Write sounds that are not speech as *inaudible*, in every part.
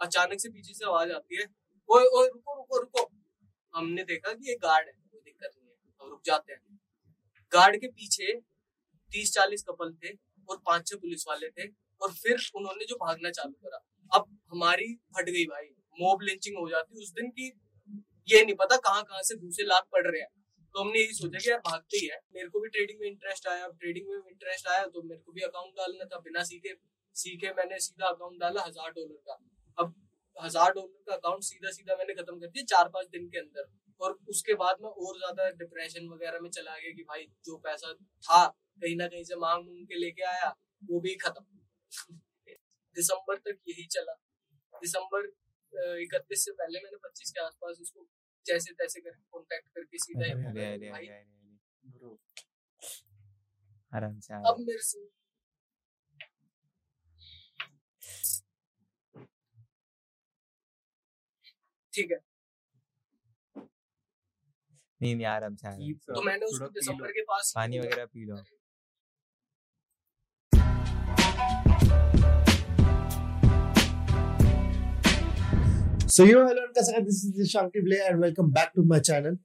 अचानक से पीछे से आवाज़ आती है, ओए ओए, रुको रुको रुको। हमने देखा कि ये गार्ड है, कोई दिक्कत नहीं है। हम रुक जाते हैं। गार्ड के पीछे तीस चालीस कपल थे और पाँच छह पुलिस वाले थे और फिर उन्होंने जो भागना चालू करा। अब हमारी फट गई भाई मोब लिंचिंग हो जाती उस दिन की ये नहीं पता कहाँ कहाँ से दूसरे लाख पड़ रहे हैं। तो हमने यही सोचा कि यार भागते ही है। मेरे को भी ट्रेडिंग में इंटरेस्ट आया ट्रेडिंग में इंटरेस्ट आया तो मेरे को भी अकाउंट डालना था। बिना सीखे सीखे मैंने सीधा अकाउंट डाला, हज़ार डॉलर का। हज़ार डॉलर का अकाउंट सीधा सीधा मैंने खत्म कर दिया चार पाँच दिन के अंदर और उसके बाद में और ज़्यादा डिप्रेशन वगैरह में चला गया कि भाई जो पैसा था कहीं ना कहीं से मांग मूंग के लेके आया वो भी खत्म दिसंबर तक यही चला दिसंबर इकतीस से पहले मैंने पच्चीस के आसपास उसको जैसे तैसे करके कांटेक्ट करके सीधा ही अरे बोला, अरे भाई अरे अरे आराम से अब मेरे से ठीक है। नहीं नहीं आराम से आराम तो मैंने उसको दिसंबर के पास पानी वगैरह पी लो। सो यो हेलो कैसा this is Shanti ब्ले and welcome back to my channel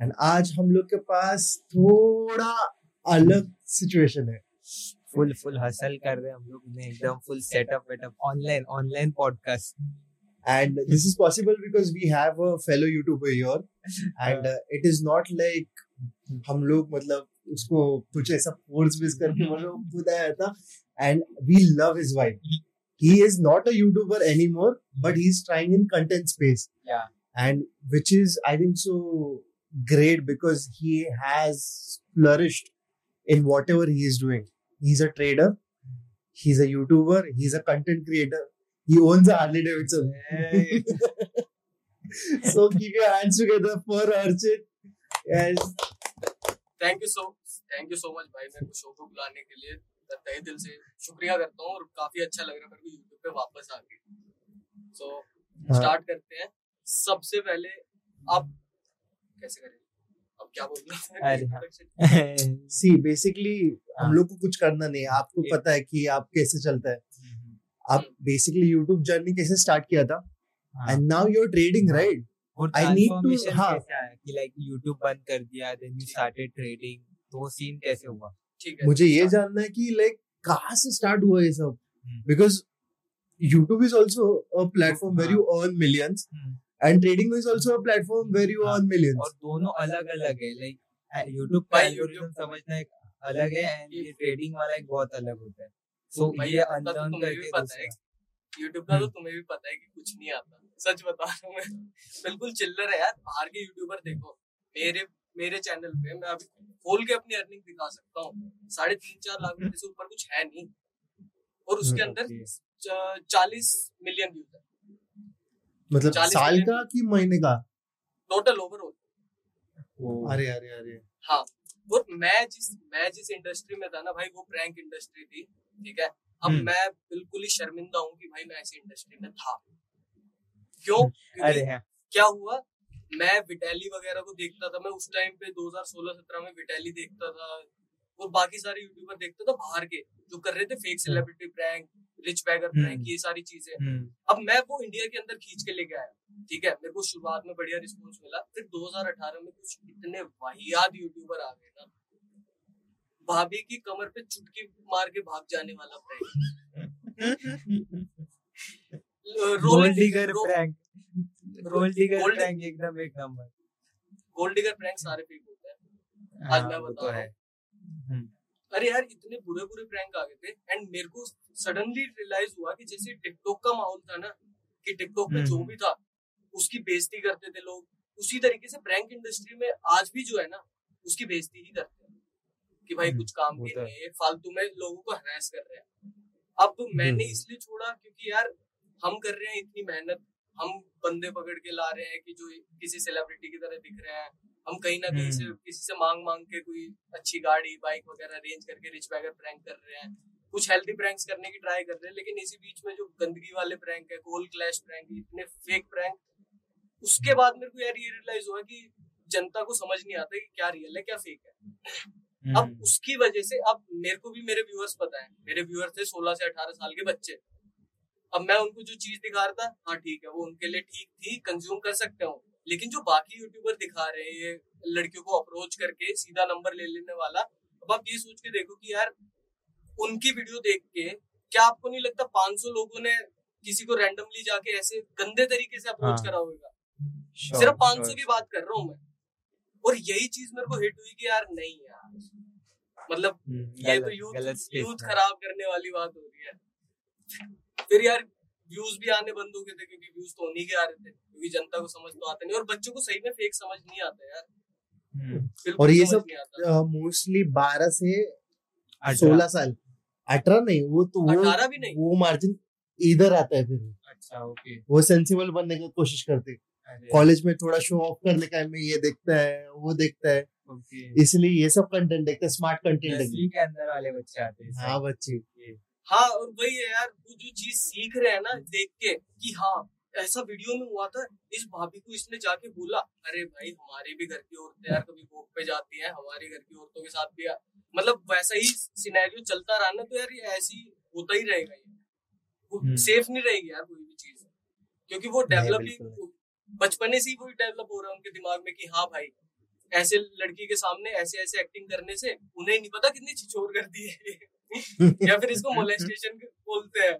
and आज हम लोग के पास थोड़ा अलग सिचुएशन है। फुल फुल हसल कर रहे हैं हम लोग। ने एकदम full setup वेटअप online online podcast and this is possible because we have a fellow YouTuber here and uh, it is not like हम लोग मतलब उसको कुछ ऐसा फोर्स बेस करके मतलब बुलाया था and we love his wife he is not a YouTuber anymore but he's trying in content space Yeah. and which is I think so great because he has flourished in whatever he is doing he's a trader he's a YouTuber he's a content creator he owns a Harley Davidson so keep your hands together for Archit. Yes. Thank you so thank you so much भाई मेरे को show को बुलाने के लिए मैं तहे दिल से शुक्रिया करता हूँ और काफ़ी अच्छा लग रहा है मेरे को यूट्यूब पे वापस आके सो हाँ। स्टार्ट करते हैं सबसे पहले आप कैसे करें अब क्या बोल रहे हाँ। हैं See, basically हम हाँ। लोग को कुछ करना नहीं है आपको पता है कि आप कैसे चलता है आप। बेसिकली यूट्यूब जर्नी कैसे स्टार्ट किया था। And now you are trading. Right need to- हाँ। कि लाइक YouTube बंद कर दिया देन यू स्टार्टेड ट्रेडिंग तो सीन कैसे हुआ ठीक है मुझे ये जानना है कि लाइक कहाँ से स्टार्ट हुआ ये सब। Because YouTube is also a platform where हाँ। you earn millions and trading is also a platform where you हाँ। earn millions. और दोनों अलग अलग है लाइक YouTube का एल्गोरिथम YouTube- समझना एक अलग है एंड ये ट्रेडिंग वाला एक बहुत अलग होता है सो भाई, ये YouTube तो अनलर्न तुम्हें भी करके पता है यूट्यूब का तो हम्म। तुम्हें भी पता है कि कुछ नहीं आता। सच बता रहा हूँ मैं। बिल्कुल चिल्लर है यार बाहर के यूट्यूबर देखो। मेरे मेरे चैनल पे मैं अभी खोल के अपनी अर्निंग दिखा सकता हूँ। साढ़े तीन चार लाख रुपए से ऊपर कुछ है नहीं। और उसके हम्म, अंदर चालीस मिलियन व्यूज़ है। मतलब साल का कि महीने का? टोटल ओवरऑल अरे अरे अरे। हाँ। और मैं जिस मैं जिस इंडस्ट्री में था ना भाई वो प्रैंक इंडस्ट्री थी। ठीक है? अब हम्म। मैं बिल्कुल ही शर्मिंदा हूँ कि भाई मैं ऐसी इंडस्ट्री में था। क्यों? अरे हाँ। क्या हुआ? मैं विटैली वगैरह को देखता था मैं उस टाइम पे 2016-17 में विटैली देखता था और बाकी सारे यूट्यूबर देखता था बाहर के जो कर रहे थे fake celebrity prank rich beggar prank. ये सारी चीज़ें। हम्म, अब मैं वो इंडिया के अंदर खींच के लेके आया ठीक है? मेरे को शुरुआत में बढ़िया रिस्पॉन्स मिला। फिर 2018 में कुछ इतने वाहियात यूट्यूबर आ गए ना भाभी की कमर पे चुटकी मार के भाग जाने वाला prank gold digger prank gold digger prank एकदम एक नंबर। गोल्ड डिगर प्रैंक सारे फेक होते हैं। आज मैं हाँ, बता तो रहा हूँ। हम्म, अरे यार इतने बुरे बुरे प्रैंक आ गए थे। एंड मेरे को सडनली रियलाइज़ हुआ कि जैसे टिकटॉक का माहौल था ना कि टिकटॉक में जो हम्म। भी था उसकी बेइज्जती करते थे लोग। उसी तरीके से प्रैंक इंडस्ट्री में आज भी जो है ना उसकी बेइज्जती ही करते हैं। कि भाई हम्म, कुछ काम वो के तो है। नहीं है फालतू में लोगों को हरास कर रहे हैं अब मैंने हम्म। इसलिए छोड़ा क्योंकि यार हम कर रहे हैं इतनी मेहनत हम बंदे पकड़ के ला रहे हैं कि जो किसी सेलिब्रिटी की तरह दिख रहे हैं हम कहीं ना कहीं से हम्म। किसी से मांग मांग के कोई अच्छी गाड़ी बाइक वगैरह अरेंज करके रिच बैगर प्रैंक कर रहे हैं कुछ हेल्थी प्रैंक्स करने की ट्राई कर रहे हैं लेकिन इसी बीच में जो गंदगी वाले प्रैंक है कोल क्लैश प्रैंक इतने फेक प्रैंक उसके बाद मेरे को यार ये रियलाइज़ हुआ कि जनता को समझ नहीं आता कि क्या रियल है क्या फेक है अब हम्म, उसकी वजह से अब मेरे को भी मेरे व्यूअर्स पता है। मेरे व्यूअर्स थे 16 से 18 साल के बच्चे। अब मैं उनको जो चीज़ दिखा रहा था हाँ ठीक है वो उनके लिए ठीक थी कंज्यूम कर सकते हो। लेकिन जो बाकी यूट्यूबर दिखा रहे हैं ये लड़कियों को अप्रोच करके सीधा नंबर ले लेने वाला अब आप ये सोच के देखो कि यार उनकी वीडियो देख के क्या आपको नहीं लगता 500 लोगों ने किसी को रैंडमली जाके ऐसे गंदे तरीके से अप्रोच हाँ। करा होगा? सिर्फ़ 500 sure, की बात कर रहा हूँ मैं। और यही चीज़ मेरे को हिट हुई कि यार नहीं यार। मतलब हम्म, ये तो यूथ यूथ खराब करने वाली बात हो रही है। फिर यार व्यूज़ भी आने बंद हो गए थे क्योंकि व्यूज़ तो उन्हीं के आ रहे थे। क्योंकि जनता को समझ तो आता नहीं और बच्चों को सही में फेक समझ नहीं आता यार। हम्म, और ये सब नहीं आता। मोस्टली बारह से सोलह साल अठारह नहीं वो तो वो अठारह भी नहीं। वो मार्जिन इधर आता है फिर। अच्छा ओके वो सेंसिबल बनने की कोशिश करते। अरे, कॉलेज में थोड़ा शो ऑफ़ करने का में ये देखता है वो देखता है। ओके। इसलिए ये सब कंटेंट देखते हैं स्मार्ट कंटेंट के अंदर वाले बच्चे आते हैं हाँ बच्चे। हाँ और वही है यार वो जो चीज़ सीख रहे हैं ना देख के कि हाँ ऐसा वीडियो में हुआ था इस भाभी को इसने जाके बोला अरे भाई हमारे भी घर की औरतें यार कभी वॉक पे जाती हैं हमारे घर की औरतों के साथ भी मतलब वैसा ही सिनेरियो चलता रहा ना तो यार ये ऐसी होता ही रहेगा ये। वो हम्म। सेफ़ नहीं रहेगी यार कोई भी चीज़ क्योंकि वो डेवलप ही बचपने से ही वही डेवलप हो रहा है उनके दिमाग में कि हाँ भाई ऐसे लड़की के सामने ऐसे ऐसे एक्टिंग करने से उन्हें नहीं पता कितनी छिछोर कर दी है *laughs* या। फिर इसको मोलेस्टेशन बोलते हैं।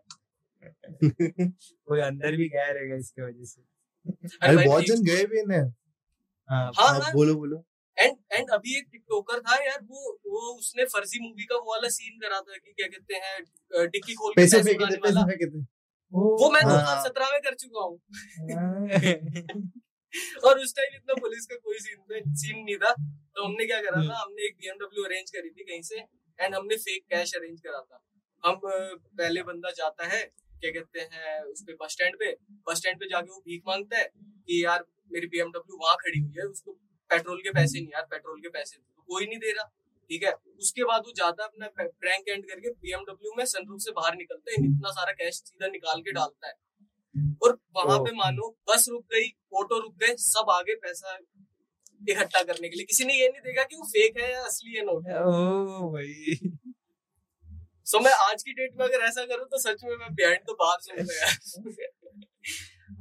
*laughs* कोई अंदर भी गया रहेगा इसकी वजह से। अरे बहुत जन गए भी ना हाँ हाँ हाँ। बोलो बोलो। एंड एंड अभी एक टिकटोकर था यार वो वो उसने फर्जी मूवी का वो वाला सीन करा था कि क्या कहते हैं डिक्की खोल पैसे फेंके थे पैसे फेंके थे वो मैं हाँ। 2017 में कर चुका हूँ। और उस टाइम इतना पुलिस का कोई सीन सीन नहीं था। तो हमने क्या करा था हमने एक बीएमडब्ल्यू अरेंज करी थी कहीं से एंड हमने फेक कैश अरेंज करा था। हम पहले बंदा जाता है क्या कहते हैं उस पे बस स्टैंड पे। बस स्टैंड पे जाके वो भीख माँगता है कि यार मेरी बीएमडब्ल्यू वहाँ खड़ी हुई है उसको पेट्रोल के पैसे नहीं यार पेट्रोल के पैसे। दो। तो कोई नहीं दे रहा। ठीक है? उसके बाद वो जाता है अपना प्रैंक एंड करके बीएमडब्ल्यू में सनरूफ से बाहर निकलता है। इतना सारा कैश सीधा निकाल के डालता है। और वहाँ पे मानो बस रुक गई ऑटो रुक गए सब आगे पैसा इकट्ठा करने के लिए। किसी ने ये नहीं देखा कि वो फेक है या असली है नोट ओ भाई। सो मैं आज की डेट में अगर ऐसा करूँ तो सच में मैं बिहाइंड द बार से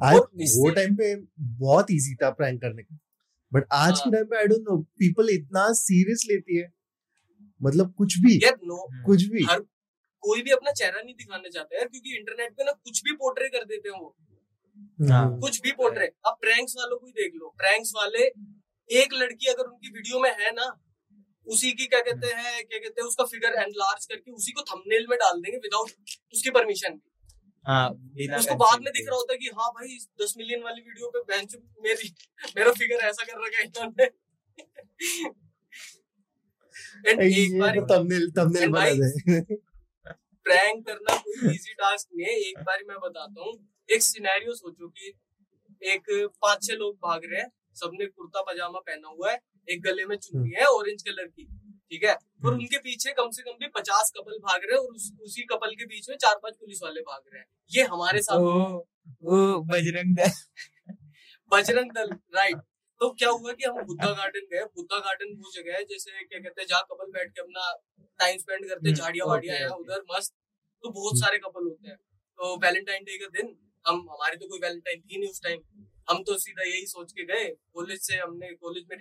आज वो टाइम पे बहुत इजी था प्रैंक करने का। बट आज के हाँ। टाइम पे आई डोंट नो पीपल इतना सीरियस लेती है। मतलब कुछ भी यार नो कुछ भी। हर कोई भी अपना चेहरा नहीं दिखाना चाहता यार क्योंकि इंटरनेट पे ना कुछ भी पोर्ट्रे कर देते हैं वो। हाँ। हम्म, कुछ भी पोर्ट्रे अब प्रैंक्स वालों को ही देख लो। प्रैंक्स वाले एक लड़की अगर उनकी वीडियो में है ना उसी की क्या कहते हैं क्या कहते हैं उसका फिगर एनलार्ज करके उसी को थंबनेल में डाल देंगे विदाउट उसकी परमिशन हाँ उसको बाद में दिख रहा होता है कि हाँ भाई दस मिलियन वाली वीडियो पे बेंच मेरी मेरा फिगर ऐसा कर रखा है इन्होंने। एंड एक बार thumbnail thumbnail बना दे। प्रैंक करना कोई इजी टास्क नहीं है। एक बार मैं बताता हूँ। एक सिनेरियो सोचो कि एक पाँच छह लोग भाग रहे हैं। सबने कुर्ता पजामा पहना हुआ है। एक गले में चुन्नी है ऑरेंज कलर की ठीक है? और हम्म। उनके पीछे कम से कम भी पचास कपल भाग रहे हैं और उस, उसी कपल के बीच में चार पाँच पुलिस वाले भाग रहे हैं। ये हमारे साथ ओ ओ बजरंग दल। बजरंग दल राइट तो क्या हुआ कि हम बुद्धा गार्डन गए। बुद्धा गार्डन वो जगह है जैसे क्या कहते हैं जहाँ कपल बैठ के अपना टाइम स्पेंड करते झाड़िया वाड़िया झाड़ियाँ वाड़ियाँ हैं. उधर मस्त तो बहुत सारे कपल होते हैं। तो वैलेंटाइन डे का दिन हम हमारे तो कोई वैलेंटाइन थी नहीं उस टाइम हम तो सीधा यही सोच के गए कॉलेज से हमने कॉलेज में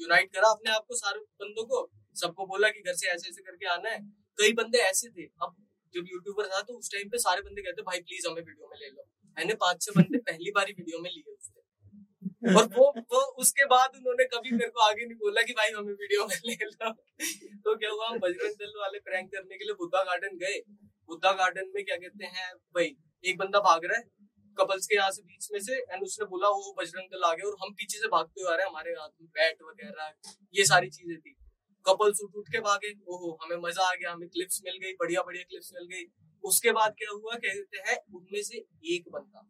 यूनाइट करा अपने आप को सारे बंदों को। सबको बोला कि घर से ऐसे ऐसे करके आना है। कई बंदे ऐसे थे। अब जब यूट्यूबर था तो उस टाइम पे सारे बंदे कहते भाई प्लीज़ हमें वीडियो में ले लो। मैंने पाँच छह बंदे पहली बार वीडियो में लिए। और वो वो उसके बाद उन्होंने कभी मेरे को आगे नहीं बोला कि भाई हमें वीडियो में ले लो। तो क्या हुआ, हम बजरंग दल वाले प्रैंक करने के लिए बुद्धा गार्डन गए। बुद्धा गार्डन में क्या कहते हैं, भाई, एक बंदा भाग रहा है कपल्स के यहाँ से बीच में से एंड उसने बोला, वो बजरंग दल आ गए और हम पीछे से भागते हुए आ रहे हैं, हमारे हाथ में बैट वगैरह, ये सारी चीज़ें थी। कपल्स उठ उठ के भागे। ओहो, हमें मज़ा आ गया, हमें क्लिप्स मिल गई बढ़िया बढ़िया क्लिप्स मिल गई। उसके बाद क्या हुआ कहते हैं, उनमें से एक बंदा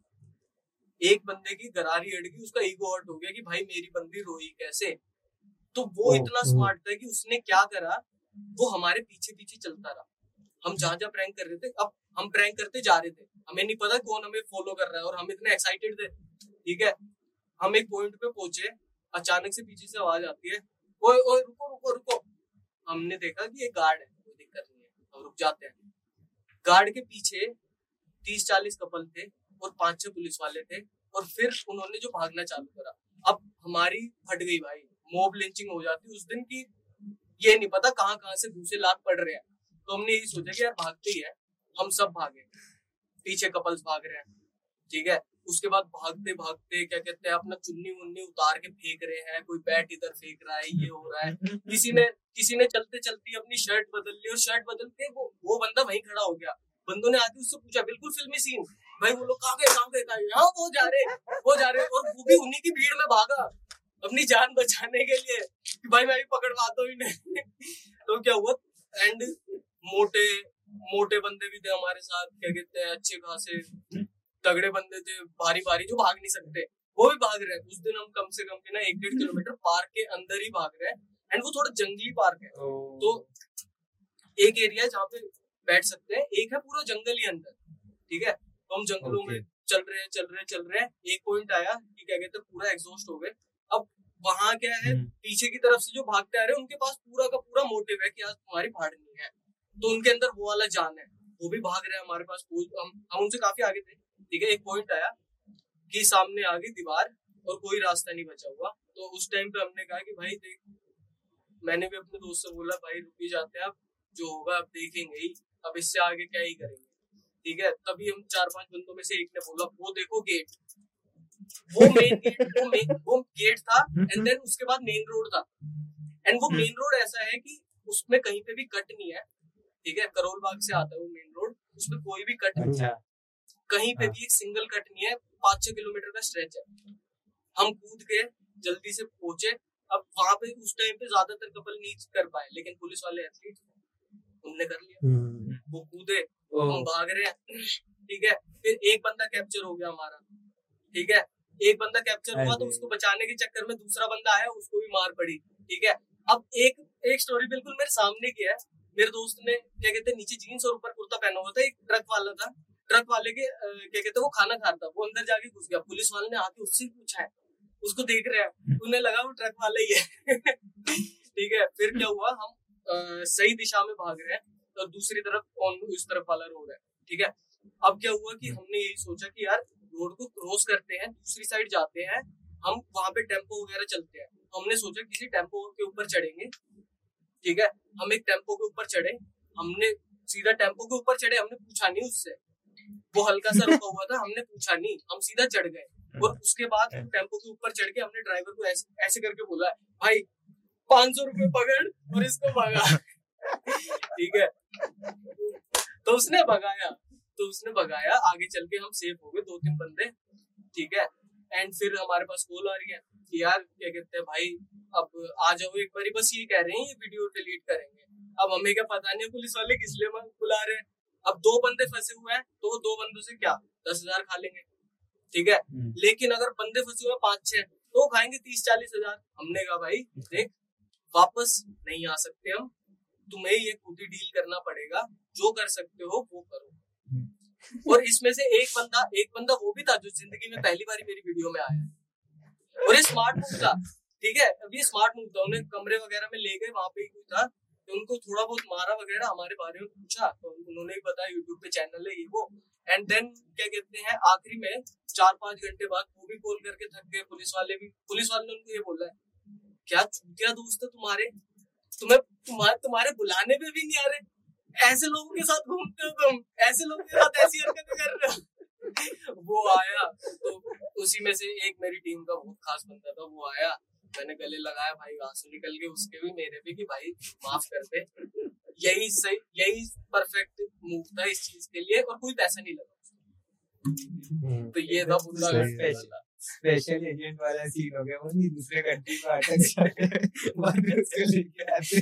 एक बंदे की गरारी अड़ गई उसका ईगो हर्ट हो गया कि भाई मेरी बंदी रोई कैसे? तो वो इतना स्मार्ट था कि उसने क्या करा? वो हमारे पीछे पीछे चलता रहा। हम जहाँ जहाँ प्रैंक कर रहे थे अब हम प्रैंक करते जा रहे थे। हमें नहीं पता कौन हमें फॉलो कर रहा है और हम इतने एक्साइटेड थे। ठीक है? हम एक पॉइंट पे पहुँचे अचानक से पीछे से आवाज़ आती है ओए ओए रुको रुको रुको। हमने देखा कि ये गार्ड है कोई दिक्कत नहीं है। हम रुक जाते हैं। गार्ड के पीछे तीस चालीस कपल थे। और पाँच छह पुलिस वाले थे और फिर उन्होंने जो भागना चालू करा। अब हमारी फट गई भाई मोब लिंचिंग हो जाती उस दिन की ये नहीं पता कहाँ कहाँ से दूसरे लाख पड़ रहे हैं। तो हमने यही सोचा कि यार भागते ही है, हम सब भागे। पीछे कपल्स भाग रहे हैं, ठीक है? उसके बाद भागते भागते क्या कहते हैं, अपना चुन्नी मुन्नी उतार के फेंक रहे हैं, कोई बैट इधर फेंक रहा है, ये हो रहा है। किसी ने किसी ने चलते चलते अपनी शर्ट बदल ली और शर्ट बदल के वो वो बंदा वहीं खड़ा हो गया। बंदों ने आके उससे पूछा, बिल्कुल फिल्मी सीन भाई वो लोग कहाँ गए कहाँ गए कहाँ हाँ वो जा रहे वो जा रहे। और वो भी उन्हीं की भीड़ में भागा अपनी जान बचाने के लिए कि भाई मैं भी पकड़वाता हूँ इन्हें। तो क्या हुआ? एंड मोटे मोटे बंदे भी थे हमारे साथ क्या कहते हैं अच्छे खासे तगड़े बंदे थे भारी भारी जो भाग नहीं सकते। वो भी भाग रहे हैं। उस दिन हम कम से कम ना एक डेढ़ किलोमीटर पार्क के अंदर ही भाग रहे हैं। एंड वो थोड़ा जंगली पार्क है। तो एक एरिया जहाँ पे बैठ सकते हैं। एक है पूरा जंगल ही अंदर ठीक है? तो हम जंगलों में चल रहे हैं चल रहे हैं चल रहे हैं। एक पॉइंट आया कि क्या कहते हैं पूरा एग्जॉस्ट हो गए अब वहाँ क्या है हम्म। पीछे की तरफ़ से जो भागते आ रहे हैं उनके पास पूरा का पूरा मोटिव है कि आज तुम्हारी फाड़नी है। तो उनके अंदर वो वाला जान है। वो भी भाग रहे हैं हमारे पास। हम हम उनसे काफ़ी आगे थे। ठीक है एक पॉइंट आया कि सामने आ गई दीवार और कोई रास्ता नहीं बचा हुआ। तो उस टाइम पे हमने कहा कि भाई देख मैंने भी अपने दोस्त से बोला भाई रुकी जाते हैं अब जो होगा आप देखेंगे ही। अब इससे आगे क्या ही करेंगे? ठीक है? तभी हम चार पाँच बंदों में से एक ने बोला वो देखो गेट वो मेन गेट वो मेन वो गेट था एंड देन उसके बाद मेन रोड था। एंड वो मेन रोड ऐसा है कि उसमें कहीं पे भी कट नहीं है ठीक है? करोल बाग से आता है वो मेन रोड उसमें कोई भी कट नहीं है। अच्छा। कहीं पे हाँ। भी एक सिंगल कट नहीं है पाँच छह किलोमीटर का स्ट्रेच है। हम कूद के जल्दी से पहुँचे। अब वहाँ पे उस टाइम पे ज़्यादातर कपल नहीं कर पाए लेकिन पुलिस वाले एथलीट उनने कर लिया। हम्म। वो कूदे हम भाग रहे हैं। ठीक है? फिर एक बंदा कैप्चर हो गया हमारा। ठीक है? एक बंदा कैप्चर हुआ तो उसको बचाने के चक्कर में दूसरा बंदा आया उसको भी मार पड़ी। ठीक है? अब एक एक स्टोरी बिल्कुल मेरे सामने की है। मेरे दोस्त ने क्या कहते हैं नीचे जीन्स और ऊपर कुर्ता पहना हुआ था एक ट्रक वाला था। ट्रक वाले के क्या कहते हैं वो खाना खाता था। वो अंदर जाके घुस गया। पुलिस वाले ने आके उससे पूछा है। उसको देख रहे हैं। उन्हें लगा वो ट्रक वाला ही है। *laughs* ठीक है? फिर क्या हुआ? हम आ, सही दिशा में भाग रहे हैं। और दूसरी तरफ़ ऑन इस तरफ़ वाला रोड है ठीक है? अब क्या हुआ कि हमने यही सोचा कि यार रोड को क्रॉस करते हैं दूसरी साइड जाते हैं हम वहाँ पे टेंपो वगैरह चलते हैं। तो हमने सोचा किसी टेंपो के ऊपर चढ़ेंगे ठीक है? हम एक टेंपो के ऊपर चढ़े हमने सीधा टेंपो के ऊपर चढ़े हमने पूछा नहीं उससे। वो हल्का सा रुका हुआ था हमने पूछा नहीं हम सीधा चढ़ गए। और उसके बाद टेंपो के ऊपर चढ़ के हमने ड्राइवर को ऐसे ऐसे करके बोला भाई पाँच सौ रुपए पकड़ और इसको भगा। ठीक है? तो उसने भगाया। तो उसने भगाया। आगे चल के हम सेफ़ हो गए दो तीन बंदे। ठीक है? एंड फिर हमारे पास कॉल आ रही है कि यार क्या कहते हैं भाई अब आ जाओ एक बारी। बस ये कह रहे हैं ये वीडियो डिलीट करेंगे। अब हमें क्या पता नहीं पुलिस वाले किस लिए बुला रहे हैं। अब दो बंदे फंसे हुए हैं तो दो बंदों से क्या? दस हज़ार खा लेंगे। ठीक है? हम्म। लेकिन अगर बंदे फंसे हुए पाँच छह तो खाएँगे तीस चालीस हज़ार। हमने कहा भाई देख वापस नहीं आ सकते हम। तुम्हें ये खुद ही डील करना पड़ेगा। जो कर सकते हो वो करो। और इसमें से एक बंदा एक बंदा वो भी था जो ज़िंदगी में पहली बार मेरी वीडियो में आया। और ये स्मार्ट मूव था ठीक है? अब ये स्मार्ट मूव था। उन्हें कमरे वगैरह में ले गए वहाँ पे कोई था। तो उनको थोड़ा बहुत मारा वगैरह हमारे बारे में पूछा। तो उन्होंने भी बताया यूट्यूब पे चैनल है ये वो। एंड देन क्या कहते हैं आखिरी में चार पाँच घंटे बाद वो भी कॉल करके थक गए। पुलिस वाले भी पुलिस वाले ने उनको ये बोला है क्या चूतिया दोस्त है तुम्हारे? तुम्हें तुम्हारे तुम्हारे बुलाने पे भी नहीं आ रहे। ऐसे लोगों के साथ घूमते हो तुम? ऐसे लोगों के साथ ऐसी हरकतें कर रहे हो? *laughs* वो आया तो उसी में से एक मेरी टीम का बहुत खास बंदा था वो आया। मैंने गले लगाया भाई आँसू निकल गए उसके भी मेरे भी कि भाई माफ़ कर दे। यही सही यही परफेक्ट मूव था इस चीज़ के लिए और कोई पैसा नहीं लगा तो ये था बुद्धा स्पेशल एजेंट वाला सीन हो गया वो नहीं दूसरे कंट्री में अटक जाके उसको लेके आते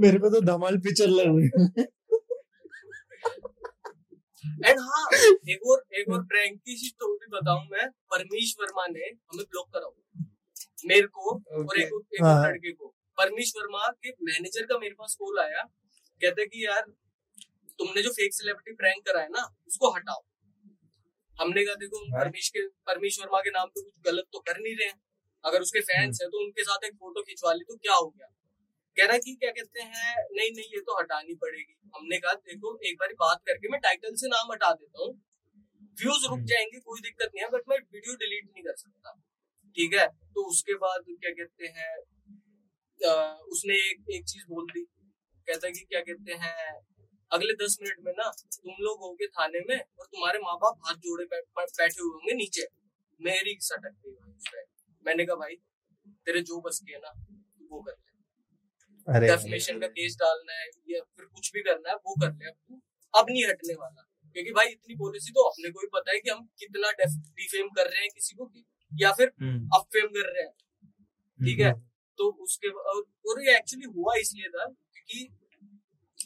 मेरे पे तो धमाल पिक्चर लग रही है। एंड हाँ एक और एक और प्रैंक की स्टोरी बताऊँ मैं। परमीश वर्मा ने हमें ब्लॉक करा मेरे को okay. और एक एक हाँ. लड़के को। परमीश वर्मा के मैनेजर का मेरे पास कॉल आया। कहते कि यार तुमने जो फेक सेलिब्रिटी प्रैंक करा है ना उसको हटाओ। हमने कहा देखो परमीश के परमीश वर्मा के नाम पे कुछ गलत तो कर नहीं रहे हैं। अगर उसके फैंस हम्म। है तो उनके साथ एक फ़ोटो खिंचवा ली तो क्या हो गया? कह रहा कि क्या कहते हैं नहीं नहीं ये तो हटानी पड़ेगी। हमने कहा देखो एक बार बात करके मैं टाइटल से नाम हटा देता हूँ। व्यूज़ रुक हम्म। जाएँगे कोई दिक्कत नहीं है बट मैं वीडियो डिलीट नहीं कर सकता। ठीक है? तो उसके बाद क्या कहते हैं उसने एक एक चीज़ बोल दी। कहता कि क्या कहते हैं अगले दस मिनट में ना तुम लोग होगे थाने में और तुम्हारे माँ बाप हाथ जोड़े बैठे हुए होंगे नीचे। मेरी सटक गई भाई मैंने कहा भाई तेरे जो बस की है ना वो कर ले। डेफिनेशन का केस डालना है या फिर कुछ भी करना है वो कर ले अब तू। अब नहीं हटने वाला। क्योंकि भाई इतनी पॉलिसी तो अपने को ही पता है कि हम कितना डिफेम कर रहे हैं किसी को कि- या फिर हम्म, अपफेम कर रहे हैं। ठीक है? तो उसके और और ये एक्चुअली हुआ इसलिए था क्योंकि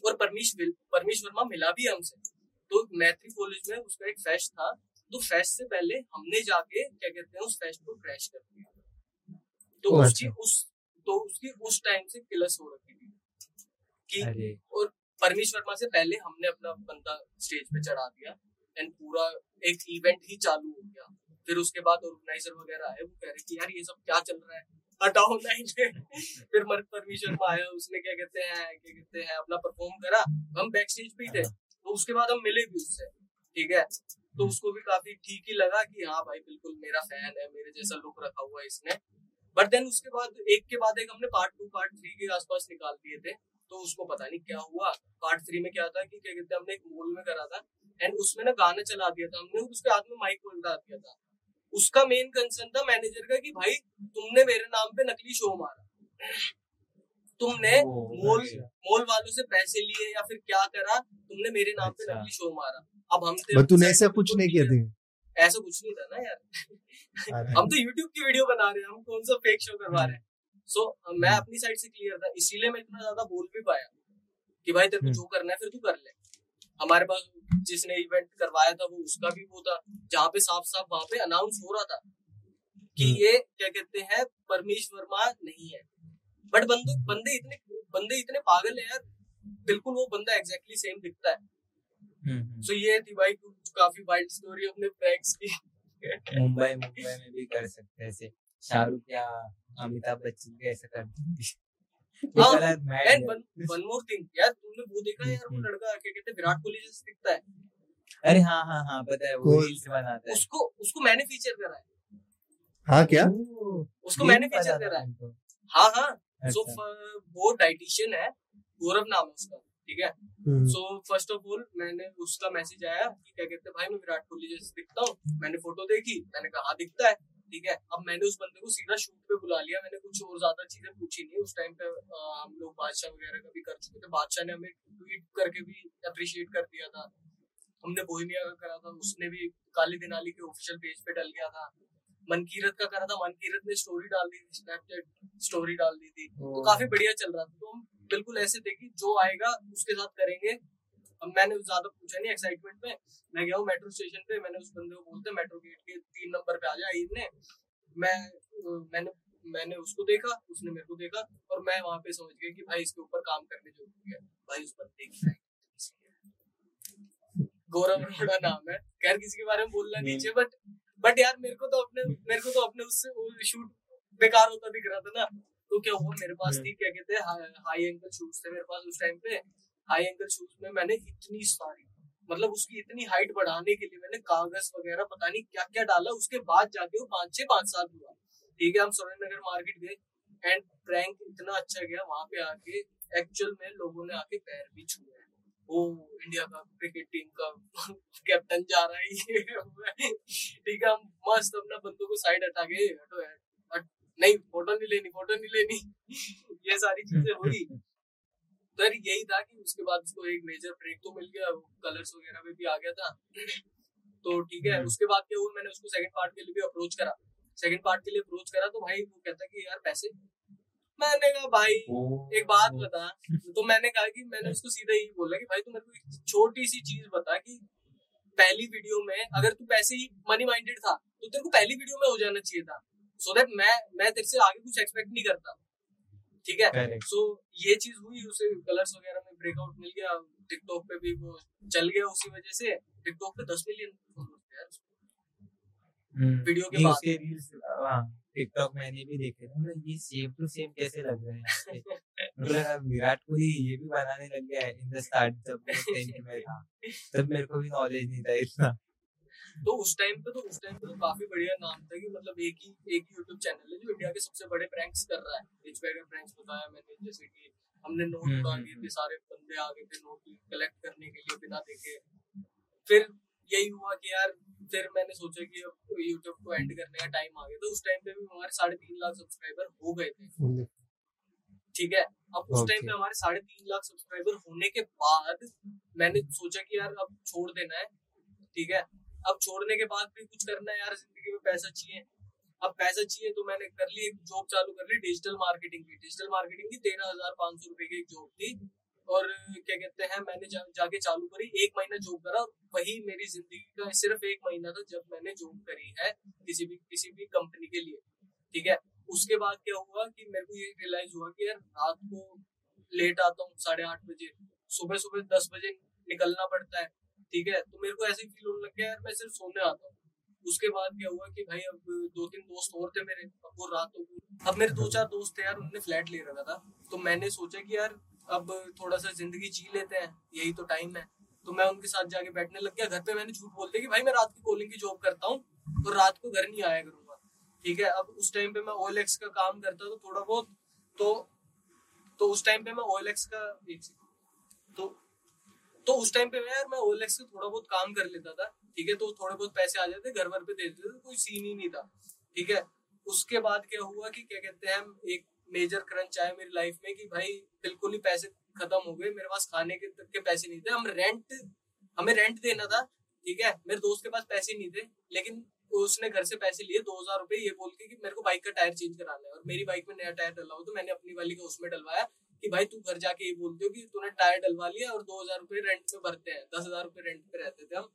और परमीश विल- परमीश वर्मा मिला भी हमसे। तो मैत्री कॉलेज में उसका एक फेस्ट था। तो फेस्ट से पहले हमने जाके क्या कहते हैं उस फेस्ट को क्रैश कर दिया। तो उसकी उस तो उसकी उस टाइम से किलस हो रखी थी। कि और परमीश वर्मा से पहले हमने अपना बंदा स्टेज पे चढ़ा दिया। एंड पूरा एक इवेंट ही चालू हो गया। फिर उसके बाद ऑर्गेनाइजर वगैरह आए वो कह रहे कि यार ये सब क्या चल रहा है? हटाओ फिर मर परमीश वर्मा आया उसने क्या कहते हैं क्या कहते हैं अपना परफॉर्म करा। हम बैक स्टेज पे थे तो उसके बाद हम मिले भी उससे ठीक है? तो उसको भी काफ़ी ठीक ही लगा कि हाँ भाई बिल्कुल मेरा फ़ैन है मेरे जैसा लुक रखा हुआ है इसने। बट देन उसके बाद एक के बाद एक हमने पार्ट टू पार्ट थ्री के आसपास निकाल दिए थे तो उसको पता नहीं क्या हुआ। पार्ट थ्री में क्या था कि क्या कहते हैं हमने एक मॉल में करा था एंड उसमें ना गाना चला दिया था हमने उसके हाथ में माइक पकड़ा दिया था। उसका मेन कंसर्न था मैनेजर का कि भाई तुमने मेरे नाम पे नकली शो मारा। तुमने मॉल। मॉल वालों से पैसे लिए या फिर क्या करा तुमने मेरे नाम पे अच्छा। नकली शो मारा। अब हम बट तूने ऐसा कुछ नहीं किया थे ऐसा कुछ नहीं था ना यार। हम तो यूट्यूब की वीडियो बना रहे हैं हम कौन सा फेक शो करवा रहे हैं। सो मैं अपनी साइड से क्लियर था इसीलिए मैं इतना ज़्यादा बोल भी पाया कि भाई तेरे को हम्म। जो करना है फिर तू कर ले। हमारे पास जिसने इवेंट करवाया था वो उसका भी वो था। जहाँ पे साफ़ साफ़ वहाँ पे अनाउंस हो रहा था कि हम्म। ये क्या कहते हैं परमेश वर्मा नहीं है। बट बंदे बंदे इतने बंदे इतने पागल है यार। बिल्कुल वो बंदा एग्जैक्टली सेम दिखता है। हम्म, हम्म। सो ये थी भाई काफ़ी वाइल्ड स्टोरी अपने प्रैंक्स की। मुंबई मुंबई में भी कर सकते हैं ऐसे। शाहरुख या अमिताभ बच्चन भी ऐसा कर देंगे ये गलत mad and. One one more thing यार तुमने वो देखा है यार वो हम्म। लड़का क्या कहते हैं विराट कोहली जैसे दिखता है? अरे हाँ हाँ हाँ पता है वो बनाता है। उसको उसको मैंने फीचर करा है। हाँ क्या? उसको मैंने फीचर करा है हाँ। हाँ सो अच्छा। वो डाइटिशियन है गौरव नाम है उसका ठीक है? Hmm, so first of all मैंने उसका मैसेज आया कि क्या कहते हैं भाई मैं विराट कोहली जैसे दिखता हूँ मैंने फ़ोटो देखी मैंने कहा हाँ दिखता है। ठीक है? अब मैंने उस बंदे को सीधा शूट पे बुला लिया मैंने कुछ और ज़्यादा चीज़ें पूछी नहीं उस टाइम पे हम लोग बादशाह वगैरह का भी कर चुके थे। बादशाह ने हमें ट्वीट करके भी अप्रिशिएट कर दिया था। हमने बोहिमिया का करा था उसने भी काली दिनाली के ऑफिशियल पेज पे डल गया था। मनकीरत का करा था मनकीरत ने स्टोरी डाल दी थी स्नैपचैट स्टोरी डाल दी थी। तो काफ़ी बढ़िया चल रहा था। तो हम बिल्कुल ऐसे थे कि जो आएगा उसके साथ करेंगे। अब मैंने ज़्यादा पूछा नहीं एक्साइटमेंट में मैं गया हूँ मेट्रो स्टेशन पे मैंने उस बंदे को बोलते मेट्रो गेट के तीन नंबर पे आ जा ईद ने मैं मैंने मैंने उसको देखा उसने मेरे को देखा और मैं वहाँ पे समझ गया कि भाई इसके ऊपर काम करने ज़रूरी है भाई उस बंदे की। गौरव *laughs* अरोड़ा नाम है खैर किसी के बारे में बोलना नहीं। नीचे बट बट यार मेरे को तो अपने मेरे को तो अपने उससे वो शूट बेकार होता दिख रहा था ना तो क्या हुआ मेरे पास हम्म। थी क्या कहते हैं हाई एंगल शूज़ थे मेरे पास उस टाइम पे हाई एंगल शूज़ में मैंने इतनी सारी मतलब उसकी इतनी हाइट बढ़ाने के लिए मैंने कागज़ वगैरह, पता नहीं क्या क्या डाला, उसके बाद जाके वो पाँच छह पाँच साल हुआ। ठीक है, हम सुरेंद्र मार्केट गए एंड प्रैंक इतना अच्छा गया, वहाँ पे आके एक्चुअल में लोगों ने आके पैर भी छुए वो इंडिया का क्रिकेट टीम का *laughs* कैप्टन जा रहा है ठीक है, हम मस्त अपना बंदों को साइड हटा हटो हट, नहीं फ़ोटो नहीं लेनी फ़ोटो नहीं लेनी। *laughs* ये सारी चीज़ें हुई तो यही था कि उसके बाद उसको एक मेजर ब्रेक तो मिल गया कलर्स वगैरह में भी आ गया था। तो ठीक है हम्म। उसके बाद क्या हुआ मैंने उसको सेकंड पार्ट के लिए भी अप्रोच करा। सेकंड पार्ट के लिए अप्रोच करा तो भाई वो कहता कि यार पैसे। मैंने कहा भाई एक बात बता। तो मैंने कहा कि मैंने उसको सीधा यही बोला कि भाई तू मेरे को एक छोटी सी चीज़ बता कि पहली वीडियो में अगर तू पैसे ही मनी माइंडेड था तो तेरे को पहली वीडियो में हो जाना चाहिए था। सो दैट मैं मैं तेरे से आगे कुछ एक्सपेक्ट नहीं करता। ठीक है. सो ये चीज़ हुई उसे कलर्स वगैरह में ब्रेकआउट मिल गया टिकटॉक पे भी वो चल गया उसी वजह से टिकटॉक पे दस मिलियन फॉलोअर्स उसके। हम्म, वीडियो के बाद। रील्स हाँ टिकटॉक मैंने भी देखे थे मतलब ये सेम टू सेम कैसे लग रहे हैं मतलब *laughs* विराट कोहली ये भी बनाने लग गया है इन द स्टार्ट जब मैं टेंथ में था तब मेरे को भी नॉलेज नहीं था इतना तो उस टाइम पे तो उस टाइम पे तो काफ़ी बढ़िया नाम था कि मतलब एक ही एक ही यूट्यूब चैनल है जो इंडिया के सबसे बड़े प्रैंक्स कर रहा है। रिच बैगर प्रैंक्स बताया मैंने जैसे कि हमने नोट उड़ा हम्म। थे सारे बंदे आ गए थे नोट कलेक्ट करने के लिए बिना देखे। फिर यही हुआ कि यार फिर मैंने सोचा कि अब यूट्यूब को एंड करने का टाइम आ गया। तो उस टाइम पे भी हमारे साढ़े तीन लाख सब्सक्राइबर हो गए थे। ठीक है? अब उस टाइम पे हमारे साढ़े तीन लाख सब्सक्राइबर होने के बाद मैंने सोचा कि यार अब छोड़ देना है। ठीक है? अब छोड़ने के बाद भी कुछ करना है यार ज़िंदगी में पैसा चाहिए। अब पैसा चाहिए तो मैंने कर ली एक जॉब चालू कर ली डिजिटल मार्केटिंग की। डिजिटल मार्केटिंग की तेरह हज़ार पाँच सौ रुपए की एक जॉब थी और क्या कहते हैं मैंने जा, जाके चालू करी एक महीना जॉब करा। वही मेरी ज़िंदगी का सिर्फ़ एक महीना था जब मैंने जॉब करी है किसी भी किसी भी कंपनी के लिए। ठीक है? उसके बाद क्या हुआ कि मेरे को ये रियलाइज़ हुआ कि यार रात को लेट आता हूँ साढ़े आठ बजे। सुबह सुबह दस बजे निकलना पड़ता है। ठीक है? तो मेरे को ऐसे फील होने लग गया, यार, मैं सिर्फ़ सोने आता हूँ। उसके बाद क्या हुआ कि भाई, अब दो तीन दोस्त और थे मेरे, अब वो रात हो गई। अब मेरे दो चार दोस्त थे यार, उन्होंने फ्लैट ले रखा था। तो मैंने सोचा कि यार, अब थोड़ा सा ज़िंदगी जी लेते हैं, यही तो टाइम है। तो मैं उनके साथ जाके बैठने लग गया। घर पे मैंने झूठ बोल दिया कि, भाई, मैं रात की कॉलिंग की जॉब करता हूँ तो रात को घर नहीं आया करूँगा। ठीक है? अब उस टाइम पे मैं ओएलएक्स का काम करता तो थोड़ा बहुत तो तो उस टाइम पे मैं ओएलएक्स का एक second। तो तो उस टाइम पे मैं यार, मैं ओएलएक्स से थोड़ा बहुत काम कर लेता था, ठीक है? तो थोड़े बहुत पैसे आ जाते, घर भर पे दे देते थे कोई सीन ही नहीं था, ठीक है? उसके बाद क्या हुआ कि क्या कहते हैं, एक मेजर क्रंच आया मेरी लाइफ में कि भाई, बिल्कुल ही पैसे खत्म हो गए, मेरे पास खाने के तक के पैसे नहीं थे। हम रेंट हमें रेंट देना था, ठीक है? मेरे दोस्त के पास पैसे नहीं थे, लेकिन उसने घर से पैसे लिए, दो हज़ार रुपए, ये बोल के कि मेरे को बाइक का टायर चेंज कराना है, और मेरी बाइक में नया टायर डलवा हो तो मैंने अपनी वाली का उसमें डलवाया। कि भाई तू घर जाके ये बोलते हो कि तूने टायर डलवा लिया और दो हज़ार रुपए रेंट पे भरते हैं दस हज़ार रुपए रेंट पे रहते थे हम।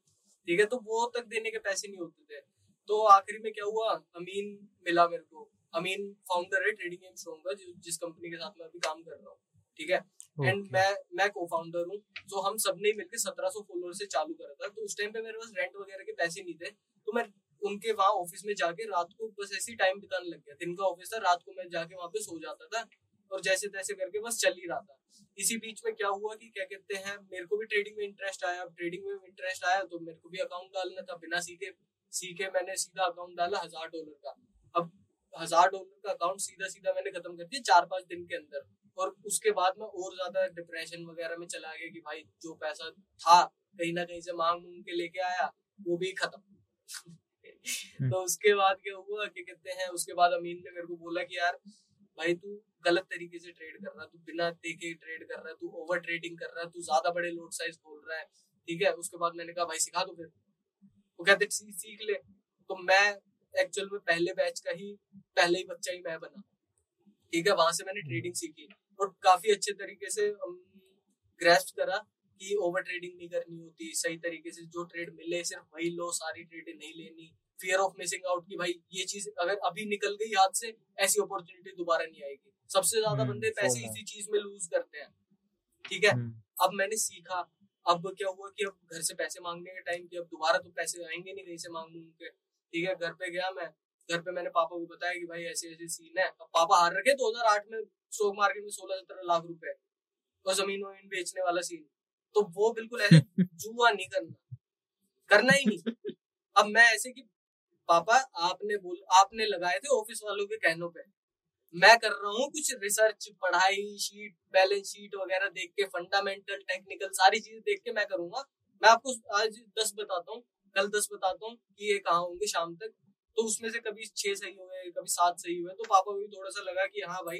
ठीक है तो वो तक देने के पैसे नहीं होते थे। तो आखिरी में क्या हुआ? अमीन मिला मेरे को। अमीन फाउंडर है ट्रेडिंग एम स्ट्रॉन्ग का जिस कंपनी के साथ मैं अभी काम कर रहा हूँ। ठीक है? And Okay. मैं मैं को फाउंडर हूँ। तो हम सबने मिलकर सत्रह सौ फॉलोअर से चालू करा था। तो उस टाइम पे मेरे पास रेंट वगैरह के पैसे नहीं थे। तो मैं उनके वहाँ ऑफ़िस में जाके रात को बस ऐसे ही टाइम बिताने लग गया। दिन का ऑफ़िस था रात को मैं जाके वहाँ पे सो जाता था। और जैसे तैसे करके बस चल ही रहा था। इसी बीच में क्या हुआ कि क्या कहते हैं मेरे को भी ट्रेडिंग में इंटरेस्ट आया। अब ट्रेडिंग में इंटरेस्ट आया तो मेरे को भी अकाउंट डालना था। बिना सीखे सीखे मैंने सीधा अकाउंट डाला हज़ार डॉलर का। अब हज़ार डॉलर का अकाउंट सीधा सीधा मैंने खत्म कर दिया चार पाँच दिन के अंदर। और उसके बाद मैं और ज़्यादा डिप्रेशन वगैरह में चला गया कि भाई जो पैसा था कहीं ना कहीं से मांग मूंग के लेके आया वो भी खत्म। *laughs* तो उसके बाद क्या हुआ क्या कहते हैं उसके बाद अमीन ने मेरे को बोला कि यार भाई तू गलत तरीके से ट्रेड कर रहा है तू बिना देखे ट्रेड कर रहा है तू ओवर ट्रेडिंग कर रहा है तू ज़्यादा बड़े लोड साइज़ बोल रहा है, ठीक है? उसके बाद मैंने कहा, भाई, सिखा दो फिर। वो कहते सीख ले। तो मैं एक्चुअल में पहले बैच का ही, पहले ही बच्चा ही मैं बना। ठीक है? वहाँ से मैंने ट्रेडिंग सीखी और काफ़ी अच्छे तरीके से ग्रेस्प करा कि ओवर ट्रेडिंग नहीं करनी होती, सही तरीके से जो ट्रेड मिले, सिर्फ़ वही लो, सारी ट्रेडें नहीं लेनी। फियर ऑफ़ मिसिंग आउट की भाई ये चीज़ अगर अभी निकल गई हाथ से ऐसी अपॉर्चुनिटी दोबारा नहीं आएगी। सबसे ज़्यादा हम्म, बंदे पैसे इसी चीज़ में लूज करते हैं। ठीक है? हम्म, अब मैंने सीखा अब क्या हुआ कि अब घर से पैसे मांगने के टाइम कि अब दोबारा तो पैसे आएँगे नहीं कहीं से मांग के ठीक है? घर पे गया मैं। घर पे मैंने पापा को बताया कि भाई ऐसे ऐसे सीन है। अब पापा हार रखे 2008 में स्टॉक मार्केट में 16 17 लाख रुपए और ज़मीन वमीन बेचने वाला सीन तो वो बिल्कुल ऐसे *laughs* जुआ नहीं करना। करना ही नहीं। अब मैं ऐसे कि पापा आपने बोल आपने लगाए थे ऑफ़िस वालों के कहनों पे। मैं कर रहा हूँ कुछ रिसर्च पढ़ाई शीट बैलेंस शीट वगैरह देख के फंडामेंटल टेक्निकल सारी चीज़ें देख के मैं करूँगा। मैं आपको आज दस बताता हूँ कल दस बताता हूँ कि ये कहाँ होंगे शाम तक। तो उसमें से कभी छह सही हुए कभी सात सही हुए तो पापा को भी थोड़ा सा लगा कि हाँ भाई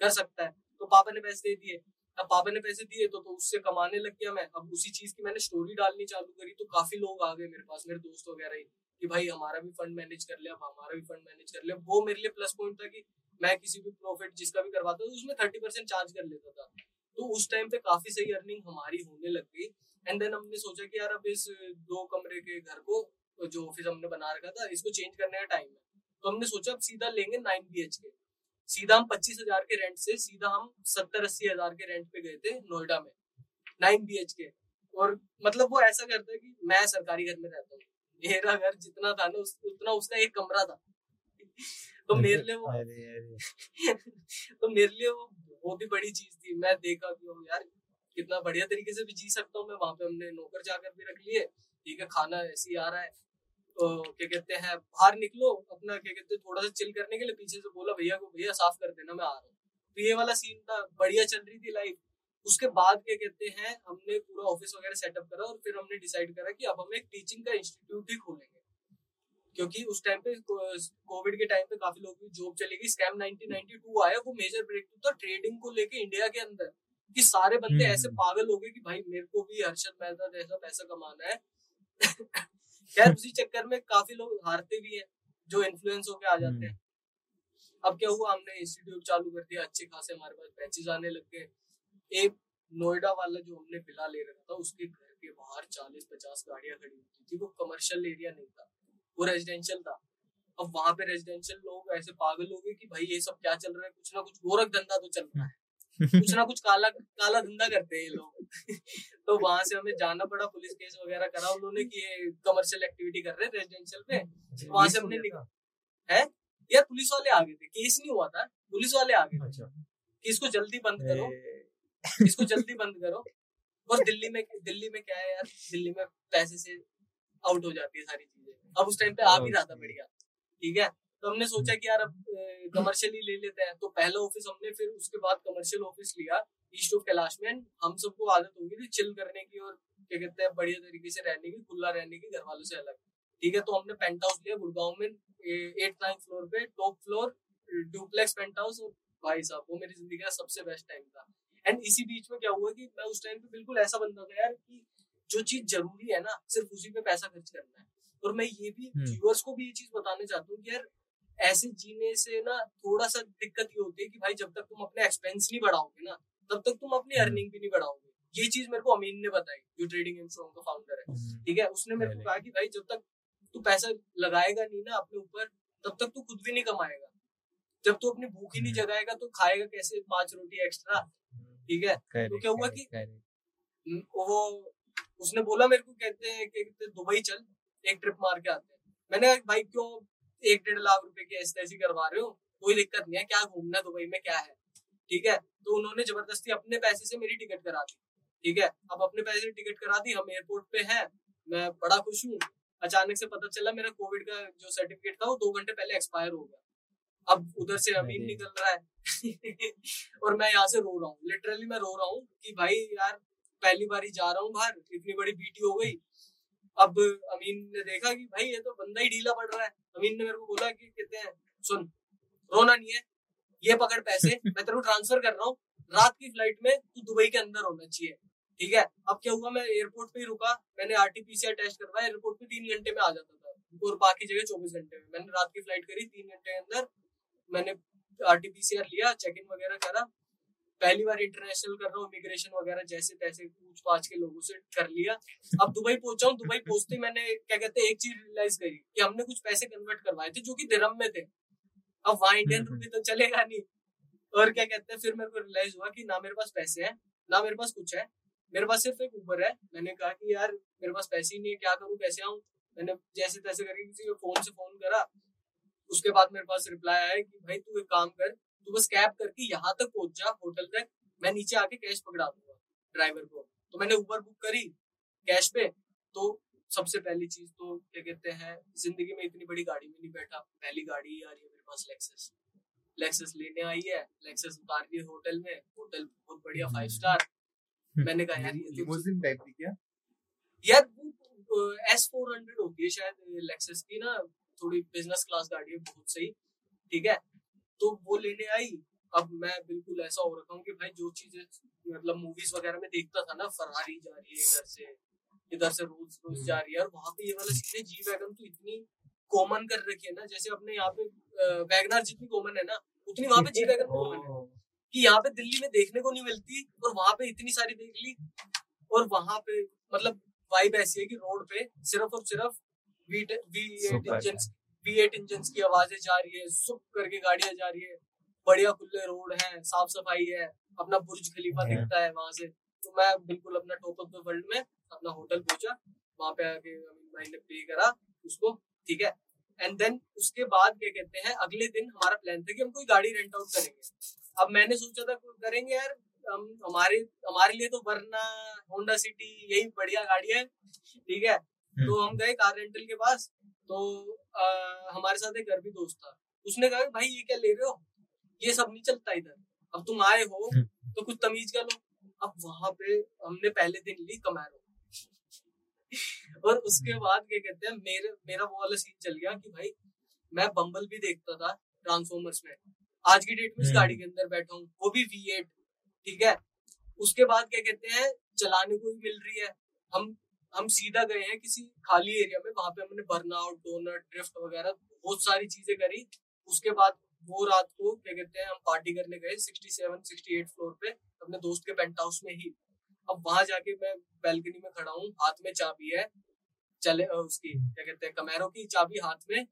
कर सकता है। तो पापा ने पैसे दे दिए। अब पापा ने पैसे दिए तो, तो उससे कमाने लग गया मैं। अब उसी चीज़ की मैंने स्टोरी डालनी चालू करी तो काफ़ी लोग आ गए मेरे पास मेरे दोस्त वगैरह ही। कि भाई हमारा भी फंड मैनेज कर लिया हमारा भी फंड मैनेज कर लिया वो मेरे लिए प्लस पॉइंट था कि मैं किसी भी प्रॉफिट जिसका भी करवाता था उसमें थर्टी परसेंट चार्ज कर लेता था। तो उस टाइम पे काफ़ी सही अर्निंग हमारी होने लग गई। एंड देन हमने सोचा कि यार अब इस दो कमरे के घर को जो ऑफ़िस हमने बना रखा था, इसको चेंज करने का टाइम है। तो हमने सोचा अब सीधा लेंगे नाइन बी के सीधा हम पच्चीस हज़ार के रेंट से सीधा हम सत्तर अस्सी हज़ार के रेंट पे गए थे नोएडा में नाइन बी के और मतलब वो ऐसा करता है कि मैं सरकारी घर में रहता हूँ। मेरा घर जितना था ना उस, उतना उसका एक कमरा था। तो मेरे लिए वो अरे अरे। *laughs* तो मेरे लिए वो वो भी बड़ी चीज़ थी। मैं देखा कि यार कितना बढ़िया तरीके से भी जी सकता हूँ मैं। वहाँ पे हमने नौकर जाकर भी रख लिए। ठीक है खाना ऐसे ही आ रहा है। तो क्या कहते हैं बाहर निकलो अपना क्या कहते हैं थोड़ा सा चिल करने के लिए पीछे से बोला भैया को भैया साफ़ कर देना मैं आ रहा हूँ। तो ये वाला सीन था बढ़िया चल रही थी लाइफ उसके बाद क्या कहते हैं हमने पूरा ऑफ़िस वगैरह सेटअप करा और फिर हमने डिसाइड करा कि अब हम एक टीचिंग का इंस्टीट्यूट ही खोलेंगे। क्योंकि उस टाइम पे कोविड के टाइम पे काफ़ी लोगों की जॉब चली गई। स्कैम 1992 आया वो मेजर ब्रेक था ट्रेडिंग को लेके इंडिया के अंदर कि सारे बंदे ऐसे हम्म। पागल हो गए कि भाई मेरे को भी हर्षद मेहता जैसा पैसा कमाना है। *laughs* खैर उसी चक्कर में काफ़ी लोग हारते भी हैं जो इन्फ्लुएंस होके आ जाते हैं। अब क्या हुआ हमने इंस्टीट्यूट चालू कर दिया अच्छे खासे हमारे पास बैचेज आने लग गए। एक नोएडा वाला जो हमने विला ले रखा था उसके घर के बाहर चालीस पचास गाड़ियाँ खड़ी होती थी। वो कमर्शियल एरिया नहीं था वो रेजिडेंशियल था। अब वहाँ पे रेजिडेंशियल लोग ऐसे पागल हो गए कि भाई ये सब क्या चल रहा है? कुछ ना कुछ गोरख धंधा तो चल रहा है। कुछ ना कुछ काला काला धंधा करते हैं ये लोग। *laughs* तो वहाँ से हमें जाना पड़ा पुलिस केस वगैरह करा उन्होंने कि ये कमर्शियल एक्टिविटी कर रहे हैं रेजिडेंशियल पे वहाँ से हमने निकल है? यार पुलिस वाले आ गए थे। केस नहीं हुआ था। पुलिस वाले आ गए थे। अच्छा। कि इसको जल्दी बंद करो। *laughs* इसको जल्दी बंद करो। और दिल्ली में दिल्ली में क्या है यार? दिल्ली में पैसे से आउट हो जाती है सारी चीज़ें। अब उस टाइम पे आ भी रहा था बढ़िया। ठीक है? तो हमने सोचा कि यार अब कमर्शियल ही ले लेते हैं। तो पहला ऑफ़िस हमने फिर उसके बाद कमर्शियल ऑफ़िस लिया ईस्ट ऑफ़ कैलाश में। हम सबको आदत हो गई थी चिल करने की और क्या कहते हैं बढ़िया तरीके से रहने की खुला रहने की घर वालों से अलग। ठीक है? तो हमने पेंट हाउस लिया गुड़गांव में एट नाइन फ्लोर पे top floor duplex penthouse और भाई साहब वो मेरी ज़िंदगी का सबसे बेस्ट टाइम था। एंड इसी बीच में क्या हुआ कि मैं उस टाइम पे बिल्कुल ऐसा बंदा था यार कि जो चीज़ ज़रूरी है ना सिर्फ़ उसी पे पैसा खर्च करना है। और मैं ये भी हम्म। व्यूअर्स को भी ये चीज़ बताने चाहता हूँ कि यार ऐसे जीने से ना थोड़ा सा दिक्कत ये होती है कि भाई जब तक तुम अपने एक्सपेंस नहीं बढ़ाओगे ना तब तक तुम अपनी हम्म। अर्निंग भी नहीं बढ़ाओगे। ये चीज़ मेरे को अमीन ने बताई जो ट्रेडिंग इंस्ट्रॉम का फाउंडर है। हम्म, ठीक है? उसने मेरे को कहा कि भाई जब तक तू पैसा लगाएगा नहीं ना अपने ऊपर तब तक तू खुद भी नहीं कमाएगा। जब तू अपनी भूख ही नहीं हम्म। जगाएगा तो खाएगा कैसे? पाँच रोटी एक्स्ट्रा ठीक है? तो क्या हुआ कि- वो उसने बोला मेरे को कहते हैं कहते दुबई चल एक ट्रिप मार के आते हैं। मैंने कहा भाई क्यों? एक डेढ़ लाख रुपए की ऐसी ऐसी करवा रहे हो कोई दिक्कत नहीं है क्या घूमना दुबई में क्या है? ठीक है? तो उन्होंने ज़बरदस्ती अपने पैसे से मेरी टिकट करा दी। ठीक है? अब अपने पैसे से टिकट करा दी हम एयरपोर्ट पे हैं मैं बड़ा खुश हूँ। अचानक से पता चला मेरा कोविड का जो सर्टिफिकेट था वो दो घंटे पहले एक्सपायर हो गया। अब उधर से अमीन निकल रहा है। *laughs* और मैं यहाँ से रो रहा हूँ। लिटरली मैं रो रहा हूँ कि भाई यार पहली बार ही जा रहा हूँ बाहर इतनी बड़ी बीटी हो गई। अब अमीन ने देखा कि भाई ये तो बंदा ही ढीला पड़ रहा है। अमीन ने मेरे को बोला कि कहते हैं सुन रोना नहीं है। ये पकड़ पैसे मैं तेरे को ट्रांसफ़र कर रहा हूँ। रात की फ़्लाइट में तू दुबई के अंदर होना चाहिए। ठीक है? अब क्या हुआ? मैं एयरपोर्ट पे ही रुका। मैंने आरटीपीसीआर टेस्ट करवाया। एयरपोर्ट पे तीन घंटे में आ जाता था। और बाकी जगह चौबीस घंटे में। मैंने रात की फ़्लाइट करी तीन घंटे के अंदर। मैंने आरटीपीसीआर लिया चेक इन वगैरह करा। पहली बार इंटरनेशनल कर रहा हूँ इमिग्रेशन वगैरह जैसे तैसे पूछ पाछ के लोगों से कर लिया। अब दुबई पहुँचा हूँ दुबई पहुँचते मैंने क्या कहते हैं एक चीज़ रियलाइज़ करी कि हमने कुछ पैसे कन्वर्ट करवाए थे जो कि दिरहम में थे। अब वहाँ इंडियन। रुपये तो चलेगा नहीं। और क्या कहते हैं फिर मेरे को रियलाइज़ हुआ कि ना मेरे पास पैसे हैं ना मेरे पास कुछ है। मेरे पास सिर्फ़ एक ऊबर है। मैंने कहा कि यार मेरे पास पैसे ही नहीं है क्या करूँ कैसे आऊँ? मैंने जैसे तैसे करके किसी को फ़ोन से फ़ोन करा। उसके बाद मेरे पास रिप्लाई आया कि भाई तू एक काम कर तू बस कैब करके यहाँ तक पहुँच जा होटल तक। मैं नीचे आके कैश पकड़ा दूँगा ड्राइवर को। तो मैंने ऊबर बुक करी कैश पे। तो सबसे पहली चीज़ तो क्या कहते हैं ज़िंदगी में इतनी बड़ी गाड़ी में नहीं बैठा। पहली गाड़ी आ रही है मेरे पास लेक्सस लेक्सस लेने आई है। लेक्सस उतार दी होटल में। होटल बहुत बढ़िया फाइव स्टार मैंने कहा यार ये तो लिमोजिन टाइप की क्या? यार वो एस फोर हंड्रेड होती है शायद लेक्सस की ना। थोड़ी बिज़नेस क्लास गाड़ी है बहुत सही। ठीक है? तो वो लेने आई। अब मैं बिल्कुल ऐसा हो रखा हूँ कि भाई जो चीज़ें मतलब मूवीज़ वगैरह में देखता था ना फरारी जा रही है इधर से इधर से रोज रोज जा रही है और वहाँ पे ये वाला सीन है जी वैगन तो इतनी कॉमन कर रखी है ना जैसे अपने यहाँ पे वैगनार जितनी कॉमन है ना उतनी वहाँ पे जी वैगन कॉमन है। ओ, कि यहाँ पे दिल्ली में देखने को नहीं मिलती और वहाँ पे इतनी सारी देख ली और वहाँ पे मतलब वाइब ऐसी है कि रोड पे सिर्फ़ और सिर्फ़ V V eight engine V eight engine की आवाज़ें जा रही है सुप करके गाड़ियाँ जा रही है। बढ़िया खुले रोड है साफ़ सफ़ाई है अपना बुर्ज खलीफा दिखता है वहाँ से। तो मैं बिल्कुल अपना टॉप ऑफ़ द वर्ल्ड में अपना होटल पहुँचा वहाँ पे आके भाई ने पे करा उसको ठीक है? एंड देन उसके बाद क्या कहते हैं अगले दिन हमारा प्लान था कि हम कोई गाड़ी रेंट आउट करेंगे। अब मैंने सोचा था करेंगे यार हम हमारे हमारे लिए तो वरना होंडा सिटी यही बढ़िया गाड़ी है ठीक है? तो हम गए कार रेंटल के पास तो आ, हमारे साथ एक घर भी दोस्त था। उसने कहा भाई ये क्या ले रहे हो? ये सब नहीं चलता इधर। अब तुम आए हो तो कुछ तमीज का लो। अब वहाँ पे हमने पहले दिन ली कमैरो। और उसके बाद क्या कहते हैं मेरे मेरा वो वाला सीन चल गया कि भाई मैं बम्बल भी देखता था ट्रांसफॉर्मर्स में। आज की डेट में इस गाड़ी के अंदर बैठा हूँ वो भी वी एट ठीक है? उसके बाद क्या कहते हैं चलाने को भी मिल रही है। हम हम सीधा गए हैं किसी खाली एरिया में, वहाँ पे हमने बर्नआउट डोनट ड्रिफ्ट वगैरह बहुत सारी चीज़ें करी। उसके बाद वो रात को क्या कहते हैं, हम पार्टी करने गए 67 68 फ्लोर पे, अपने दोस्त के पेंट हाउस में ही। अब वहाँ जाके मैं बैल्कनी में खड़ा हूँ, हाथ में चाबी है, चले उसकी क्या कहते हैं कमेरो की चाबी हाथ में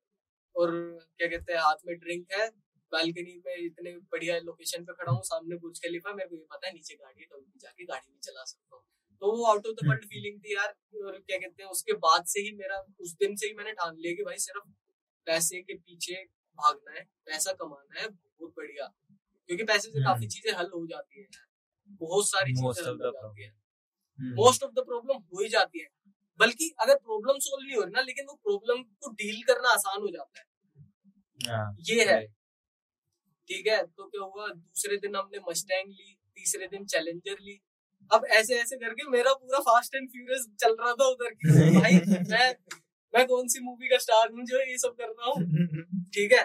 और क्या कहते हैं, हाथ में ड्रिंक है। बालकनी में इतने बढ़िया लोकेशन पे खड़ा हूँ, सामने बुर्ज खलीफा मेरे को ये पता है, नीचे गाड़ी है तो जाके गाड़ी भी चला सकता हूँ। तो वो out of the world feeling थी यार और क्या कहते हैं उसके बाद से ही मेरा उस दिन से ही मैंने ठान लिया कि भाई सिर्फ़ पैसे के पीछे भागना है पैसा कमाना है बहुत बढ़िया। क्योंकि पैसे से काफ़ी हम्म। चीज़ें हल हो जाती है बहुत सारी चीज़ें हल हो जाती है। मोस्ट ऑफ़ द प्रॉब्लम हो ही जाती है। बल्कि अगर प्रॉब्लम सोल्व नहीं हो रही ना लेकिन वो प्रॉब्लम को डील करना आसान हो जाता है। हाँ, ये है। ठीक है तो क्या हुआ दूसरे दिन हमने मस्टैंग ली तीसरे दिन चैलेंजर ली अब ऐसे ऐसे करके मेरा पूरा फास्ट एंड फ्यूरियस चल रहा था उधर की। *laughs* भाई मैं मैं कौन सी मूवी का स्टार हूँ जो ये सब कर रहा हूँ? *laughs* ठीक है?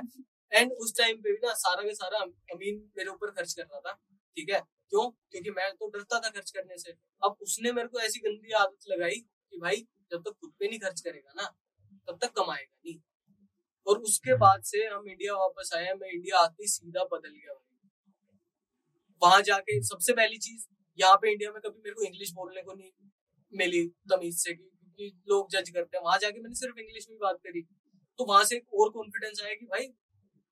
एंड उस टाइम पे भी ना सारा का सारा अमीन मेरे ऊपर खर्च कर रहा था। ठीक है? क्यों? क्योंकि मैं तो डरता था खर्च करने से। अब उसने मेरे को ऐसी गंदी आदत लगाई कि भाई जब तक खुद पे नहीं खर्च करेगा ना तब तक कमाएगा नहीं। और उसके। बाद से हम इंडिया वापस आए मैं इंडिया आते सीधा बदल गया। वहाँ जाके सबसे पहली चीज़ यहाँ पे इंडिया में कभी मेरे को इंग्लिश बोलने को नहीं मिली तमीज से क्योंकि लोग जज करते हैं। वहाँ जाके मैंने सिर्फ़ इंग्लिश में बात करी। तो वहाँ से एक और कॉन्फिडेंस आया कि भाई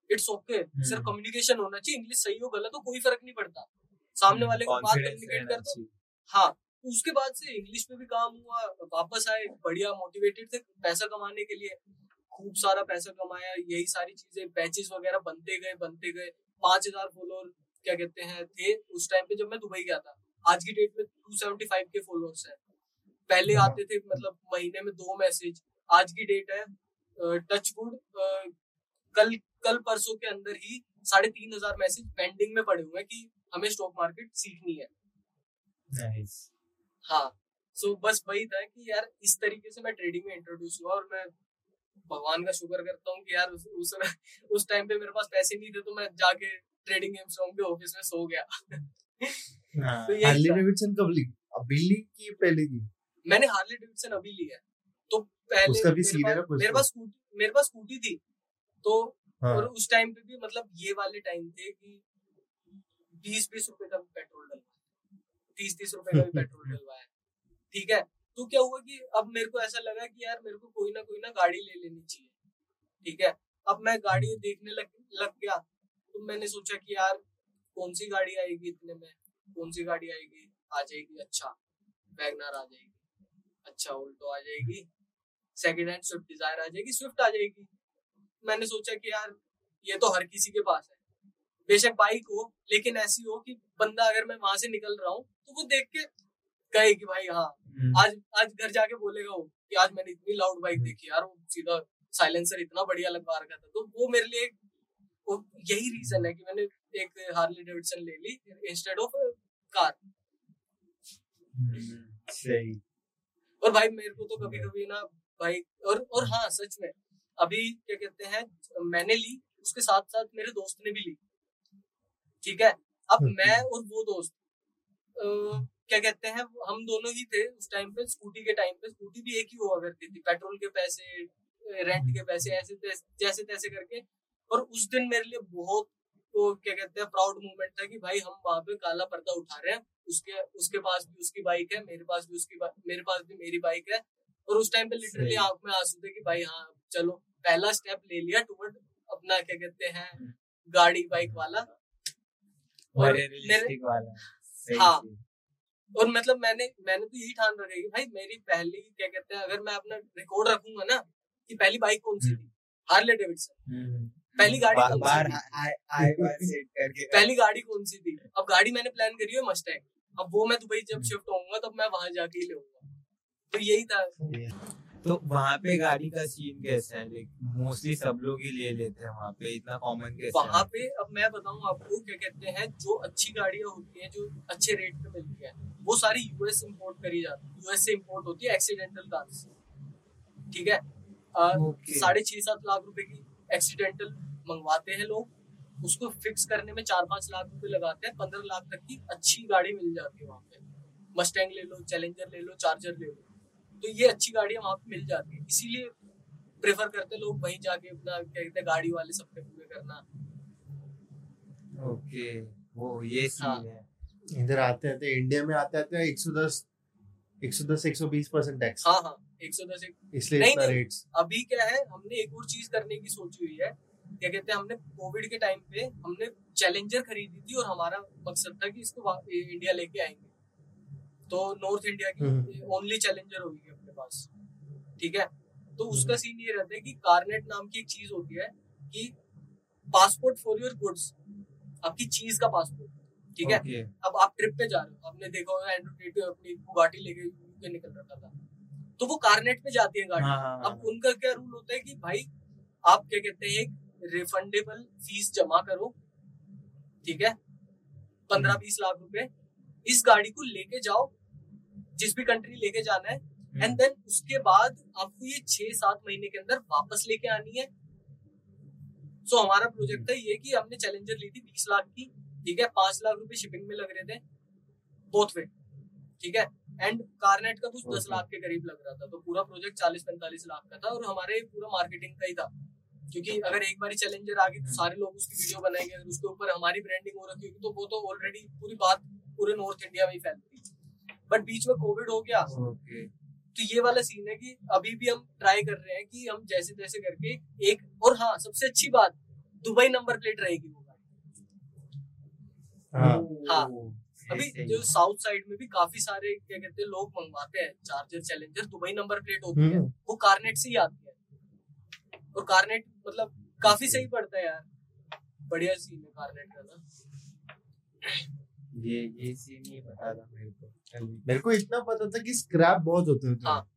इट्स ओके okay, सिर्फ़ कम्युनिकेशन होना चाहिए। इंग्लिश सही हो गलत हो कोई फ़र्क नहीं पड़ता। सामने वाले को बात कम्युनिकेट कर दो। हाँ उसके बाद से इंग्लिश में भी काम हुआ वापस आए बढ़िया मोटिवेटेड थे पैसा कमाने के लिए। खूब सारा पैसा कमाया यही सारी चीज़ें बैचेस वगैरह बनते गए बनते गए। पाँच हज़ार फॉलोअर क्या कहते हैं थे। उस टाइम पे जब मैं दुबई गया था आज की डेट में टू सेवेंटी फाइव के फॉलोअर्स है पहले हाँ। आते थे मतलब महीने में दो मैसेज आज की डेट है टच वुड कल कल परसों के अंदर ही साढ़े तीन हज़ार मैसेज पेंडिंग में पड़े हुए हैं कि हमें स्टॉक मार्केट सीखनी है nice. हाँ सो so, बस वही था कि यार इस तरीके से मैं ट्रेडिंग में इंट्रोड्यूस हुआ और मैं भगवान का शुक्र करता हूँ कि यार उस उस, उस टाइम पे मेरे पास पैसे नहीं थे तो मैं जाके ट्रेडिंग एमस्ट्रॉन्ग के ऑफ़िस में सो गया *laughs* हार्ली डेविडसन कब ली? अभी ली की पहले की? मैंने हार्ली डेविडसन अभी ली है। तो पहले उसका भी सीधे मेरे, मेरे पास स्कूटी मेरे पास स्कूटी थी। तो हाँ. और उस टाइम पे भी मतलब ये वाले टाइम थे कि बीस बीस रुपए का पेट्रोल डलवा तीस तीस रुपए का भी पेट्रोल *laughs* डलवाया। ठीक है? तो क्या हुआ कि अब मेरे को ऐसा लगा कि यार मेरे को कोई ना कोई ना गाड़ी ले लेनी चाहिए। ठीक है? अब मैं गाड़ी हम्म। देखने लग लग गया। तो मैंने सोचा कि यार कौन सी गाड़ी आएगी इतने में? कौन सी गाड़ी आएगी? आ जाएगी अच्छा। वैगनार आ जाएगी। अच्छा उल्टो आ जाएगी। सेकंड हैंड स्विफ्ट डिज़ायर आ जाएगी स्विफ्ट आ जाएगी। मैंने सोचा कि यार ये तो हर किसी के पास है। बेशक बाइक हो लेकिन ऐसी हो कि बंदा अगर मैं वहाँ से निकल रहा हूँ तो वो देख के गए कि भाई हाँ हम्म। आज आज घर जाके बोलेगा वो कि आज मैंने इतनी लाउड बाइक हम्म। देखी। यार वो सीधा साइलेंसर इतना बढ़िया लगवा रखा था। तो वो मेरे लिए यही रीजन है कि मैंने एक हार्ली डेविडसन ले ली इंस्टेड ऑफ़ कार सही। और भाई मेरे को तो कभी कभी ना भाई और और हाँ सच में। अभी क्या कहते हैं मैंने ली उसके साथ साथ मेरे दोस्त ने भी ली। ठीक है? अब मैं और वो दोस्त क्या कहते हैं हम दोनों ही थे उस टाइम पे स्कूटी के टाइम पे। स्कूटी भी एक ही हुआ करती थी पेट्रोल के पैसे रेंट के पैसे ऐसे जैसे तैसे करके। और उस दिन मेरे लिए बहुत तो क्या कहते हैं प्राउड मूवमेंट था कि भाई हम वहाँ पे काला पर्दा उठा रहे हैं। उसके उसके पास भी उसकी बाइक है मेरे पास भी उसकी मेरे पास भी मेरी बाइक है। और उस टाइम पे लिटरली आँख में आँसू थे कि भाई हाँ चलो पहला स्टेप ले लिया टूवर्ड अपना क्या कहते हैं गाड़ी बाइक वाला। और मेरे वाला। हाँ। और मतलब मैंने मैंने तो यही ठान रखा है कि भाई मेरी पहली क्या कहते हैं अगर मैं अपना रिकॉर्ड रखूँगा ना कि पहली बाइक कौन सी हम्म। थी? हार्ले डेविडसन पहली गाड़ी बा- बार? आई करके। पहली गाड़ी कौन सी थी? अब गाड़ी मैंने प्लान करी है मस्टैंग अब वो मैं दुबई जब। शिफ्ट होऊँगा तब मैं वहाँ जाके ही लूँगा तो यही था। तो वहाँ पे गाड़ी का सीन कैसा है? लाइक मोस्टली सब लोग ही ले लेते हैं वहाँ पे इतना कॉमन कैसा वहाँ पे अब मैं बताऊँ आपको क्या कहते हैं जो अच्छी गाड़ियाँ होती हैं जो अच्छे रेट पे मिलती हैं वो सारी यूएस इंपोर्ट करी जाती है। यूएस से इंपोर्ट होती है एक्सीडेंटल कार्स ठीक है? साढ़े छह सात लाख रुपए की एक्सीडेंटल मंगवाते हैं लोग उसको फिक्स करने में चार पाँच लाख रुपए लगाते हैं पंद्रह लाख तक की अच्छी गाड़ी मिल जाती है वहाँ पे। मस्टैंग ले लो चैलेंजर ले लो चार्जर ले लो। तो ये अच्छी गाड़ियाँ वहाँ पे मिल जाती है। इसीलिए प्रेफर करते लोग वहीं जाके अपना क्या कहते हैं गाड़ी वाले सपने पूरे करना। ओके वो ये हाँ। सीन है। इधर आते आते इंडिया में आते आते एक सौ दस एक सौ दस एक सौ बीस परसेंट टैक्स हाँ हाँ। एक सौ दस इसलिए नहीं, नहीं। अभी क्या है हमने एक और चीज़ करने की सोची हुई है। क्या कहते हैं हमने कोविड के टाइम पे हमने चैलेंजर खरीदी थी और हमारा मकसद था कि इसको इंडिया लेके आएँगे। तो नॉर्थ इंडिया की हम्म। ओनली चैलेंजर होगी अपने पास। ठीक है? तो उसका सीन ये रहता है कि कारनेट नाम की एक चीज़ होती है कि पासपोर्ट फॉर योर गुड्स आपकी चीज़ का पासपोर्ट ठीक है? अब आप ट्रिप पे जा रहे हो। आपने देखा होगा एंड्रू अपनी बुगाटी लेके यूके निकल रखा था। तो वो कारनेट पे जाती है गाड़ी। हाँ हाँ अब उनका क्या रूल होता है कि भाई आप क्या कहते हैं एक रिफंडेबल फ़ीस जमा करो ठीक है? पंद्रह बीस लाख रुपए। इस गाड़ी को लेके जाओ जिस भी कंट्री लेके जाना है हम्म। एंड देन उसके बाद आपको ये छह सात महीने के अंदर वापस लेके आनी है। सो so, हमारा प्रोजेक्ट था ये कि हमने चैलेंजर ली थी बीस लाख की ठीक है? पाँच लाख रुपए शिपिंग में लग रहे थे बोथ वे ठीक है? एंड कारनेट का कुछ दस लाख के करीब लग रहा था। तो पूरा प्रोजेक्ट चालीस पैंतालीस लाख का था और हमारे पूरा मार्केटिंग का ही था। क्योंकि अगर एक बार चैलेंजर आ गई तो। सारे लोग उसकी वीडियो बनाएँगे अगर उसके ऊपर हमारी ब्रांडिंग हो रखी होगी तो वो तो ऑलरेडी पूरी बात पूरे नॉर्थ इंडिया में ही फैलती बट बीच में कोविड हो गया। तो ये वाला सीन है कि अभी भी हम ट्राई कर रहे हैं कि हम जैसे तैसे करके एक और हाँ सबसे अच्छी बात दुबई नंबर प्लेट रहेगी वो गाड़ी हाँ। हाँ। अभी जो साउथ साइड में भी काफ़ी सारे क्या कहते हैं लोग मंगवाते हैं charger challenger Dubai number plate होती है हम्म। वो कारनेट से ही आती है। और कारनेट मतलब काफ़ी सही पड़ता है यार। बढ़िया सीन है कारनेट का ना। ये ये सीन नहीं पता था मेरे को। मेरे को इतना पता था कि स्क्रैप बहुत होते होते हैं। हाँ।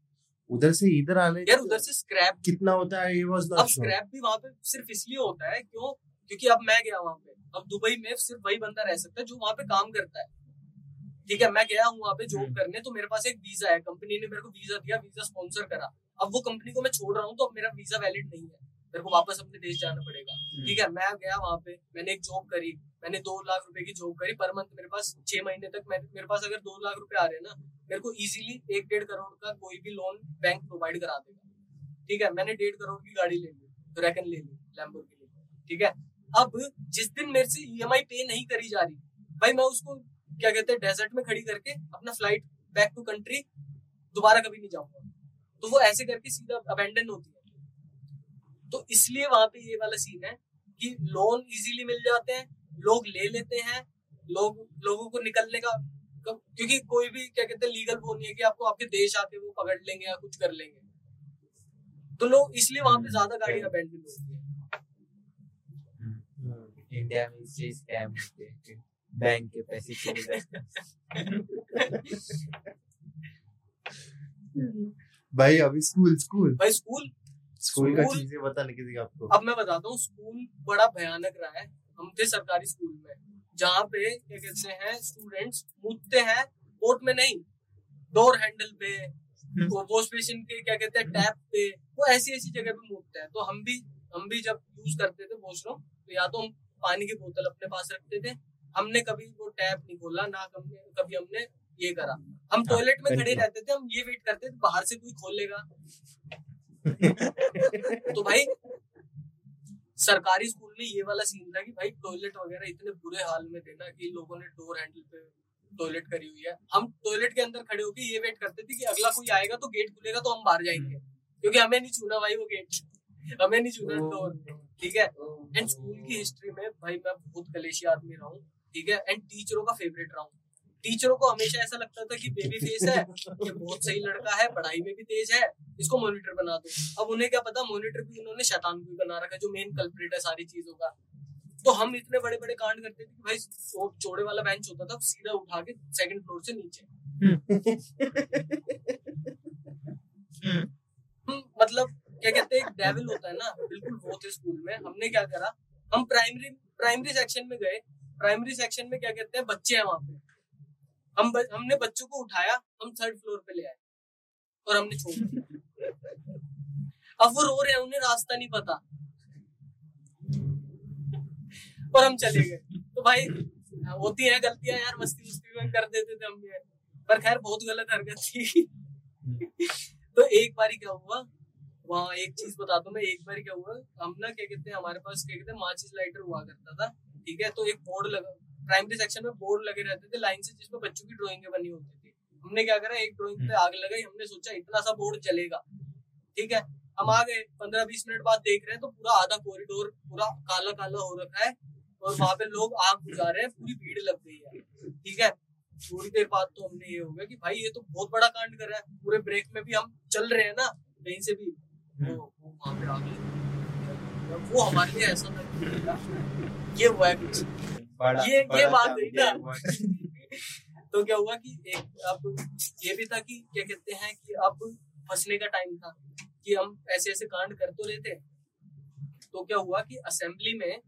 उधर से इधर आने यार उधर से स्क्रैप कितना होता है ये वाज अब स्क्रैप भी वहाँ पे सिर्फ़ इसलिए होता है क्यों? क्योंकि अब मैं गया वहाँ पे। अब दुबई में सिर्फ़ वही बंदा रह सकता है जो वहाँ पे काम करता है। ठीक है मैं गया हूँ वहाँ पे जॉब हम्म। करने तो मेरे पास एक वीज़ा है। कंपनी ने मेरे को वीज़ा दिया वीज़ा स्पॉन्सर करा। अब वो कंपनी को मैं छोड़ रहा हूँ तो अब मेरा वीज़ा वैलिड नहीं है। मेरे को वापस अपने देश जाना पड़ेगा। ठीक है मैं गया वहाँ पे मैंने एक जॉब करी। मैंने दो लाख रुपए की जॉब करी पर मंथ मेरे पास छह महीने तक मेरे पास अगर दो लाख रुपए आ रहे हैं ना मेरे को इजीली एक डेढ़ करोड़ का कोई भी लोन बैंक प्रोवाइड करा देगा। ठीक है मैंने डेढ़ करोड़ की गाड़ी ले ली तो रैकन ले ली लैम्बोर्गिनी ठीक है अब जिस दिन मेरे से ईएमआई पे नहीं करी जा रही, भाई मैं उसको, क्या कहते हैं डेजर्ट में खड़ी करके अपना फ़्लाइट बैक टू कंट्री दोबारा कभी नहीं जाऊँगा। तो वो ऐसे करके सीधा अबेंडन होती है। तो इसलिए वहाँ पे ये वाला सीन है कि लोन इजीली मिल जाते हैं, लोग ले लेते हैं, लोग, लोगों को निकलने का क्योंकि कोई भी, क्या कहते हैं लीगल वो नहीं है कि आपको, आपके देश आके वो पकड़ लेंगे या कुछ कर लेंगे। तो लोग इसलिए वहाँ पे ज़्यादा गाड़ी अबेंडन होती है। इंडिया में इससे स्कैम होते हैं बैंक के पैसे चले जाते भाई अभी स्कूल स्कूल। भाई स्कूल। स्कूल का चीज़ें बताने की आपको। अब मैं बताता हूँ स्कूल बड़ा भयानक रहा है हम थे सरकारी स्कूल में जहाँ पे क्या कहते हैं स्टूडेंट्स मूतते हैं बोट में नहीं डोर हैंडल पे वॉश बेसिन के क्या कहते हैं टैप पे वो ऐसी ऐसी जगह पे मूतते हैं। तो हम भी हम भी जब यूज़ करते थे वॉशरूम तो या तो हम पानी की बोतल अपने पास रखते थे हमने कभी वो टैप नहीं खोला ना कभी कभी हमने ये करा। हम हाँ, टॉयलेट में खड़े रहते थे हम ये वेट करते थे बाहर से कोई खोलेगा। *laughs* तो भाई सरकारी स्कूल में ये वाला सीन था कि भाई टॉयलेट वगैरह इतने बुरे हाल में थे ना कि लोगों ने डोर हैंडल पे टॉयलेट करी हुई है। हम टॉयलेट के अंदर खड़े होके ये वेट करते थे कि अगला कोई आएगा तो गेट खुलेगा तो हम बाहर जाएँगे। क्योंकि हमें नहीं छूना भाई वो गेट हमें नहीं छूना डोर ठीक है? एंड स्कूल की हिस्ट्री में भाई मैं बहुत कलेशी आदमी रहा हूँ ठीक है? एंड टीचरों का फेवरेट रहा हूँ। टीचरों को हमेशा ऐसा लगता था कि बेबी फेस है ये बहुत सही लड़का है पढ़ाई में भी तेज है इसको मॉनिटर बना दो। अब उन्हें क्या पता मॉनिटर भी उन्होंने शैतान को बना रखा है जो मेन कल्प्रिट है सारी चीज़ों का। तो हम इतने बड़े बड़े कांड करते थे कि भाई वो चौड़े वाला बेंच होता था सीधा उठा के सेकंड फ्लोर से नीचे। मतलब क्या कहते हैं एक डेविल होता है ना बिल्कुल वो थे स्कूल में। हमने क्या करा हम प्राइमरी प्राइमरी सेक्शन में गए। प्राइमरी सेक्शन में क्या कहते हैं बच्चे हैं वहाँ पे। हम ब, हमने बच्चों को उठाया हम थर्ड फ्लोर पे ले आए और हमने छोड़ अब वो रो रहे हैं उन्हें रास्ता नहीं पता। और हम चले गए। तो भाई होती है गलतियाँ यार मस्ती मस्ती में कर देते थे हम पर खैर बहुत गलत हरकत थी। तो एक बारी क्या हुआ वहाँ एक चीज़ बता दो मैं एक बार क्या हुआ हम ना क्या कहते हैं हमारे पास क्या कहते हैं माचिस लाइटर हुआ करता था ठीक है? तो एक बोर्ड लगा प्राइमरी सेक्शन में बोर्ड लगे रहते थे लाइन से जिसमें बच्चों की ड्राइंगें बनी होती थी। हमने क्या करा एक ड्राइंग पे आग लगाई हमने सोचा इतना सा बोर्ड जलेगा ठीक है? हम आ गए पंद्रह बीस मिनट बाद देख रहे हैं तो पूरा आधा कॉरिडोर पूरा काला काला हो रखा है और वहाँ पे लोग आग बुझा रहे हैं पूरी भीड़ लग गई है ठीक है? थोड़ी देर बाद तो हमने ये हो गया कि भाई ये तो बहुत बड़ा कांड कर रहा है पूरे ब्रेक में भी हम चल रहे हैं ना कहीं से भी। वो वो वहाँ पे आग लगी वो हमारे लिए ऐसा था ये हुआ है। ये- ये बात था, ना। *laughs* तो क्या हुआ कि एक अब ये भी था कि क्या कहते हैं कि अब फंसने का टाइम था कि हम ऐसे ऐसे कांड कर तो रहे थे तो क्या हुआ कि असेंबली में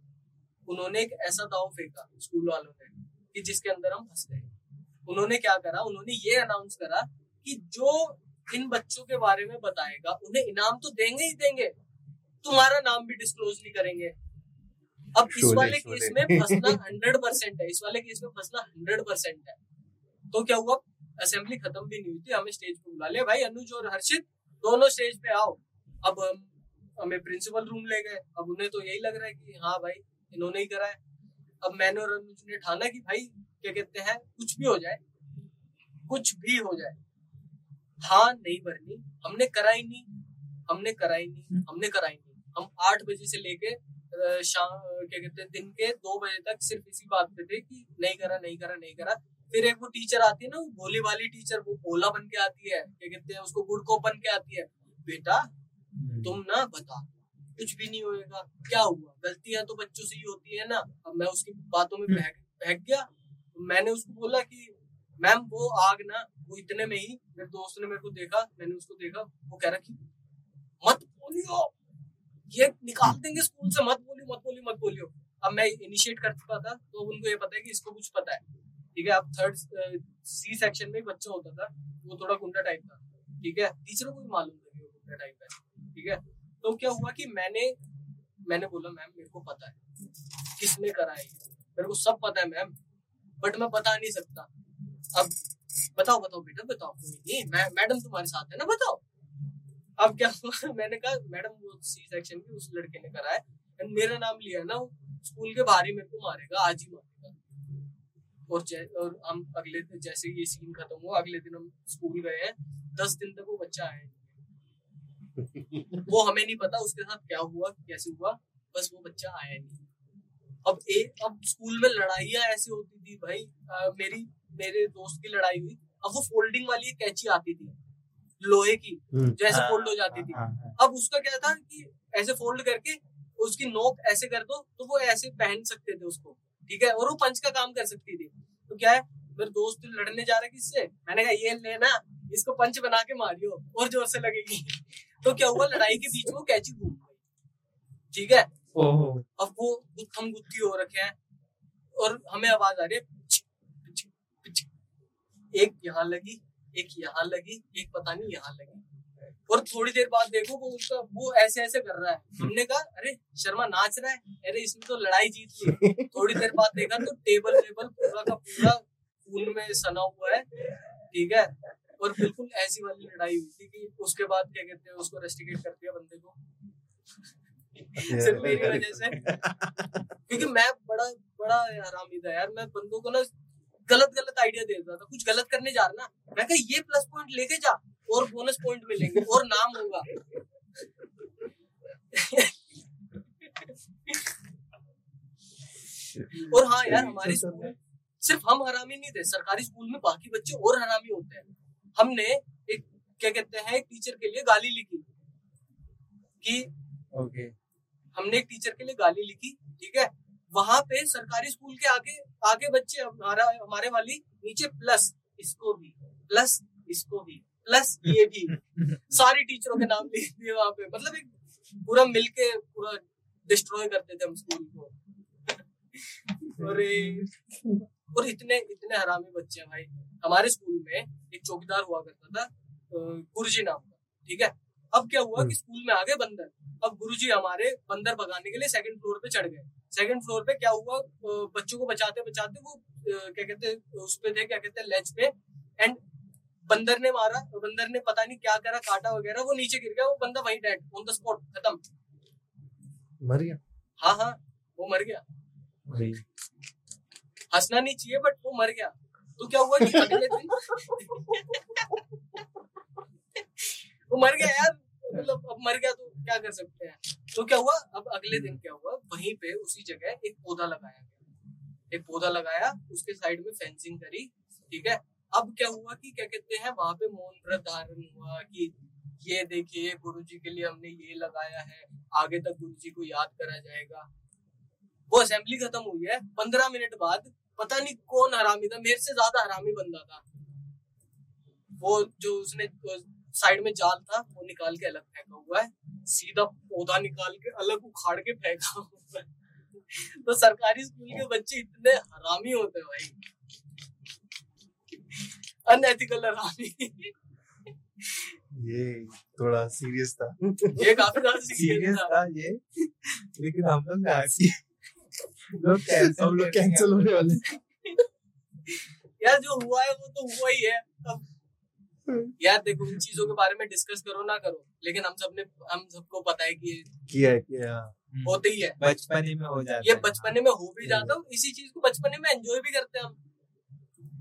उन्होंने एक ऐसा दाव फेंका स्कूल वालों ने कि जिसके अंदर हम फंस गए। उन्होंने क्या करा? उन्होंने ये अनाउंस करा कि जो इन बच्चों के बारे में बताएगा। उन्हें इनाम तो देंगे ही देंगे। तुम्हारा नाम भी डिस्क्लोज नहीं करेंगे। अब इस वाले केस में फंसना हंड्रेड परसेंट है। इस वाले केस में फंसना हंड्रेड परसेंट है। तो क्या हुआ? असेंबली खत्म भी नहीं हुई थी। हमें स्टेज पे बुला लिया। भाई अनुज और हर्षित दोनों स्टेज पे आओ। अब हम हमें प्रिंसिपल रूम ले गए। अब उन्हें तो यही लग रहा है कि हाँ भाई इन्होंने ही करा है। अब मैंने और अनुज ने ठाना कि भाई क्या कहते हैं कुछ भी हो जाए कुछ भी हो जाए। हाँ नहीं भरनी। हमने कराई नहीं। हमने कराई नहीं। हमने कराई नहीं। हम आठ बजे से लेके शाम क्या कहते हैं दिन के दो बजे तक सिर्फ़ इसी बात पे थे कि नहीं करा नहीं करा नहीं करा। फिर एक वो टीचर आती है ना वो भोली वाली टीचर वो भोला बन के आती है। क्या कहते हैं उसको गुड़ को बन के आती है। बेटा तुम ना बता कुछ भी नहीं होएगा। क्या हुआ? गलतियाँ तो बच्चों से ही होती है ना। अब मैं उसकी बातों में बहक बहक गया। मैंने उसको बोला कि मैम वो आग ना वो इतने में ही, मेरे दोस्त ने मेरे को देखा, मैंने उसको देखा, वो कह रहा कि, मत बोलियो। ये निकाल देंगे स्कूल से, मत बोलियो मत बोलियो मत बोलियो। अब मैं इनिशिएट कर चुका था तो उनको ये पता है कि इसको कुछ पता है। ठीक है, अब थर्ड सी सेक्शन में बच्चा होता था, वो थोड़ा गुंडा टाइप था। ठीक है टीचरों को भी मालूम था कि वो गुंडा टाइप है। ठीक है तो क्या हुआ कि मैंने मैंने बोला, मैम, मेरे को पता है। किसने करा है मेरे को सब पता है, मैम, बट मैं बता नहीं सकता। अब बताओ बताओ बेटा बताओ नहीं मैं मैडम तुम्हारे साथ है ना बताओ। अब क्या हुआ? *laughs* मैंने कहा मैडम वो सी सेक्शन की उस लड़के ने करा है एंड मेरा नाम लिया ना स्कूल के बाहर ही मेरे को मारेगा आज ही मारेगा। और और हम अगले दिन जैसे ये सीन खत्म हुआ अगले दिन हम स्कूल गए हैं दस दिन तक वो बच्चा आया नहीं। *laughs* वो हमें नहीं पता उसके साथ क्या हुआ कैसे हुआ बस वो बच्चा आया नहीं अब एक अब स्कूल में लड़ाइयाँ ऐसी होती थी भाई अ, मेरी मेरे दोस्त की लड़ाई हुई अब वो फोल्डिंग वाली कैची आती थी लोहे की हम्म। जो फोल्ड हो जाती थी। हाँ, हाँ, अब उसका क्या था कि ऐसे फोल्ड करके उसकी नोक ऐसे कर दो तो वो ऐसे पहन सकते थे उसको ठीक है? और वो पंच का काम कर सकती थी। तो क्या है मेरे दोस्त लड़ने जा रहे है किससे? मैंने कहा ये लेना इसको पंच बना के मारियो और ज़ोर से लगेगी। *laughs* तो क्या हुआ लड़ाई के बीच में वो कैची घूम गई ठीक है? अब वो गुत्थम गुत्थी हो रखे हैं और हमें आवाज़ आ रही है पिच, पिच, पिच। एक यहाँ लगी एक यहाँ लगी एक पता नहीं यहाँ लगी। और थोड़ी देर बाद देखो वो उसका वो ऐसे ऐसे कर रहा है। हमने कहा अरे शर्मा नाच रहा है? अरे इसने तो लड़ाई जीत ली *laughs* थोड़ी देर बाद देखा तो टेबल वेबल पूरा का पूरा खून में सना हुआ है। ठीक है? और बिल्कुल ऐसी वाली लड़ाई हुई थी कि उसके बाद क्या कहते हैं उसको रेस्टिकेट कर दिया बंदे को। सिर्फ़ मेरी वजह से। क्योंकि मैं बड़ा बड़ा हरामी था यार। मैं बंदों को ना गलत गलत आइडिया देता था। कुछ गलत करने जा रहा ना मैं कहा ये प्लस पॉइंट लेके जा और बोनस पॉइंट मिलेंगे और नाम होगा। और हाँ यार हमारे स्कूल सिर्फ़ हम हरामी नहीं थे सरकारी स्कूल में बाकी बच्चे और हरामी होते हैं। हमने एक क्या कहते हैं एक टीचर के लिए गाली लिखी कि ओके हमने एक टीचर के लिए गाली लिखी ठीक है? वहाँ पे सरकारी स्कूल के आगे आगे बच्चे हमारा हमारे वाली नीचे प्लस इसको भी प्लस इसको भी प्लस ये भी। *laughs* सारी टीचरों के नाम लिख दिए वहाँ पे। मतलब एक पूरा मिलके पूरा डिस्ट्रॉय करते थे हम स्कूल को। अरे और इतने इतने हरामी बच्चे हैं भाई। हमारे स्कूल में एक चौकीदार हुआ करता था गुरुजी नाम का ठीक है? अब क्या हुआ कि स्कूल में आ गए बंदर। अब गुरुजी हमारे बंदर भगाने के लिए सेकंड फ्लोर पे चढ़ गए। सेकंड फ्लोर पे क्या हुआ बच्चों को बचाते बचाते वो क्या कहते हैं उस पे थे क्या कहते हैं लेज पे। एंड बंदर ने मारा बंदर ने पता नहीं क्या करा काटा वगैरह वो नीचे गिर गया वो बंदा वहीं डेड ऑन द स्पॉट खत्म। मर गया? हाँ हाँ वो मर गया। हंसना नहीं चाहिए बट वो मर गया। तो क्या हुआ कि अगले दिन *laughs* वो मर गया यार। मतलब अब मर गया तो क्या कर सकते हैं? तो क्या हुआ? अब अगले दिन क्या हुआ? वहीं पे उसी जगह एक पौधा लगाया गया। एक पौधा लगाया, उसके साइड में फेंसिंग करी, ठीक है? अब क्या हुआ कि क्या कहते हैं, वहाँ पे मौन व्रत धारण हुआ कि ये देखिए गुरु जी के लिए हमने ये लगाया है, आगे तक गुरु जी को याद करा जाएगा। वो असेंबली खत्म हुई है। पंद्रह मिनट बाद पता नहीं कौन हरामी था, मेरे से ज़्यादा हरामी बंदा था। वो जो उसने साइड में जाल था वो निकाल के अलग फेंका हुआ है। सीधा पौधा निकाल के अलग उखाड़ के फेंका हुआ है। तो सरकारी स्कूल के बच्चे इतने हरामी होते हैं भाई। अनएथिकल हरामी। ये थोड़ा सीरियस था। ये काफ़ी ज़्यादा सीरियस था। था ये। लेकिन हम लोग लोग कैंसिल होने वाले। यार जो हुआ है वो तो हुआ ही है। अब यार देखो इन चीज़ों के बारे में डिस्कस करो ना करो। लेकिन हम सबने हम सबको पता है कि किया है किया होते ही है। बचपने में हो जाता ये है। बचपने में हो भी जाता है इसी चीज़ को बचपने में एंजॉय भी करते हैं हम।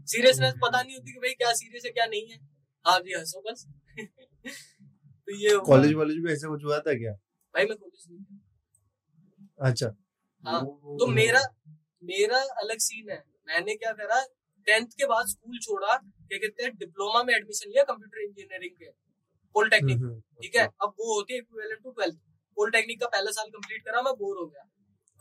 सीरियसनेस पता नहीं होती कि भाई क्या सीरियस है क्या नहीं है। हाँ जी हंसो बस। *laughs* तो ये कॉलेज वॉलेज में ऐसा कुछ हुआ था क्या? भाई मैं कॉलेज नहीं अच्छा। हाँ तो मेरा मेरा अलग सीन है। मैंने क्या करा टेंथ के बाद स्कूल छोड़ा क्या कहते हैं डिप्लोमा में एडमिशन लिया कंप्यूटर इंजीनियरिंग के पॉलिटेक्निक हम्म, हम्म, ठीक है? अब वो होती है इक्विवेलेंट टू ट्वेल्थ पॉलिटेक्निक का पहला साल कंप्लीट करा मैं बोर हो गया।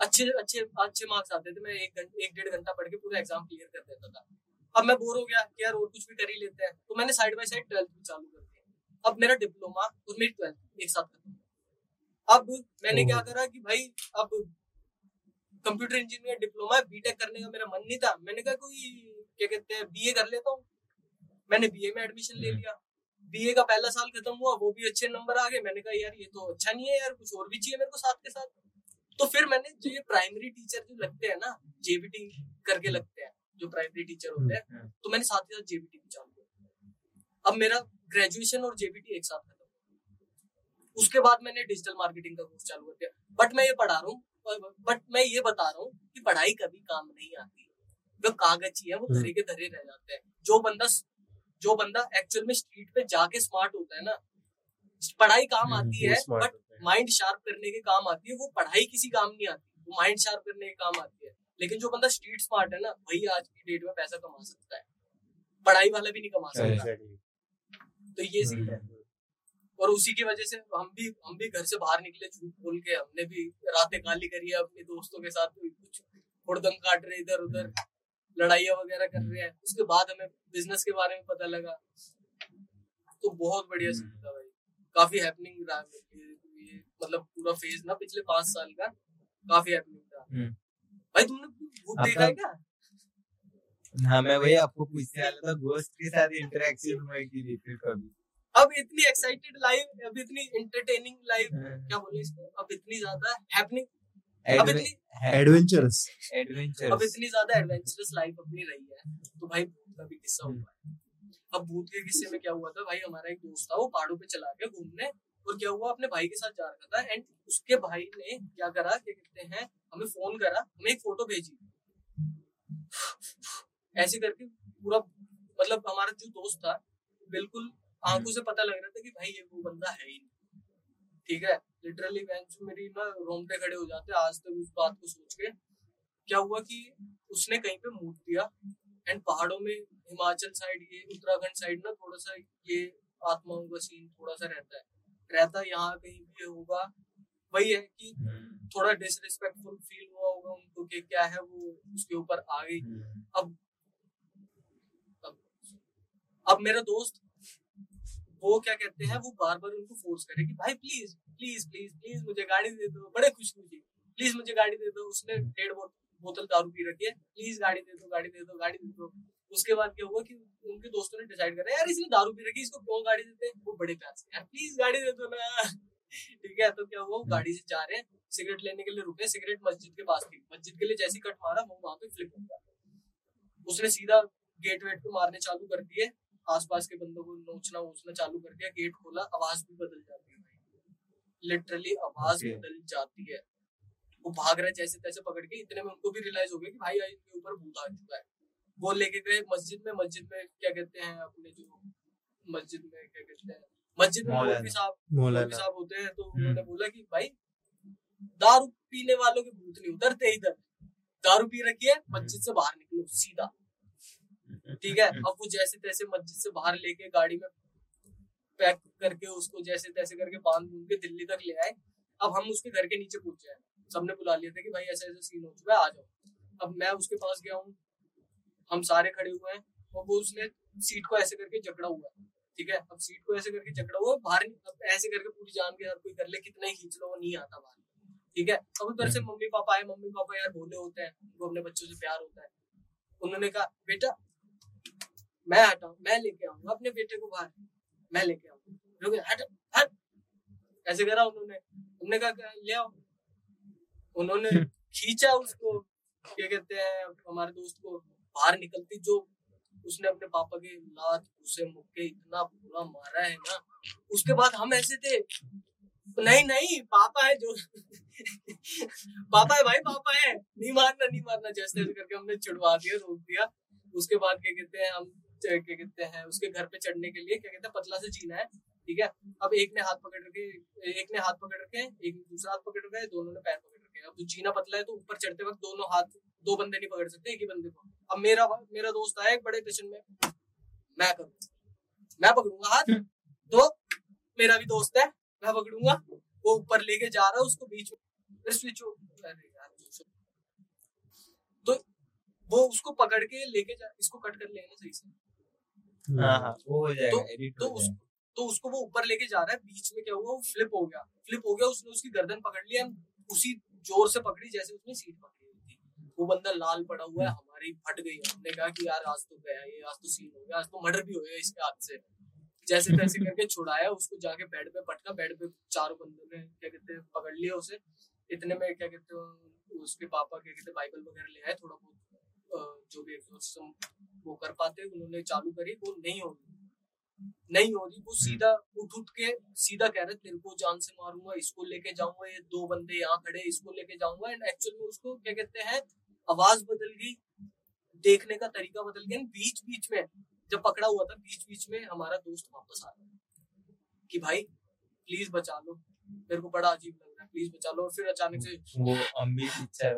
अच्छे अच्छे अच्छे मार्क्स आते थे मैं एक घंटे एक डेढ़ घंटा पढ़ के पूरा एग्ज़ाम क्लियर कर देता था। अब मैं बोर हो गया कि यार और कुछ भी कर ही लेते हैं। तो मैंने साइड बाय साइड ट्वेल्थ भी चालू कर दिया। अब मेरा डिप्लोमा और मेरी ट्वेल्थ एक साथ खत्म। अब मैंने क्या करा कि भाई अब कंप्यूटर इंजीनियर डिप्लोमा बीटेक करने का मेरा मन नहीं था। मैंने कहा कोई क्या कहते हैं बीए कर लेता हूँ। मैंने बीए में एडमिशन ले हम्म। लिया। बीए का पहला साल खत्म हुआ वो भी अच्छे नंबर आ गए। मैंने कहा यार ये तो अच्छा नहीं है यार कुछ और भी चाहिए मेरे को साथ के साथ? तो फिर मैंने जो ये प्राइमरी टीचर जो लगते हैं ना जेबीटी करके लगते हैं जो प्राइमरी टीचर होते हैं हम्म, तो मैंने साथ ही साथ जेबीटी भी चालू किया। अब मेरा ग्रेजुएशन और जेबीटी एक साथ खत्म उसके बाद मैंने डिजिटल मार्केटिंग का कोर्स चालू कर दिया। बट मैं ये पढ़ा रहा हूँ बट मैं ये बता रहा हूँ कि पढ़ाई कभी काम नहीं आती। जो कागज़ ही है वो धरे के धरे रह जाते हैं। जो बंदा जो बंदा एक्चुअल में स्ट्रीट पे जाके स्मार्ट होता है ना पढ़ाई काम हम्म, आती है बट माइंड शार्प करने के काम आती है वो पढ़ाई किसी काम नहीं आती वो माइंड शार्प करने के काम आती है। लेकिन जो बंदा स्ट्रीट स्मार्ट है ना वही आज की डेट में पैसा कमा सकता है। पढ़ाई वाला भी नहीं कमा सकता. तो ये सीन है। और उसी की वजह से हम भी हम भी घर से बाहर निकले झूठ बोल के हमने भी रातें काली करी है अपने दोस्तों के साथ कुछ हुड़दंग काट रहे इधर उधर लड़ाइयाँ वगैरह कर रहे हैं। उसके बाद हमें बिज़नेस के बारे में पता लगा। तो बहुत बढ़िया सीन था भाई। काफ़ी हैपनिंग रहा मेरे लिए। ये मतलब पूरा फ़ेज़ ना पिछले पाँच साल का काफ़ी हैपनिंग था। हम्म। भाई तुमने भूत देखा है क्या? हाँ मैं वही आपको पूछने वाला था गोस्ट के साथ इंटरेक्शन हुआ कि नहीं फिर कभी? अब इतनी एक्साइटेड लाइव अब इतनी एंटरटेनिंग लाइव हाँ। क्या बोले इसको? अब इतनी ज़्यादा हैपनिंग अब इतनी अब इतनी ज़्यादा एडवेंचरस लाइफ अपनी रही है तो भाई भूत का भी किस्सा हुआ है। अब भूत के किस्से में क्या हुआ था? भाई हमारा एक दोस्त था वो पहाड़ों पे चला गया घूमने और क्या हुआ? अपने भाई के साथ जा रहा था एंड उसके भाई ने क्या करा? क्या कहते हैं? हमें फ़ोन करा हमें एक फ़ोटो भेजी। ऐसे करके पूरा मतलब हमारा जो दोस्त था बिल्कुल आँखों से पता लग रहा था कि भाई ये वो बंदा है ही नहीं। ठीक है? लिटरली मेरी ना रोंगटे खड़े हो जाते आज तक उस बात को सोच के, क्या हुआ कि उसने कहीं पे मूड दिया एंड पहाड़ों में हिमाचल साइड ये उत्तराखंड साइड ना थोड़ा सा ये आत्माओं का सीन थोड़ा सा रहता है। रहता यहाँ कहीं भी होगा, वही है कि थोड़ा डिसरिस्पेक्टफुल फील हुआ होगा उनको कि क्या है वो उसके ऊपर आ गई। अब अब मेरा दोस्त वो क्या कहते हैं वो बार बार उनको फोर्स करे कि भाई प्लीज़ प्लीज़ प्लीज़ प्लीज़ मुझे गाड़ी दे दो बड़े खुश हुई प्लीज़ मुझे गाड़ी दे दो। उसने डेढ़ बोतल दारू पी रखी है। प्लीज़ गाड़ी दे दो गाड़ी दे दो गाड़ी दे दो। उसके बाद क्या हुआ कि उनके दोस्तों ने डिसाइड करा यार इसने दारू पी रखी इसको क्यों गाड़ी देते हैं? वो बड़े प्यार से यार प्लीज़ गाड़ी दे दो ना। *laughs* ठीक है तो क्या हुआ वो गाड़ी से जा रहे हैं सिगरेट लेने के लिए रुके सिगरेट मस्जिद के पास थी मस्जिद के लिए जैसी कट मारा वो वहाँ पे फ्लिप हो गया। उसने सीधा गेट वेट को मारने चालू कर दिए। आसपास के बंदों को नोचना वोचना चालू कर दिया गेट खोला आवाज़ भी बदल जाती है भाई। लिटरली आवाज़ Okay. बदल जाती है। वो भाग रहा है जैसे तैसे पकड़ के इतने में उनको भी रियलाइज़ हो गया कि भाई इनके ऊपर भूत आ चुका है। वो लेके गए मस्जिद में मस्जिद में क्या कहते हैं अपने जो मस्जिद में क्या कहते हैं मस्जिद में मौलवी साहब मौलवी साहब होते हैं तो हम्म। उन्होंने बोला कि भाई दारू पीने वालों के भूत नहीं उतरते इधर। दारू पी रखी है मस्जिद से बाहर निकलो सीधा। ठीक है? *laughs* अब वो जैसे तैसे मस्जिद से बाहर लेके गाड़ी में पैक करके उसको जैसे तैसे करके बाँध बूंद के दिल्ली तक ले आए। अब हम उसके घर के नीचे पहुँचे हैं सबने बुला लिया था कि भाई ऐसा ऐसा सीन हो चुका है आ जाओ। अब मैं उसके पास गया हूँ। हम सारे खड़े हुए हैं और वो उसने सीट को ऐसे करके जकड़ा हुआ है। ठीक है? अब सीट को ऐसे करके जकड़ा हुआ बाहर अब ऐसे करके पूरी जान के हर कोई कर ले कितना ही खींच लो वो नहीं आता बाहर। ठीक है? अब उधर से मम्मी पापा आए मम्मी पापा यार भोले होते हैं उनको अपने बच्चों से प्यार होता है। उन्होंने कहा बेटा मैं हटा मैं लेके आऊँगा अपने बेटे को बाहर। मैं लेके आऊँगा। लोग हट हट। ऐसे करा उन्होंने। हमने कहा ले आओ। उन्होंने खींचा उसको क्या कहते हैं हमारे दोस्त को बाहर निकलती जो उसने अपने पापा के लात घुसे मुक्के इतना बुरा मारा है ना उसके बाद हम ऐसे थे। नहीं नहीं पापा है जो। *laughs* पापा है भाई पापा है। नहीं मारना नहीं मारना जैसे करके हमने चिड़वा दिया रोक दिया। उसके बाद क्या कहते हैं हम क्या कहते हैं, उसके घर पे चढ़ने के लिए, क्या कहते हैं, पतला से जीना है, ठीक है? अब एक ने हाथ पकड़ के, एक ने हाथ पकड़ रखे एक ने दूसरा हाथ पकड़ रखा है, दोनों ने पैर पकड़ रखे अब जीना पतला है तो ऊपर चढ़ते वक्त दोनों हाथ, दो बंदे नहीं पकड़ सकते, एक ही बंदे को। अब मेरा मेरा दोस्त आया एक बड़े टेंशन में, मैं करूँ? मैं पकड़ूँगा हाथ? तो मेरा भी दोस्त है, मैं पकड़ूँगा। वो ऊपर लेके जा रहा है, उसको बीच में स्विच तो वो उसको पकड़ के लेके जा, इसको कट कर लेना सही से। वो हो जाएगा एडिट तो उस तो उसको वो ऊपर लेके जा रहा है बीच में क्या हुआ वो फ्लिप हो गया। फ्लिप हो गया उसने उसकी गर्दन पकड़ लिया उसी ज़ोर से पकड़ी जैसे उसने सीट पकड़ी हुई थी। वो बंदा लाल पड़ा हुआ है हमारी फट गई। हमने कहा कि यार आज तो गया ये आज तो सीन हो गया आज तो मर्डर भी हो गया इसके हाथ से। जैसे तैसे करके छुड़ाया उसको जाके बेड पे पटका बेड पे चारों बंदों ने क्या कहते हैं पकड़ लिया उसे। इतने में क्या कहते हैं उसके पापा क्या कहते हैं बाइबल वगैरह ले आए थोड़ा बहुत जो भी वो कर पाते उन्होंने चालू करी वो नहीं हो रही। नहीं हो रही वो सीधा उठ उठ के सीधा कह रहे तेरे को जान से मारूँगा इसको लेके जाऊँगा ये दो बंदे यहाँ खड़े इसको लेके जाऊँगा। एंड एक्चुअल में उसको क्या कहते हैं आवाज़ बदल गई देखने का तरीका बदल गया। बीच बीच में जब पकड़ा हुआ था बीच बीच में हमारा दोस्त वापस आ रहा कि भाई प्लीज़ बचा लो। मेरे को बड़ा अजीब लग रहा है प्लीज़ बचा लो। और फिर अचानक से वो अम्बी पिक्चर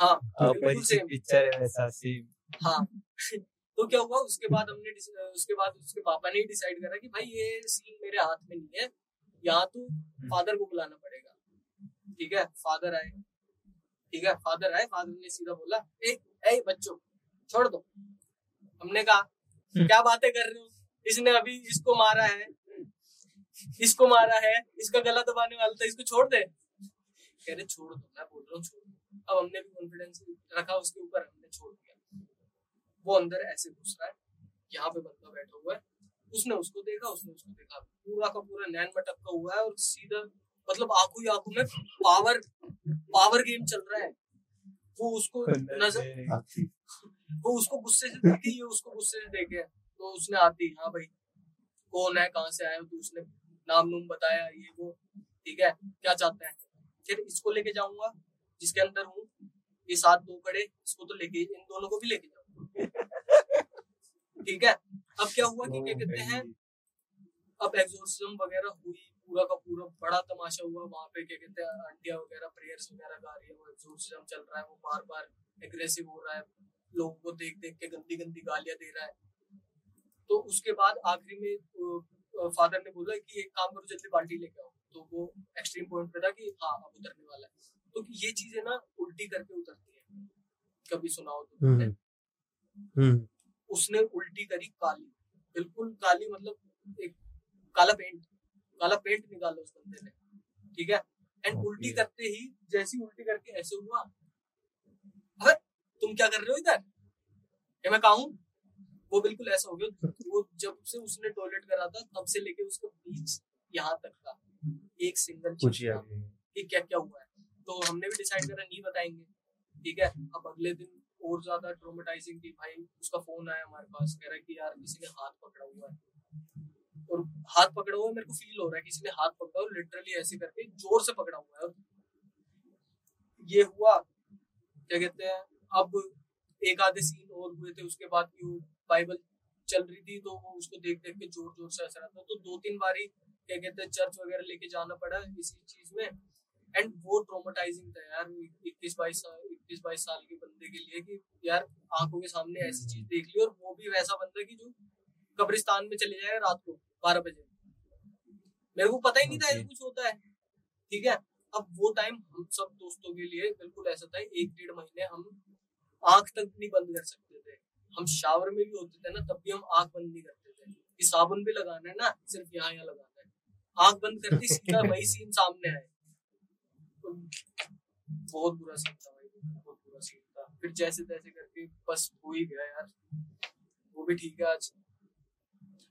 हाँ बिल्कुल अपरिचित same, पिक्चर है वैसा सेम हाँ। *laughs* तो क्या हुआ? उसके बाद हमने उसके बाद उसके पापा ने डिसाइड करा कि भाई ये सीन मेरे हाथ में नहीं है। यहाँ तो फादर को बुलाना पड़ेगा। ठीक है? फादर आए। ठीक है? फादर आए। फादर ने सीधा बोला ए ए बच्चों छोड़ दो। हमने कहा क्या बातें कर रहे हो? इसने अभी इसको मारा है। इसको मारा है। इसका गला दबाने वाला था। इसको छोड़ दे। कह रहे छोड़ दो। मैं बोल रहा हूँ छोड़ दो। अब हमने भी कॉन्फिडेंस रखा उसके ऊपर। हमने छोड़ दिया। वो अंदर ऐसे घुस रहा है यहाँ पे बंदा बैठा हुआ है। उसने उसको देखा उसने उसको देखा। पूरा का पूरा नैन मटक्का हुआ है और सीधा मतलब आँखों ही आँखों में पावर पावर गेम चल रहा है। वो उसको नज़र वो उसको गुस्से से देखे ये उसको गुस्से से देखे। तो उसने आती ही, भाई कौन है? कहाँ से आया तो? उसने नाम नूम बताया ये वो। ठीक है क्या चाहते हैं? फिर इसको लेके जाऊँगा जिसके अंदर हूँ। ये साथ दो खड़े इसको तो लेके इन दोनों को भी लेके ठीक है? अब क्या हुआ कि क्या कहते हैं? अब एग्जॉर्सिज्म वगैरह हुई पूरा का पूरा बड़ा तमाशा हुआ। वहाँ पे क्या कहते हैं आंटिया वगैरह प्रेयर्स वगैरह गा रही है वो एग्जोर्सिज्म चल रहा है वो बार बार एग्रेसिव हो रहा है लोगों को देख देख के गंदी गंदी गालियाँ दे रहा है। तो उसके बाद आखिरी में फादर ने बोला कि एक काम करो जल्दी बाल्टी लेके आओ। तो वो एक्सट्रीम पॉइंट पे था कि हाँ अब उतरने वाला है। तो ये चीज़ें ना उल्टी करके उतरती है। कभी सुनाओ तो। हम्म, उसने उल्टी करी काली। बिल्कुल काली मतलब एक काला पेंट काला पेंट निकाला उस बंदे ने। ठीक है? एंड. उल्टी करते ही जैसी उल्टी करके ऐसे हुआ अरे तुम क्या कर रहे हो इधर? ये मैं कहूँ वो बिल्कुल ऐसा हो गया। वो जब से उसने टॉयलेट करा था तब से लेके उसका बीच यहाँ तक का एक सिंगल कुछ था कि क्या क्या हुआ है। तो हमने भी डिसाइड करा नहीं बताएँगे। ठीक है? अब अगले दिन और ज़्यादा ट्रोमेटाइजिंग थी भाई उसका फ़ोन आया हमारे पास, कह रहा है कि यार किसी ने हाथ पकड़ा हुआ है। और हाथ पकड़ा हुआ मेरे को फील हो रहा है किसी ने हाथ पकड़ा और लिटरली ऐसे करके ज़ोर से पकड़ा हुआ है। ये हुआ, क्या कहते हैं, अब एक आधे सीन और हुए थे, उसके बाद की वो बाइबल चल रही थी तो वो उसको देख देख के ज़ोर ज़ोर से हंस रहा था। तो दो तीन बारी, क्या कहते हैं चर्च वगैरह लेके जाना पड़ा इसी चीज़ में। एंड वो ट्रोमाटाइजिंग था यार इक्कीस बाईस साल इक्कीस बाईस साल के बंदे के लिए कि यार आँखों के सामने ऐसी चीज़ देख ली और वो भी वैसा बंदा कि जो कब्रिस्तान में चले जाए रात को बारह बजे। मेरे को पता ही नहीं था ऐसा कुछ होता है। ठीक है? अब वो टाइम हम सब दोस्तों के लिए बिल्कुल ऐसा था एक डेढ़ महीने हम आँख तक नहीं बंद कर सकते थे। हम शावर में भी होते थे ना तब भी हम आँख बंद नहीं करते थे। कि साबुन भी लगाना है ना सिर्फ़ यहाँ यहाँ लगाना है। आँख बंद करती सीधा *laughs* वही सीन सामने आए। तो बहुत बुरा सीन था भाई बहुत बुरा सीन था फिर जैसे तैसे करके बस हो ही गया यार। वो भी ठीक है आज।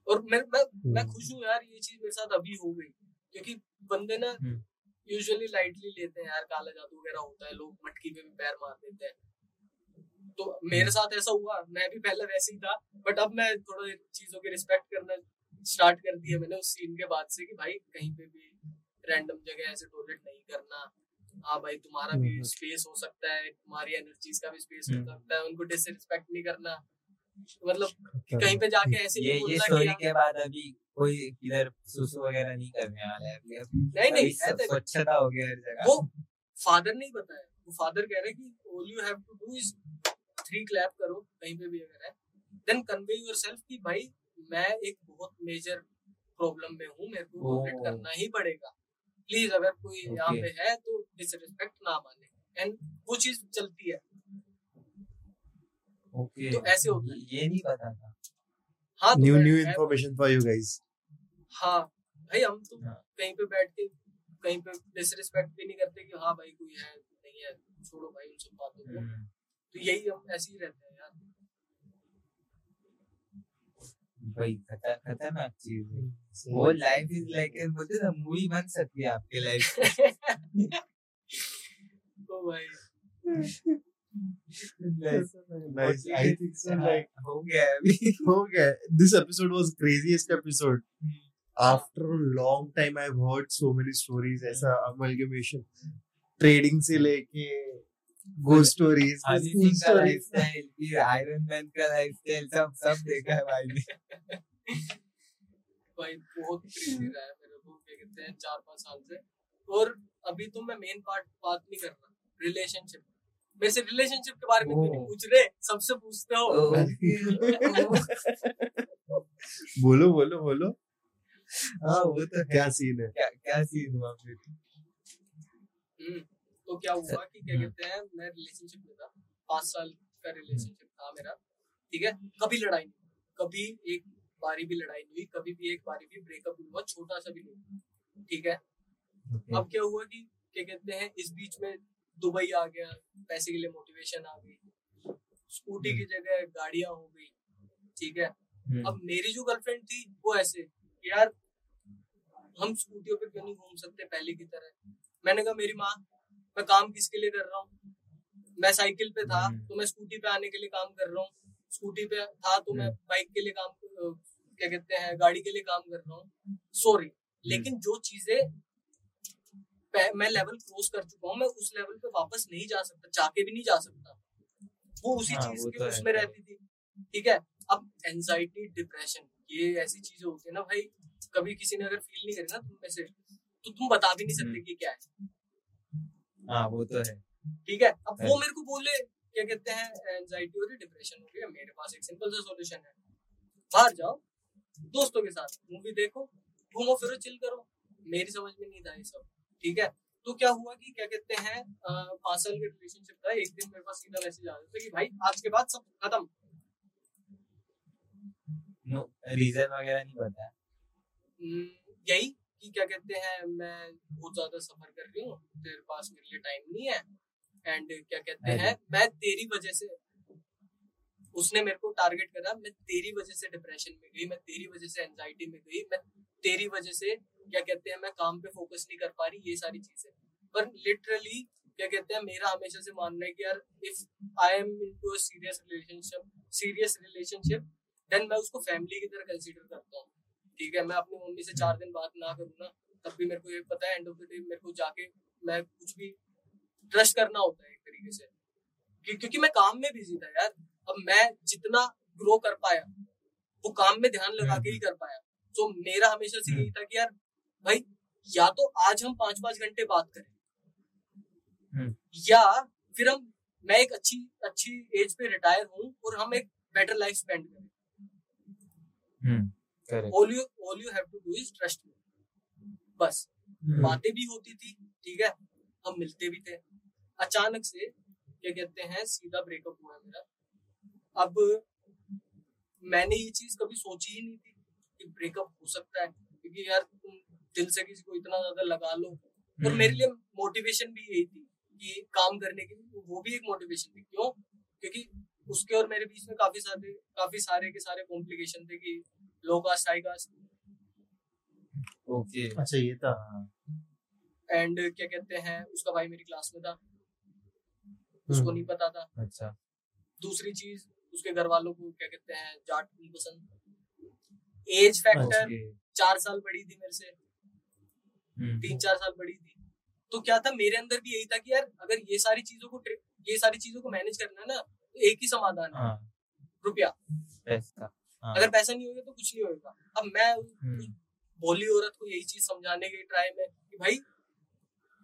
और मैं मैं मैं हम्म। खुश हूँ यार ये चीज़ मेरे साथ अभी हो गई। क्योंकि बंदे ना हम्म। यूजुअली लाइटली लेते हैं यार काला जादू वगैरह होता है लोग मटकी पे भी पैर मार देते हैं। तो मेरे साथ ऐसा हुआ मैं भी पहले वैसे ही था बट अब मैं थोड़ा चीज़ों की रिस्पेक्ट करना स्टार्ट कर दिया मैंने उस सीन के बाद से कि भाई कहीं पे भी रैंडम जगह ऐसे टॉयलेट नहीं करना। हाँ भाई तुम्हारा भी हम्म। स्पेस हो सकता है तुम्हारी एनर्जीज का भी स्पेस हो हम्म। सकता है उनको डिसरिस्पेक्ट नहीं करना मतलब कहीं पे जाके ऐसे ये ये स्टोरी के बाद अभी कोई इधर सुसु वगैरह नहीं करने वाला है नहीं नहीं ऐसे- स्वच्छता हो गया हर जगह वो फादर नहीं बताया वो फादर कह रहे हैं कि all you have to do is three clap करो कहीं पे भी अगर है देन कन्वे योरसेल्फ कि भाई मैं एक बहुत मेजर प्रॉब्लम में हूँ मेरे को ओह। करना ही पड़ेगा प्लीज़ अगर कोई okay. यहाँ पे है तो डिसरिस्पेक्ट ना माने। एंड वो चीज़ चलती है। ओके तो ऐसे होता है। ये नहीं पता था। हाँ तो new new information for you guys हाँ भाई हम तो हाँ। कहीं पे बैठ के कहीं पे डिसरिस्पेक्ट भी नहीं करते कि हाँ भाई कोई है नहीं है छोड़ो भाई उन सब बातों को हम्म, तो यही हम ऐसे ही रहते हैं यार भाई खतर खतरनाक चीज़ वो लाइफ इज़ लाइक एन बोलते ना मूवी बन सकती है आपके लाइफ *laughs* ओ भाई। ट्रेडिंग हाँ, *laughs* हम्म। हम्म। से लेके सिंह का लाइफस्टाइल फिर आयरन मैन का लाइफस्टाइल सब सब देखा है भाई ने। भाई बहुत क्रेजी रहा है मेरे को क्या कहते हैं चार पाँच साल से। और अभी तो मैं मेन पार्ट बात नहीं कर रहा रिलेशनशिप मेरे से रिलेशनशिप के बारे में क्यों नहीं पूछ रहे? सबसे पूछते हो। *laughs* बोलो बोलो बोलो। हाँ वो तो क्या सीन है? क्या क्या सीन हुआ फिर? हम्म, तो क्या हुआ कि क्या हम्म। कहते हैं मैं रिलेशनशिप में था पाँच साल का रिलेशनशिप था मेरा ठीक है? कभी लड़ाई नहीं कभी एक बारी भी लड़ाई नहीं हुई कभी भी एक बारी भी ब्रेकअप हुआ छोटा सा भी नहीं ठीक है? okay. अब क्या हुआ कि क्या कहते हैं इस बीच में दुबई आ गया पैसे के लिए मोटिवेशन आ गई स्कूटी की जगह गाड़ियाँ हो गई ठीक है? हम्म, अब मेरी जो गर्लफ्रेंड थी वो ऐसे यार हम स्कूटियों पे क्यों नहीं घूम सकते पहले की तरह? मैंने कहा मेरी माँ मैं काम किसके लिए कर रहा हूँ? मैं साइकिल पे था हम्म। तो मैं स्कूटी पे आने के लिए काम कर रहा हूँ। स्कूटी पे था तो मैं हम्म। बाइक के लिए काम क्या कहते हैं गाड़ी के लिए काम कर रहा हूँ। सॉरी लेकिन जो चीज़ें मैं लेवल क्रॉस कर चुका हूँ मैं उस लेवल पे वापस नहीं जा सकता जाके भी नहीं जा सकता। वो उसी हाँ, चीज़ के तो उसमें रहती थी। ठीक है? अब एंजाइटी डिप्रेशन ये ऐसी चीज़ें होती है ना भाई कभी किसी ने अगर फील नहीं करी ना तुम में से तो तुम बता भी नहीं सकते हम्म। कि क्या है। हाँ वो तो है। ठीक है अब वो मेरे को बोले क्या कहते हैं एंजाइटी हो रही डिप्रेशन हो है मेरे पास एक सिंपल सा सॉल्यूशन है। बाहर जाओ दोस्तों के साथ मूवी देखो घूमो फिरो चिल करो। मेरी समझ में नहीं था ये सब। ठीक है तो क्या हुआ कि क्या कहते हैं पाँच साल के रिलेशनशिप था एक दिन मेरे पास सीधा मैसेज आ जाता कि भाई आज के बाद सब खत्म। नो रीजन वगैरह नहीं पता। हम्म, यही। कि क्या कहते हैं मैं बहुत ज़्यादा सफ़र कर रही हूँ तेरे पास मेरे लिए टाइम नहीं है। एंड क्या कहते हैं मैं तेरी वजह से उसने मेरे को टारगेट करा मैं तेरी वजह से डिप्रेशन में गई मैं तेरी वजह से एंजाइटी में गई मैं तेरी वजह से क्या कहते हैं मैं काम पे फोकस नहीं कर पा रही ये सारी चीज़ें। पर लिटरली क्या कहते हैं मेरा हमेशा से मानना है कि यार if I am into a serious relationship serious relationship then मैं उसको फैमिली की तरह कंसीडर करता हूँ। ठीक है मैं अपनी मम्मी से चार दिन बात ना करूँ ना तब भी मेरे को ये पता है एंड ऑफ़ द डे मेरे को जाके मैं कुछ भी ट्रस्ट करना होता है एक तरीके से। क्यों- क्योंकि मैं काम में बिज़ी था यार। अब मैं जितना ग्रो कर पाया वो काम में ध्यान लगा के ही कर पाया। तो मेरा हमेशा से यही था कि यार भाई या तो आज हम पाँच पाँच घंटे बात करें हम्म। या फिर हम मैं एक अच्छी अच्छी एज पे रिटायर हूँ और हम एक बेटर लाइफ स्पेंड करें। हम्म। All you all you have to do is trust me बस। बातें भी होती थी ठीक है? हम मिलते भी थे। अचानक से क्या कहते हैं सीधा ब्रेकअप हुआ मेरा। अब मैंने ये चीज़ कभी सोची ही नहीं थी कि ब्रेकअप हो सकता है। क्योंकि यार तुम दिल से किसी को इतना ज़्यादा लगा लो। और हम्म। मेरे लिए मोटिवेशन भी यही थी कि काम करने के लिए वो भी एक मोटिवेशन थी। क्यों? क्योंकि उसके और मेरे बीच में काफ़ी सारे काफ़ी सारे के सारे कॉम्प्लिकेशन थे कि low caste high caste okay अच्छा ये था। एंड क्या कहते हैं उसका भाई मेरी क्लास में था। उसको हम्म। नहीं पता था। अच्छा। दूसरी चीज़ उसके घर वालों को क्या कहते हैं जाट नहीं पसंद। एज फैक्टर चार साल बड़ी थी मेरे से। हम्म। तीन चार साल बड़ी थी। तो क्या था मेरे अंदर भी यही था कि यार अगर ये सारी चीज़ों को ये सारी चीज़ों को मैनेज करना है ना तो एक ही समाधान है। हाँ। रुपया। पैसा। हाँ अगर पैसा नहीं होगा तो कुछ नहीं होगा। अब मैं हम्म। भोली औरत को यही चीज़ समझाने के ट्राई में कि भाई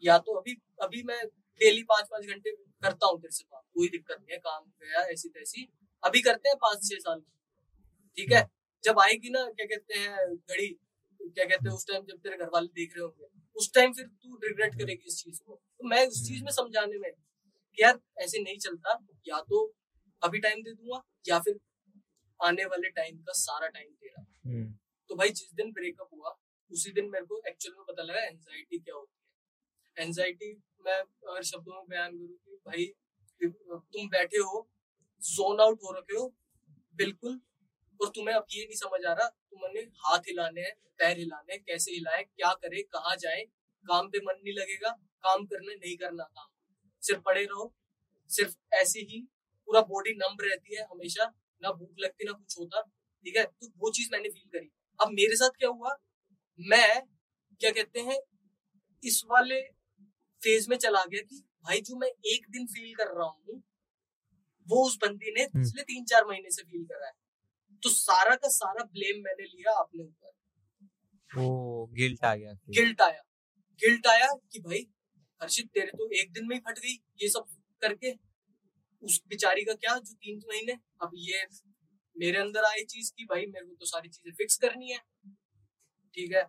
या तो अभी अभी मैं डेली पाँच पाँच घंटे करता हूँ तेरे से बात कोई दिक्कत नहीं है काम गया ऐसी तैसी अभी करते हैं पाँच छह साल। ठीक है? जब आएगी ना क्या कहते हैं घड़ी क्या कहते हैं उस टाइम जब तेरे घर वाले देख रहे होंगे उस टाइम फिर तू रिग्रेट करेगी इस चीज़ को। तो मैं उस चीज़ में समझाने में कि यार ऐसे नहीं चलता। या तो अभी टाइम दे दूँगा या फिर आने वाले टाइम का सारा टाइम तेरा हम्म। तो भाई जिस दिन ब्रेकअप हुआ उसी दिन मेरे को एक्चुअल में पता लगा एंजाइटी क्या होती है। एंजाइटी मैं अगर शब्दों में बयान करूँ कि भाई तुम बैठे हो जोन आउट हो रखे हो बिल्कुल और तुम्हें अब ये नहीं समझ आ रहा तुमने हाथ हिलाने हैं पैर हिलाने हैं कैसे हिलाए क्या करे कहाँ जाए काम पे मन नहीं लगेगा काम करने नहीं करना काम। सिर्फ़ पड़े रहो सिर्फ़ ऐसे ही पूरा बॉडी नम रहती है हमेशा ना भूख लगती ना कुछ होता ठीक है? तो वो चीज़ मैंने फील करी। अब मेरे साथ क्या हुआ? मैं क्या कहते हैं इस वाले फ़ेज़ में चला गया कि भाई जो मैं एक दिन फील कर रहा हूँ वो उस बंदी ने हम्म। पिछले तीन चार महीने से फील करा है। तो सारा का सारा ब्लेम मैंने लिया अपने ऊपर। वो गिल्ट आ गया गिल्ट आया। गिल्ट आया कि भाई हर्षित तेरे तो एक दिन में ही फट गई ये सब करके। उस बेचारी का क्या जो तीन महीने अब ये मेरे अंदर आई चीज़ की भाई मेरे को तो सारी चीज़ें फिक्स करनी है। ठीक है?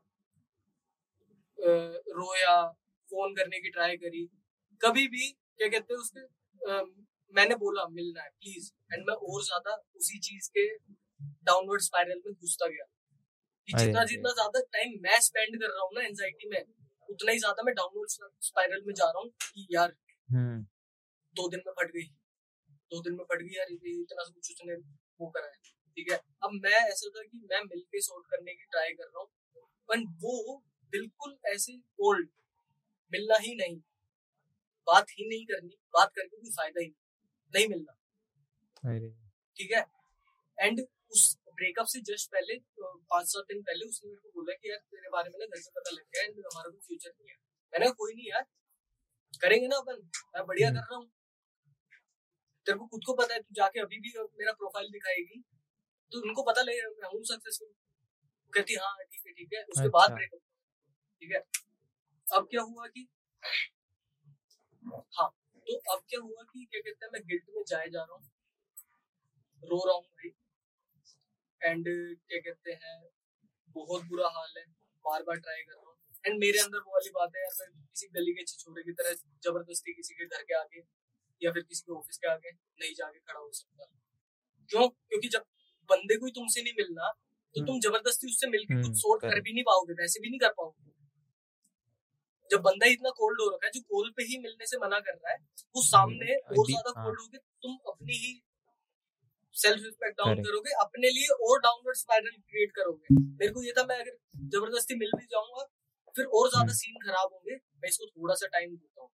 रोया फ़ोन करने की ट्राई करी। कभी भी क्या कहते हैं उसके मैंने बोला मिलना है प्लीज़ एंड मैं और ज़्यादा उसी चीज़ के डाउनवर्ड स्पाइरल में घुसता गया। कि जितना जितना ज़्यादा टाइम मैं स्पेंड कर रहा हूँ ना एनजाइटी में उतना ही ज़्यादा मैं डाउनवर्ड स्पाइरल में जा रहा हूँ कि यार हम्म। दो दिन में फट गई। दो दिन में फट गई यार ये इतना सब कुछ उसने वो करा है ठीक है? अब मैं ऐसा था कि मैं मिलके सॉर्ट करने की ट्राई कर रहा हूँ पर वो बिल्कुल ऐसे कोल्ड मिलना ही नहीं बात ही नहीं करनी बात करके कोई फ़ायदा ही नहीं नहीं मिलना ठीक है? एंड उस ब्रेकअप से जस्ट पहले पाँच सात दिन पहले उसने मेरे को बोला कि यार तेरे बारे में ना घर से पता लग गया एंड हमारा कोई फ्यूचर नहीं है। मैंने कोई नहीं यार करेंगे ना अपन मैं बढ़िया कर रहा हूँ। तेरे को खुद को पता है तू जाके अभी भी मेरा प्रोफ़ाइल दिखाएगी। तो उनको पता लगेगा मैं हूँ सक्सेसफुल कहती हाँ ठीक है ठीक है। उसके बाद अच्छा। ब्रेकअप ठीक है? अब क्या हुआ कि हाँ तो अब क्या हुआ कि क्या कहते हैं मैं गिल्ट में जाए जा रहा हूँ। रो रहा हूँ भाई। एंड क्या कहते हैं बहुत बुरा हाल है। बार बार ट्राई कर रहा हूँ। एंड मेरे अंदर वो वाली बात है यार मैं किसी गली के छिछोरे की तरह ज़बरदस्ती किसी के घर के आगे या फिर किसी के ऑफ़िस के आगे नहीं जाके खड़ा हो सकता। क्यों? क्योंकि जब बंदे को ही तुमसे नहीं मिलना तो तुम ज़बरदस्ती उससे मिलके कुछ हम्म, सोर्ट कर भी नहीं पाओगे वैसे भी नहीं कर पाओगे। जब बंदा इतना कोल्ड हो रखा है जो कॉल पे ही मिलने से मना कर रहा है वो सामने हम्म, और ज़्यादा हाँ। कोल्ड होगे तुम अपनी ही सेल्फ रिस्पेक्ट डाउन करोगे अपने लिए और डाउनवर्ड स्पाइरल क्रिएट करोगे। मेरे को ये था मैं अगर ज़बरदस्ती मिल भी जाऊँगा फिर और ज़्यादा हम्म। सीन खराब होंगे मैं इसको थोड़ा सा टाइम देता हूँ।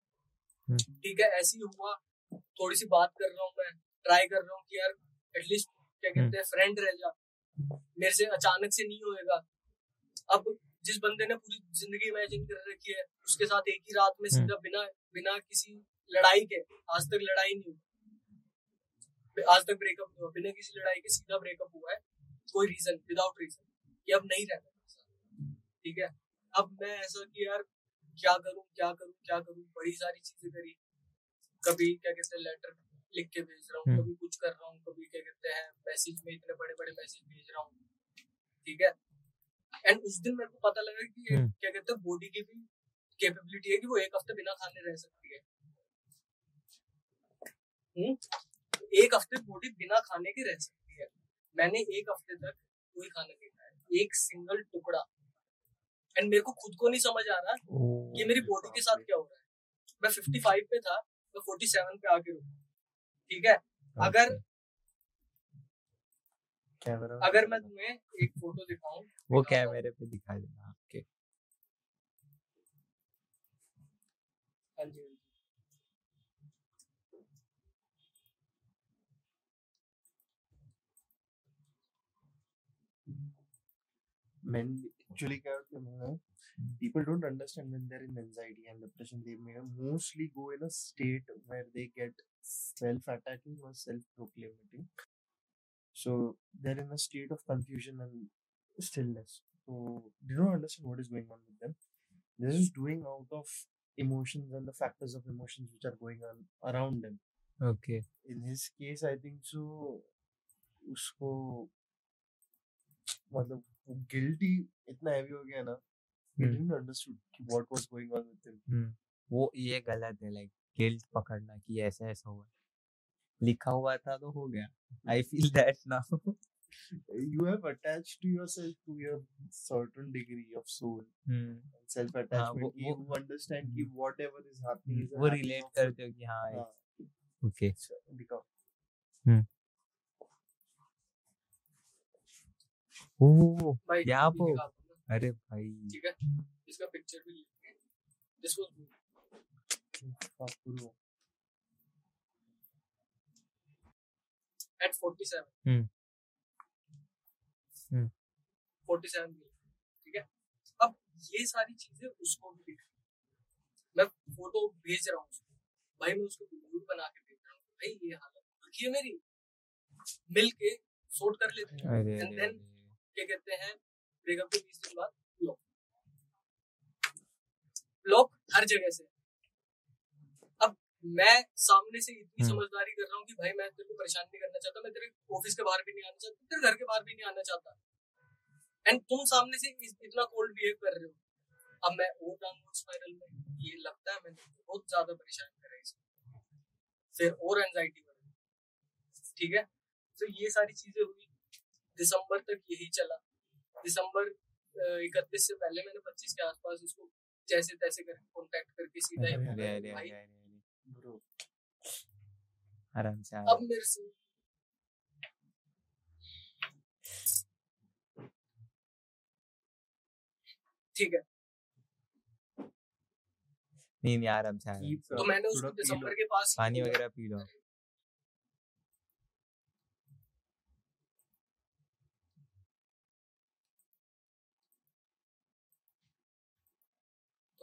हम्म। ठीक है ऐसे ही हुआ। थोड़ी सी बात कर रहा हूँ मैं ट्राई कर रहा हूँ कि यार एटलीस्ट क्या हम्म। कहते हैं फ्रेंड रह जा। मेरे से अचानक से नहीं होएगा। अब जिस बंदे ने पूरी ज़िंदगी इमेजिन कर रखी है उसके साथ एक ही रात में हम्म। सीधा बिना बिना किसी लड़ाई के आज तक लड़ाई नहीं हुई। आज तक ब्रेकअप हुआ। बिना किसी लड़ाई के सीधा ब्रेकअप हुआ है कोई रीजन विदाउट रीजन कि अब नहीं रहना ठीक है? अब मैं ऐसा कि यार क्या करूँ क्या करूँ क्या करूँ बड़ी सारी चीज़ें करी। कभी क्या कहते हैं लेटर लिख के भेज रहा हूँ हम्म। कभी कुछ कर रहा हूँ कभी क्या कहते हैं मैसेज में इतने बड़े बड़े मैसेज भेज रहा हूँ ठीक है? एंड उस दिन मेरे को पता लगा कि हम्म। क्या कहते हैं बॉडी की भी कैपेबिलिटी है कि वो एक हफ़्ते बिना खाने रह सकती है। हम्म? एक हफ़्ते बॉडी बिना खाने के रह सकती है। मैंने एक हफ़्ते तक कोई खाना नहीं खाया एक सिंगल टुकड़ा। एंड मेरे को खुद को नहीं समझ आ रहा कि मेरी बॉडी के साथ क्या हो रहा है। मैं 55 पे था मैं 47 पे आके रुका। ठीक है? अगर कैमरा अगर मैं तुम्हें एक फ़ोटो दिखाऊँ *laughs* वो कैमरे पे दिखा देना आपके। हाँ जी हाँ men actually क्या होता है people don't understand when they're in anxiety and depression they may mostly go in a state where they get self-attacking or self-proclamating so they're in a state of confusion and stillness so they don't understand what is going on with them they're just doing out of emotions and the factors of emotions which are going on around them okay in his case i think so उसको मतलब guilty इतना heavy हो गया ना he hmm. didn't understood कि what was going on with him वो ये गलत है लाइक गिल्ट पकड़ना कि ऐसा ऐसा हुआ लिखा हुआ था तो हो गया I feel that now you have attached to yourself to your certain degree of soul and self attachment वो- you वो- understand कि whatever is happening is a वो रिलेट करते हो कि हाँ हाँ, ओके अच्छा, दिखाओ ओ भाई क्या अभी वो? दिखाता हूँ मैं, अरे भाई। ठीक है? इसका पिक्चर भी लेंगे। This was bro. एट 47 हम्म। हम्म। 47 में, ठीक है? अब ये सारी चीज़ें उसको भी दिख मैं फ़ोटो भेज रहा हूँ उसको। भाई मैं उसको वीडियो बना के भेज रहा हूँ। भाई ये हालत दुखी है मेरी। मिल के सोट कर लेते हैं। अरे then- क्या कहते हैं? ब्रेकअप के बीस दिन बाद ब्लॉक ब्लॉक हर जगह से। अब मैं सामने से इतनी हम्म। समझदारी कर रहा हूँ कि भाई मैं तेरे को परेशान नहीं करना चाहता मैं तेरे ऑफ़िस के बाहर भी नहीं आना चाहता तेरे घर के बाहर भी नहीं आना चाहता। एंड तुम सामने से इतना कोल्ड बिहेव कर रहे हो। अब मैं और डाउनवर्ड स्पाइरल में ये लगता है मैंने बहुत ज़्यादा परेशान करा इसमें फिर और एंजाइटी बढ़ ठीक है? तो ये सारी चीज़ें हुई। दिसंबर तक यही चला। दिसंबर इकतीस से पहले मैंने पच्चीस के आसपास उसको जैसे तैसे करके कांटेक्ट करके सीधा ही अरे बोला अरे कि अरे भाई। अरे अरे आराम से अब मेरे से ठीक है। नहीं नहीं आराम से आराम से। तो मैंने उसको दिसंबर के पास पानी वगैरह पी लो।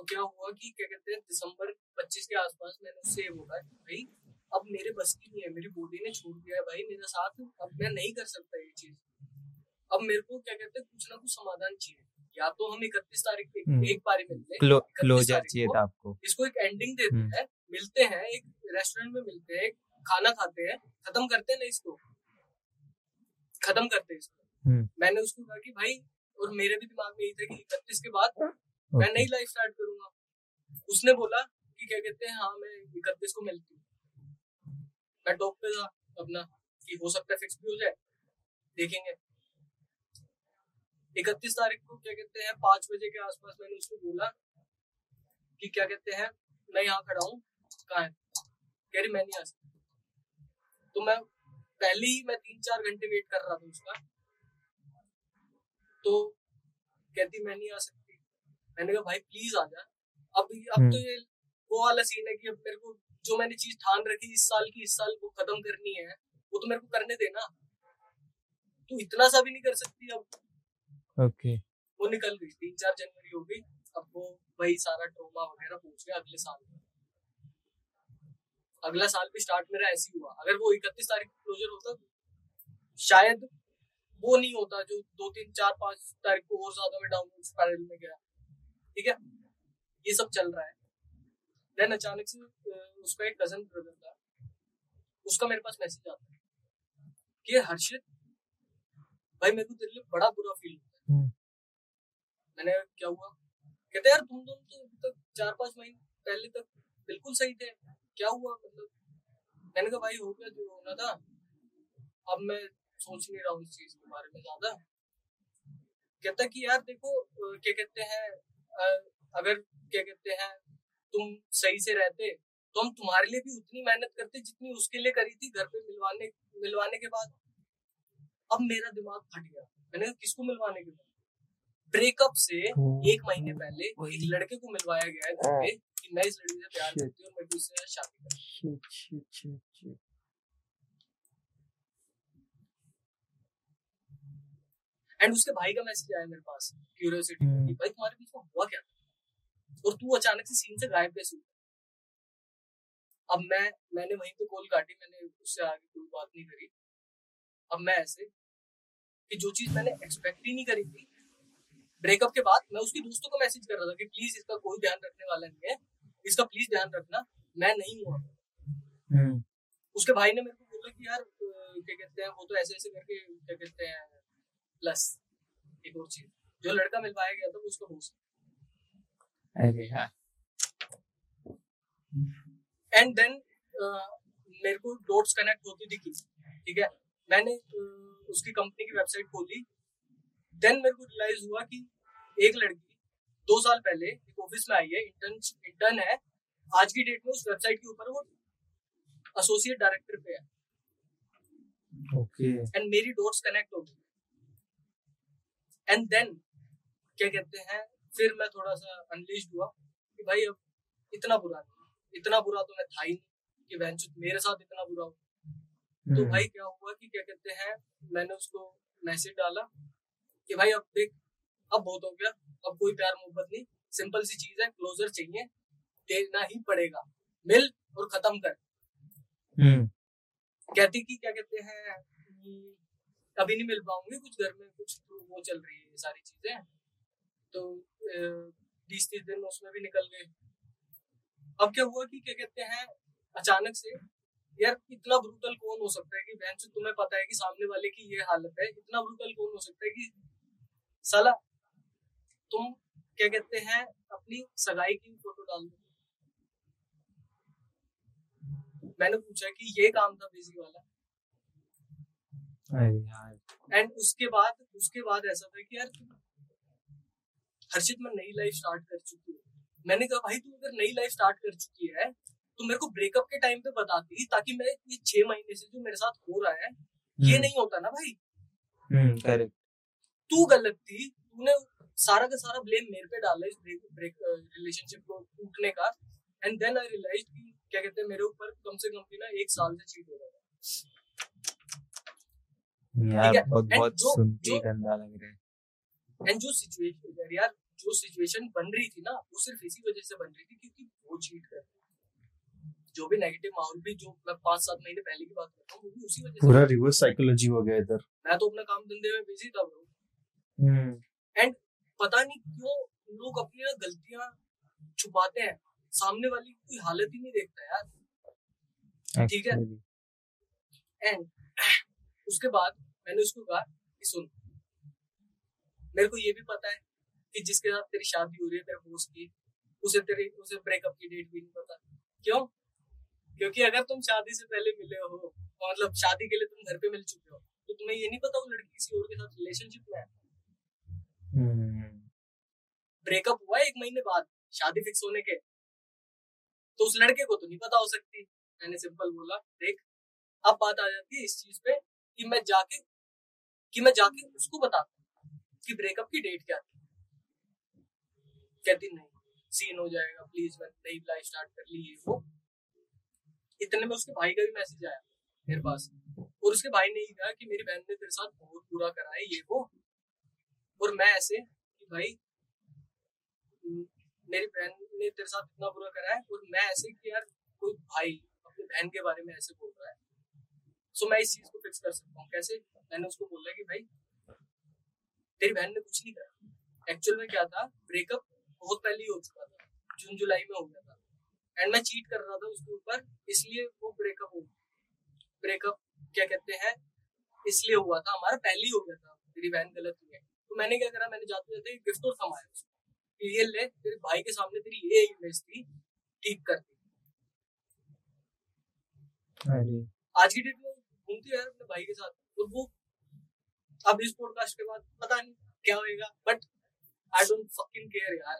क्या हुआ कि क्या कहते हैं दिसंबर 25 के आसपास मैंने उससे बोला कि भाई अब मेरे बस की नहीं है मेरी बॉडी ने छोड़ दिया है भाई मेरा साथ अब मैं नहीं कर सकता ये चीज़ अब मेरे को क्या कहते हैं कुछ ना कुछ समाधान चाहिए या तो हम इकतीस तारीख को हम्म। एक, एक बारी मिलते हैं क्लोजर चाहिए था आपको इसको एक एंडिंग देते हम्म। हैं मिलते हैं एक रेस्टोरेंट में मिलते हैं खाना खाते हैं खत्म करते हैं ना इसको खत्म करते हैं इसको हम्म। मैंने उसको कहा कि भाई और मेरे भी दिमाग में यही था कि इकतीस के बाद मैं नई लाइफ स्टार्ट करूँगा। उसने बोला कि क्या कहते हैं हाँ मैं इकतीस को मिलती हूँ। मैं टॉप पे था अपना कि हो सकता है फिक्स भी हो जाए। देखेंगे। इकतीस तारीख को क्या कहते हैं पाँच बजे के आसपास मैंने उसको बोला कि क्या कहते हैं मैं यहाँ खड़ा हूँ। कहाँ है? कह रही मैं नहीं आ सकती। तो मैं पहले ही मैं तीन चार घंटे वेट कर रहा था उसका। तो कहती मैं नहीं आ सकती। मैंने कहा भाई प्लीज़ आ जा। अब अब तो ये वो वाला सीन है कि अब मेरे को जो मैंने चीज़ ठान रखी इस साल की इस साल वो खत्म करनी है वो तो मेरे को करने देना। तू इतना सा भी नहीं कर सकती अब। ओके। वो निकल गई तीन चार जनवरी हो गई अब वो वही सारा ट्रोमा वगैरह पहुँच गया अगले साल में। अगला साल भी स्टार्ट मेरा ऐसे ही हुआ। अगर वो इकतीस तारीख को क्लोजर होता तो शायद वो नहीं होता जो दो तीन चार पाँच तारीख को और ज़्यादा में डाउनलोड स्पाइरल में गया। ठीक है? ये सब चल रहा है। देन अचानक से उसका एक कज़न ब्रदर था। उसका मेरे पास मैसेज आता है कि हर्षित भाई मेरे को तेरे लिए बड़ा बुरा फील होता है। हम्म। मैंने क्या हुआ? कहते यार तुम दोनों तो अभी तक चार पाँच महीने पहले तक बिल्कुल सही थे। क्या हुआ? मतलब मैंने कहा भाई हो गया जो होना था। अब मैं सोच नहीं रहा हूँ इस चीज़ के बारे में ज़्यादा। कहता कि यार देखो क्या कहते हैं अगर क्या कहते हैं तुम सही से रहते तो हम तुम्हारे लिए भी उतनी मेहनत करते जितनी उसके लिए करी थी घर पे मिलवाने मिलवाने के बाद। अब मेरा दिमाग फट गया। मैंने किसको मिलवाने के बाद? ब्रेकअप से एक महीने पहले एक लड़के को मिलवाया गया है घर पे कि मैं इस लड़की से प्यार करती हूँ और मेरे को इससे शादी करनी है। Shit shit shit shit and उसके भाई का मैसेज आया मेरे पास क्यूरियोसिटी हम्म। कि भाई तुम्हारे बीच में हुआ क्या था और तू अचानक से सीन से गायब कैसे हुआ अब मैं मैंने वहीं पे कॉल काटी मैंने उससे आगे कोई बात नहीं करी अब मैं ऐसे कि जो चीज़ मैंने एक्सपेक्ट ही नहीं करी थी ब्रेकअप के बाद मैं उसकी दोस्तों को मैसेज कर रहा था कि प्लीज़ इसका कोई ध्यान रखने वाला नहीं है इसका प्लीज़ ध्यान रखना मैं नहीं हुआ। हम्म उसके भाई ने मेरे को बोला कि यार क्या कहते हैं वो तो ऐसे ऐसे करके क्या कहते हैं प्लस एक और चीज़। जो लड़का मिलवाया गया था वो उसका दोस्त अरे यार। एंड देन मेरे को डॉट्स कनेक्ट होती दिखी ठीक है? मैंने अ, उसकी कंपनी की वेबसाइट खोली। देन मेरे को रियलाइज़ हुआ कि एक लड़की दो साल पहले एक ऑफ़िस में आई है इंटर्न इंटर्न है। आज की डेट में उस वेबसाइट के ऊपर वो एसोसिएट डायरेक्टर पे है। ओके एंड मेरी डॉट्स कनेक्ट हो गई एंड देन क्या कहते हैं फिर मैं थोड़ा सा अनलिस्ड हुआ कि भाई अब इतना बुरा नहीं इतना बुरा तो मैं था ही नहीं कि वैंचुत मेरे साथ इतना बुरा हो। हम्म। तो भाई क्या हुआ कि क्या कहते हैं मैंने उसको मैसेज डाला कि भाई अब देख अब बहुत हो गया अब कोई प्यार मोहब्बत नहीं। सिंपल सी चीज़ है क्लोजर चाहिए देना ही पड़ेगा। मिल और खत्म कर। हम्म। कहती कि क्या कहते हैं "हम्म, अभी नहीं मिल पाऊँगी कुछ घर में कुछ तो वो चल रही है सारी चीज़ें। तो बीस तीस दिन उसमें भी निकल गए। अब क्या हुआ कि क्या कहते हैं अचानक से यार इतना ब्रूटल कौन हो सकता है कि बहन से तुम्हें पता है कि सामने वाले की ये हालत है इतना ब्रूटल कौन हो सकता है कि साला तुम क्या कहते हैं अपनी सगाई की फ़ोटो डाल दो। मैंने पूछा कि ये काम था बिज़ी वाला। एंड उसके बाद उसके बाद ऐसा था कि यार हर्षित मैं नई लाइफ स्टार्ट कर चुकी हूँ। मैंने कहा भाई तू अगर नई लाइफ स्टार्ट कर चुकी है तो मेरे को ब्रेकअप के टाइम पे बताती ताकि मैं ये छह महीने से जो मेरे साथ हो रहा है ये हम्म, नहीं होता ना भाई। हम्म करेक्ट तू गलत थी तूने सारा का सारा ब्लेम मेरे पे डाला इस ब्रेक ब्रेक रिलेशनशिप को टूटने का। एंड देन आई रियलाइज़ कि क्या कहते हैं मेरे ऊपर कम से कम भी ना एक साल से चीट हो रहा था यार बहुत बहुत जो- सुन के गंदा लग रहा है। एंड जो सिचुएशन यार जो सिचुएशन बन रही थी ना वो सिर्फ़ इसी वजह से बन रही थी क्योंकि वो चीट कर जो भी नेगेटिव माहौल भी जो मैं पाँच सात महीने पहले की बात करता हूँ वो भी उसी वजह पूरा रिवर्स साइकोलॉजी हो गया इधर। मैं तो अपना काम धंधे में बिज़ी था ब्रो हम्म। पता नहीं क्यों लोग अपनी ना गलतियाँ छुपाते हैं। सामने वाली कोई हालत ही नहीं देखता यार। ठीक है। एंड उसके बाद मैंने उसको कहा कि सुन मेरे को ये भी पता है कि जिसके साथ तेरी शादी हो रही है तेरे दोस्त की उसे तेरी उसे ब्रेकअप की डेट भी नहीं पता। क्यों? क्योंकि अगर तुम शादी से पहले मिले हो मतलब शादी के लिए तुम घर पे मिल चुके हो तो तुम्हें ये नहीं पता वो लड़की किसी और के साथ रिलेशनशिप में है। हम्म, ब्रेकअप हुआ है एक महीने बाद शादी फिक्स होने के। तो उस लड़के को तो नहीं पता हो सकती। मैंने सिंपल बोला देख अब बात आ जाती है इस चीज़ पे कि मैं जाके, कि मैं जाके उसको बताता कि ब्रेकअप की डेट क्या थी। कहती, नहीं सीन हो जाएगा प्लीज़ मैं नई लाइफ स्टार्ट कर ली वो। इतने में उसके भाई का भी मैसेज आया, मेरे पास। और उसके भाई ने ही कहा कि मेरी बहन ने तेरे साथ बहुत बुरा करा है, ये वो। और मैं ऐसे कि भाई मेरी बहन ने तेरे साथ इतना बुरा करा है, और मैं ऐसे कि यार कोई भाई अपनी बहन के बारे में ऐसे बोल रहा है। सो मैं इस चीज़ को फिक्स कर सकता हूँ। कैसे? मैंने उसको बोला कि भाई तेरी बहन ने कुछ नहीं करा। एक्चुअल में क्या था? ब्रेकअप बहुत पहले ही हो चुका था। जून जुलाई में हो गया था। एंड मैं चीट कर रहा था उसके ऊपर इसलिए वो ब्रेकअप हो ब्रेकअप क्या कहते हैं? इसलिए हुआ था हमारा पहले ही हो गया था। तेरी बहन गलत हुई है। तो मैंने क्या करा? मैंने जाते जाते गिफ्ट और थमाया उसको। ये ले तेरे भाई के सामने तेरी ये इमेज थी ठीक कर दी। आज की डेट में घूमती है अपने भाई के साथ। और वो अब इस पॉडकास्ट के बाद पता नहीं क्या होएगा but I don't fucking care यार।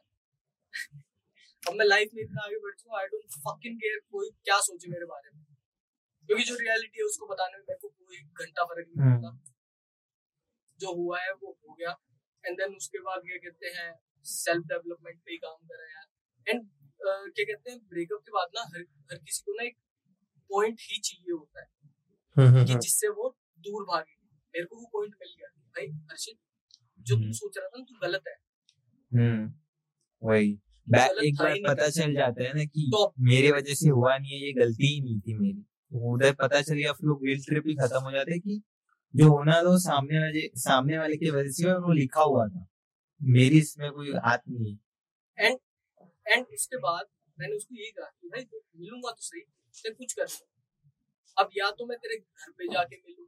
अब मैं लाइफ में इतना आगे बढ़ चुका आई डोंट फकिंग केयर कोई क्या सोचे मेरे बारे में। क्योंकि जो रियलिटी है उसको बताने में मेरे को कोई घंटा फ़र्क नहीं हम्म। पड़ता जो हुआ है वो हो गया। एंड देन उसके बाद क्या कहते हैं सेल्फ डेवलपमेंट पे ही काम करा यार। एंड क्या कहते हैं ब्रेकअप के बाद ना हर हर किसी को ना एक पॉइंट ही चाहिए होता है। हम्म, कि जिससे वो दूर भागे। मेरे को वो पॉइंट मिल गया भाई हर्षित जो तू हम्म। सोच रहा था ना तू गलत है। हम्म वही। एक बार पता चल जाता है ना कि तो मेरे वजह से हुआ नहीं है ये गलती ही नहीं थी मेरी। तो उधर पता चल गया फिर गिल्ट ट्रिप ही खत्म हो जाता है कि जो होना था सामने वाले सामने वाले की वजह से वो लिखा हुआ था। मेरी इसमें कोई हाथ नहीं है। एंड उसके बाद मैंने उसको ये कहा कि भाई मिलूँगा तो सही ते कुछ कर अब या तो मैं तेरे घर पे जाके मिलूं।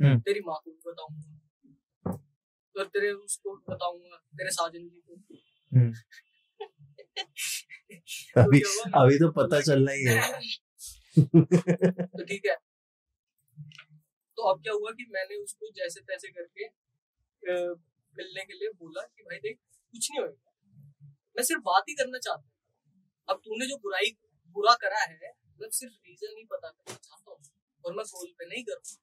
हम्म। तेरी माँ को भी बताऊँगा। और तेरे उसको भी बताऊँगा तेरे साजन जी को। हम्म। *laughs* तो अभी अभी तो पता चलना ही है। *laughs* तो ठीक है। तो अब क्या हुआ कि मैंने उसको जैसे तैसे करके मिलने के लिए बोला कि भाई देख कुछ नहीं होगा मैं सिर्फ़ बात ही करना चाहता हूँ। अब तूने जो बुराई बुरा करा है मैं सिर्फ़ रीजन ही पता करना चाहता हूँ और मैं कॉल पे नहीं करूँ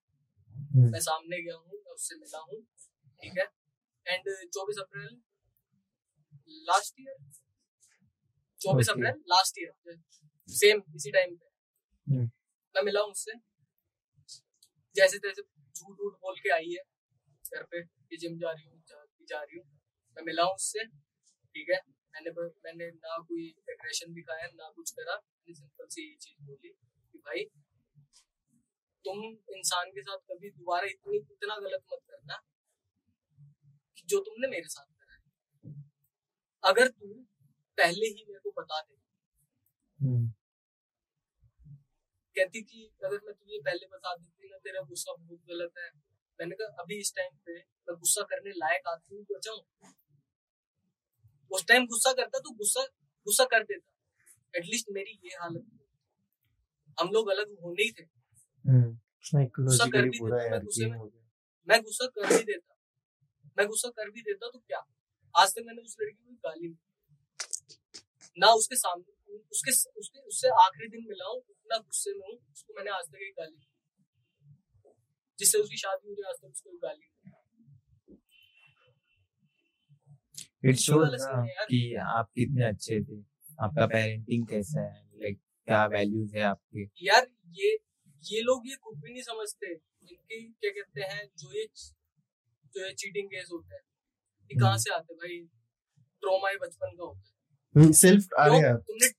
हम्म। मैं सामने गया हूँ मैं उससे मिला हूँ ठीक है? एंड चौबीस अप्रैल लास्ट ईयर चौबीस अप्रैल लास्ट ईयर सेम इसी टाइम पे। हम्म। मैं मिला हूँ उससे। जैसे तैसे झूठ वूठ बोल के आई है घर पे कि जिम जा रही हूँ जा, जा रही हूँ। मैं मिला हूँ उससे ठीक है? मैंने मैंने ना कोई एग्रेशन दिखाया ना कुछ करा मैंने सिंपल सी ये चीज़ बोली कि भाई तुम इंसान के साथ कभी दोबारा इतनी इतना गलत मत करना कि जो तुमने मेरे साथ करा है। अगर तू पहले ही मेरे को बता दे। हम्म। कहती कि अगर मैं तुझे पहले बता देती ना तेरा गुस्सा बहुत गलत है मैंने कहा अभी इस टाइम पे मैं गुस्सा करने लायक आदमी हूँ तो बचाऊं उस टाइम गुस्सा करता तो गुस्सा गुस्सा कर देता। एटलीस्ट मेरी ये हालत हम लोग अलग होने ही थे। गुस्सा कर साइकोलॉजिकली भी देता मैं यार गुस्से गेम में हो गया मैं गुस्सा कर भी देता मैं गुस्सा कर भी देता तो क्या आज तक मैंने उस लड़की को गाली दी। ना उसके सामने उसके उसके उससे आखिरी दिन मिला हूँ उतना गुस्से में हूँ उसको मैंने आज तक एक गाली दी। जिससे उसकी शादी हुई आज तक उसको गाली इट शोज़। कि आप कितने अच्छे थे आपका पेरेंटिंग कैसा है लाइक क्या वैल्यूज़ है आपके यार ये ये लोग ये खुद भी नहीं समझते इनके क्या कहते हैं जो ये जो ये चीटिंग केस होते हैं ये कहाँ से आते भाई? ट्रॉमा ही बचपन का होता है। सेल्फ अरे? यार तुमने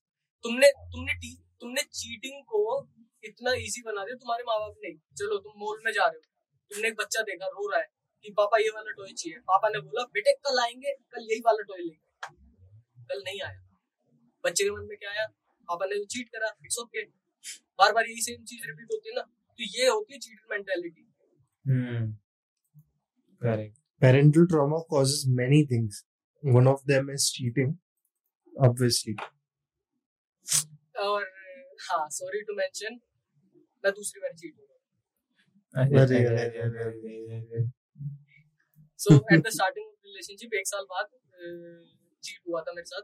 तुमने तुमने टी- तुमने चीटिंग को इतना इजी बना दिया तुम्हारे माँ बाप ने। चलो तुम मॉल में जा रहे हो। तुमने एक बच्चा देखा रो रहा है कि पापा ये वाला टॉय चाहिए। पापा ने बोला बेटे कल आएँगे कल यही वाला टॉय लेंगे। कल नहीं आया। बच्चे के मन में क्या आया? पापा ने चीट करा इट्स ओके बार बार यही सेम चीज़ रिपीट होती है ना तो ये होती है cheater mentality hmm correct parental trauma causes many things. One of them is cheating obviously. और हाँ सॉरी टू मेंशन मैं दूसरी बार चीट हुआ अरे अरे, अरे अरे, अरे अरे, अरे so at the starting of relationship एक साल बाद चीट हुआ था मेरे साथ।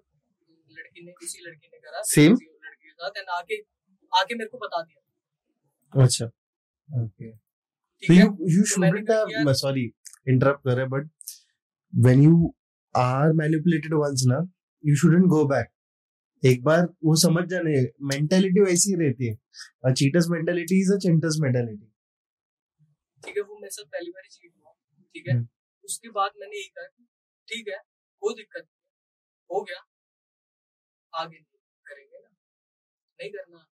लड़की ने उसी लड़की ने करा और लड़की के साथ एंड आके आके मेरे को बता दिया। अच्छा। ओके so ठीक you you मैंने shouldn't क्या have किया? sorry interrupt कर रहे but when you are manipulated once ना you shouldn't go back. एक बार वो समझ जाने मेंटेलिटी वैसी ही रहती है। Cheaters mentality is a cheaters mentality ठीक है वो मेरे साथ पहली बार चीट हुआ। ठीक है? हम्म। उसके बाद मैंने यही कहा ठीक है कोई दिक्कत हो गया। आगे करेंगे ना। नहीं करना।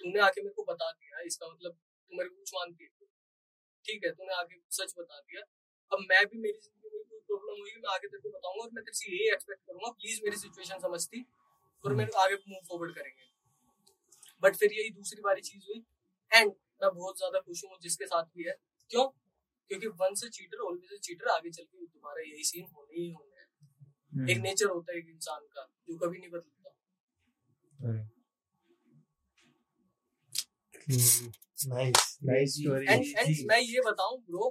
तूने आके मेरे को बता दिया इसका मतलब तू मेरे को कुछ मानती है। ठीक है तूने आगे सच बता दिया। अब मैं भी मेरी ज़िंदगी में कोई प्रॉब्लम हुई मैं आगे तेरे को बताऊँगा और मैं तेरे से यही एक्सपेक्ट करूँगा प्लीज़ मेरी सिचुएशन समझती और मेरे आगे मूव फॉरवर्ड करेंगे। बट फिर यही दूसरी बारी चीज़ हुई। एंड मैं बहुत ज़्यादा खुश हूँ जिसके साथ भी है। क्यों? क्योंकि वन से चीटर ऑलवेज चीटर आगे चल के दोबारा यही सीन होने ही होने हैं। एक नेचर होता है एक इंसान का जो कभी नहीं बदलता। Nice nice story and and मैं ये बताऊँ ब्रो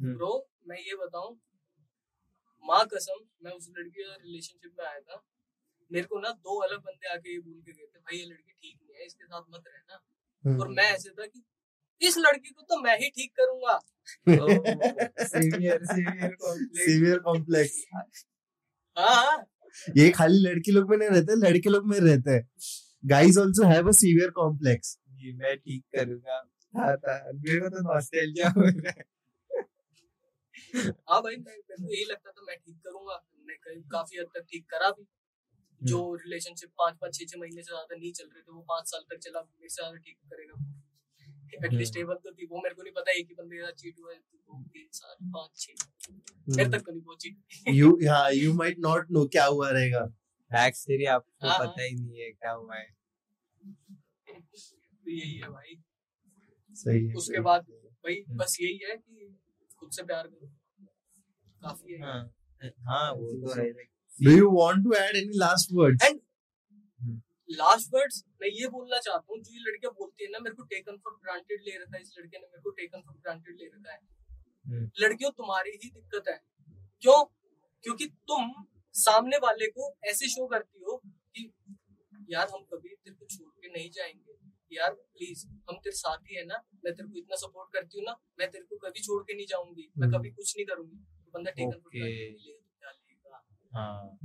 हम्म। ब्रो मैं ये बताऊँ माँ कसम मैं उस लड़की के रिलेशनशिप में आया था। मेरे को ना दो अलग बंदे आके ये बोल के गए थे भाई ये लड़की ठीक नहीं है इसके साथ मत रहना। हम्म। और मैं ऐसे था कि इस लड़की को तो मैं ही ठीक करूँगा। Severe severe complex severe complex हाँ हाँ। ये खाली लड़की लोग में नहीं रहते लड़के लोग में रहते हैं। Guys also have a severe complex ये मैं ठीक करूँगा। था था मेरे को तो नॉस्टैल्जिया हो रहा है। हाँ भाई मैं मेरे को यही लगता था मैं ठीक करूँगा। मैं कहीं काफ़ी हद तक ठीक करा भी। जो रिलेशनशिप पाँच पाँच छह छह महीने से ज़्यादा नहीं चल रहे थे वो पाँच साल तक चला मेरे से ज़्यादा ठीक करेगा एटलीस्ट स्टेबल तो थी वो मेरे को नहीं पता एक ही बंदे के चीट हुआ है दो तीन साल पाँच छह। मेरे तक तो नहीं पहुँची। यू हाँ यू माइट नॉट नो क्या हुआ रहेगा। बैक स्टोरी आपको हाँ, पता ही नहीं है क्या हुआ है। *laughs* तो यही है भाई। सही है उसके बाद भाई बस यही है कि खुद से प्यार करो। काफ़ी है। हाँ हाँ वो तो है do you want to add any last words and last words मैं ये बोलना चाहता हूँ जो ये लड़कियाँ बोलती है ना मेरे को टेकन फॉर ग्रांटेड ले रखा है। इस लड़के ने मेरे को टेकन फॉर ग्रांटेड ले रखा है। हम्म। लड़कियों तुम्हारी ही दिक्कत है। क्यों? क्योंकि तुम सामने वाले को ऐसे शो करती हो कि यार हम कभी तेरे को छोड़ के नहीं जाएँगे। यार प्लीज़ हम तेरे साथ ही है ना। मैं तेरे को इतना सपोर्ट करती हूँ ना मैं तेरे को कभी छोड़ के नहीं जाऊँगी। मैं हम्म। कभी कुछ नहीं करूँगी। तो बंदा टेकन हाँ।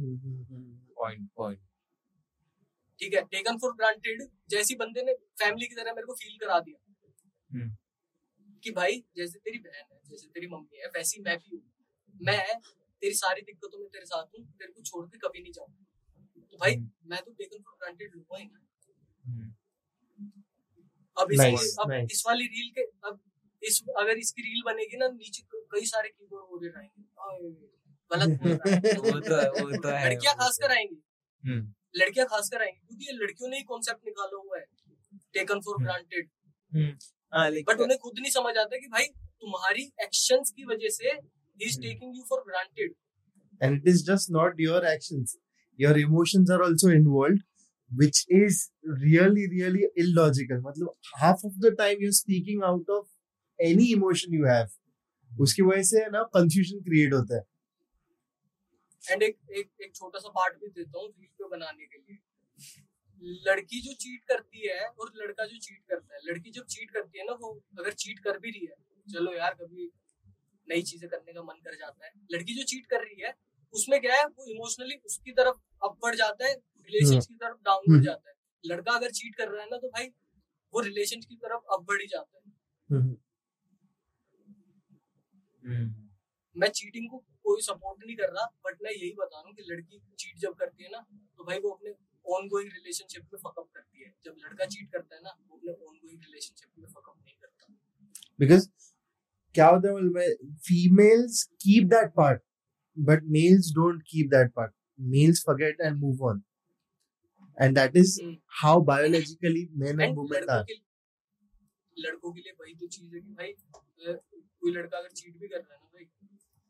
पॉइंट पॉइंट ठीक है टेकन फॉर ग्रांटेड जैसी बंदे ने फैमिली की तरह मेरे को फील करा दिया। हम्म। कि भाई जैसे तेरी बहन है जैसे तेरी मम्मी है वैसी मैं भी हूँ। मैं तेरी सारी दिक्कतों में तेरे साथ हूँ तेरे को छोड़ के कभी नहीं जाऊँगा। तो भाई हम्म। मैं तो टेकन फॉर ग्रांटेड लूँगा ही ना। हम्म। अब इस Nice, अब nice. इस वाली रील के अब इस अगर इसकी रील बनेगी ना नीचे कई सारे कीबोर्ड हो आएँगे गलत *laughs* वो तो वो तो है लड़कियाँ खासकर आएँगी। हम्म, लड़कियाँ खासकर आएँगी क्योंकि ये लड़कियों ने ही कॉन्सेप्ट निकाला हुआ है। Taken for. ग्रांटेड हम्म, हाँ बट उन्हें खुद नहीं समझ आता कि भाई तुम्हारी एक्शंस की वजह से ही is. Taking you for granted and it is just not your actions. Your emotions are also involved. Which is really really illogical. मतलब half of the time you're speaking out of any emotion you have. उसकी वजह से ना confusion create होता है। And एक एक एक छोटा सा पार्ट भी देता हूँ वीडियो बनाने के लिए। लड़की जो चीट करती है और लड़का जो चीट करता है। लड़की जब चीट करती है ना, वो अगर चीट कर भी रही है, चलो यार, कभी नई चीज़ें करने का मन कर जाता है। लड़की जो चीट कर रही है, उसमें क्या है, वो इमोशनली उसकी तरफ़ अपवर्ड जाता है रिलेशन की तरफ़ डाउनवर्ड हम्म। जाता है। लड़का अगर चीट कर रहा है ना तो भाई वो रिलेशन की तरफ़ अपवर्ड ही जाता है। हम्म, मैं चीटिंग को कोई सपोर्ट नहीं कर रहा बट मैं यही बता रहा हूँ कि लड़की चीट जब करती है ना तो भाई वो अपने ऑन गोइंग रिलेशनशिप में फकअप करती है। जब लड़का चीट करता है ना वो अपने ऑन गोइंग रिलेशनशिप में फकअप नहीं करता। Because क्या होता है है females keep that part but males don't keep that part males forget and move on and that is hmm. How biologically men and and women लड़कों के लड़कों के लिए वही तो चीज़ है कि भाई कोई लड़का अगर चीट भी कर रहा है ना भाई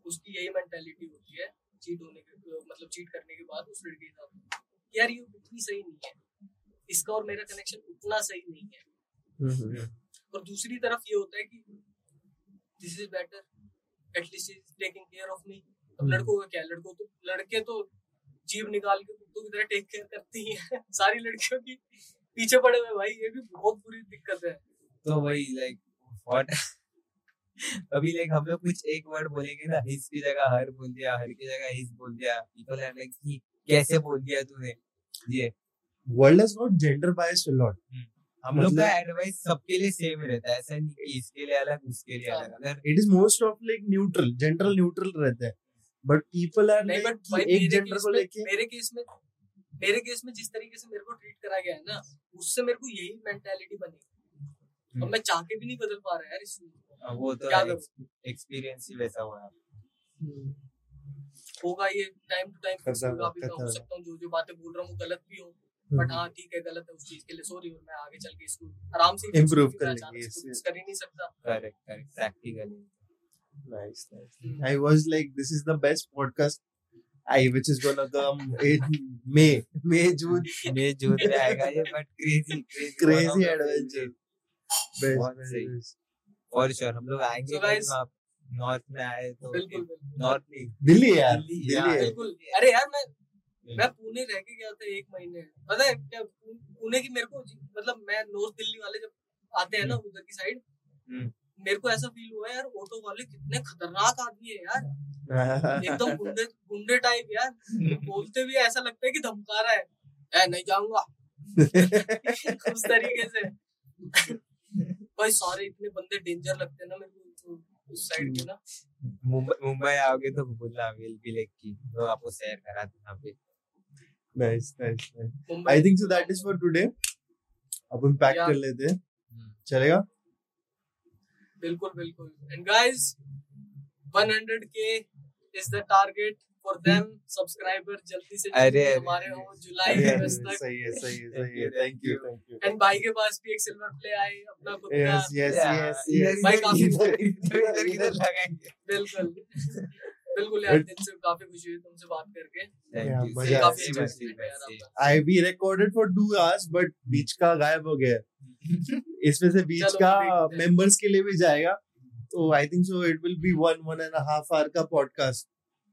उसकी यही मेंटालिटी होती है चीट होने के मतलब चीट करने के बाद उस लड़के के साथ यार ये उतनी सही नहीं है इसका और मेरा कनेक्शन उतना सही नहीं है Mhm. और दूसरी तरफ़ ये होता है कि this is better at least is taking care of me अब हम्म। लड़कों का क्या लड़कों तो लड़के तो जीव निकाल के कुत्तों की तरह टेक केयर करती है। *laughs* सारी लड़कियों की पीछे पड़े हुए भाई ये भी बहुत बुरी दिक्कत है। तो वही लाइक व्हाट *laughs* अभी लाइक हम लोग कुछ एक वर्ड बोलेंगे ना हिस की जगह हर बोल दिया हर की जगह हिस बोल दिया। पीपल आर लाइक कि कैसे बोल दिया तूने? ये। World has got gender biased a lot. हम लोग का एडवाइस सबके लिए सेम रहता है ऐसा नहीं कि इसके लिए अलग उसके लिए अलग। अगर it is most of like neutral general neutral रहता है। But people are नहीं बट एक जेंडर को लेके मेरे केस में मेरे केस में जिस तरीके से मेरे को ट्रीट करा गया है ना उससे मेरे को यही मेंटालिटी बनी। और मैं चाह के भी नहीं बदल पा रहा यार इस चीज़ को। वो तो एक्सपीरियंस ही वैसा हुआ होगा ये टाइम टू टाइम हो सकता हूँ जो जो बातें बोल रहा हूँ वो गलत भी हो। बट हाँ ठीक है गलत है उस चीज़ के लिए सॉरी और मैं आगे चल के इसको आराम से Improve कर लेंगे, कर ही नहीं सकता। Correct correct practically nice nice. Hmm. I was like this is the best podcast I which is gonna come in May. *laughs* May June. ये जून में आएगा ये but crazy crazy adventure. Best, बहुत best, सही। और श्योर हम लोग आएँगे So guys- आप नॉर्थ में आए तो नॉर्थ नहीं दिल्ली यार दिल्ली, बिल्कुल। अरे यार मैं मैं पुणे रह के गया था एक महीने। पता है क्या पुणे की मेरे को मतलब मैं नॉर्थ दिल्ली वाले जब आते हैं ना उधर की साइड हम्म। मेरे को ऐसा फील हुआ यार ऑटो वाले कितने खतरनाक आदमी है यार। *laughs* एकदम गुंडे गुंडे टाइप यार। *laughs* बोलते भी ऐसा लगता है कि धमका रहा है। ए नहीं जाऊँगा। *laughs* उस तरीके से। भाई सारे इतने बंदे डेंजर लगते हैं ना मेरे को उस साइड के ना। मुंबई मुंबई आओगे तो बोलना विल बी लाइक की तो आपको शेयर करा पे। Nice nice nice. Mumbai I think so that is for today. अपन पैक कर लेते हैं। चलेगा? बिल्कुल बिल्कुल। एंड गाइस 100 के is the target for them subscriber जल्दी से अरे, जल्दी हमारे हो जुलाई के बस तक। सही है सही है सही है। Thank you thank you and भाई के पास भी एक सिल्वर प्ले आए अपना खुद का। यस यस यस यस भाई काफी- इधर इधर लगाएँगे? बिल्कुल। बिल्कुल यार दिल से काफ़ी खुशी हुई तुमसे बात करके। अच्छा है I've recorded for two hours but बीच का गायब हो गया। *laughs* इसमें से बीच का मेंबर्स के लिए भी जाएगा। तो I think so it will be one one and half hour का podcast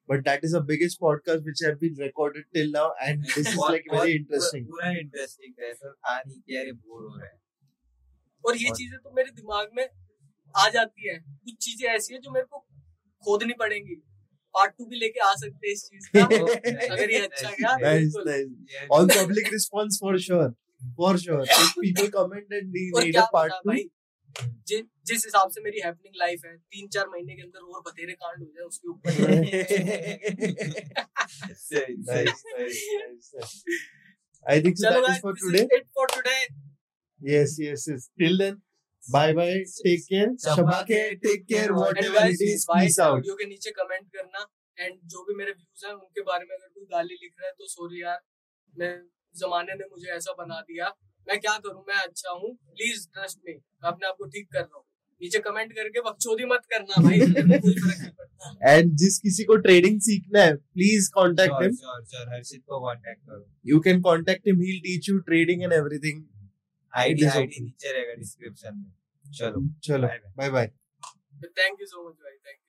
but that is biggest podcast which have been recorded till now and this is like very interesting पूरा इंटरेस्टिंग था sir. आ नहीं कि अरे bore हो रहा है। और ये चीज़ें तो मेरे दिमाग में आ जाती है। कुछ चीज़ें ऐसी है जो मेरे को खोदनी पड़ेंगी। पार्ट टू भी लेके आ सकते इस चीज़ का। *laughs* अगर ये अच्छा गया on public response for sure for sure people comment and need a जिस हिसाब से मेरी हैपनिंग लाइफ है तीन चार महीने के अंदर और बतेरे कांड हो जाए उसके ऊपर। I think that is for today it for today yes yes yes till then bye bye take care Shaba take care whatever it is peace out video के नीचे कमेंट करना. एंड जो भी मेरे व्यूज़ हैं उनके बारे में अगर कोई गाली लिख रहा है तो सॉरी यार. मैं जमाने ने मुझे ऐसा बना दिया. मैं क्या करूँ? मैं अच्छा हूँ. प्लीज़ ट्रस्ट मी अपने आप को ठीक कर रहा हूँ. नीचे कमेंट करके बकचोदी मत करना भाई. *laughs* एंड जिस किसी को ट्रेडिंग सीखना है प्लीज़ कांटेक्ट हिम हर्षित को कांटेक्ट करो. You can contact him he will teach you trading and everything ID ID. नीचे रहेगा डिस्क्रिप्शन में चलो चलो, bye bye. bye bye. Thank you so much भाई थैंक यू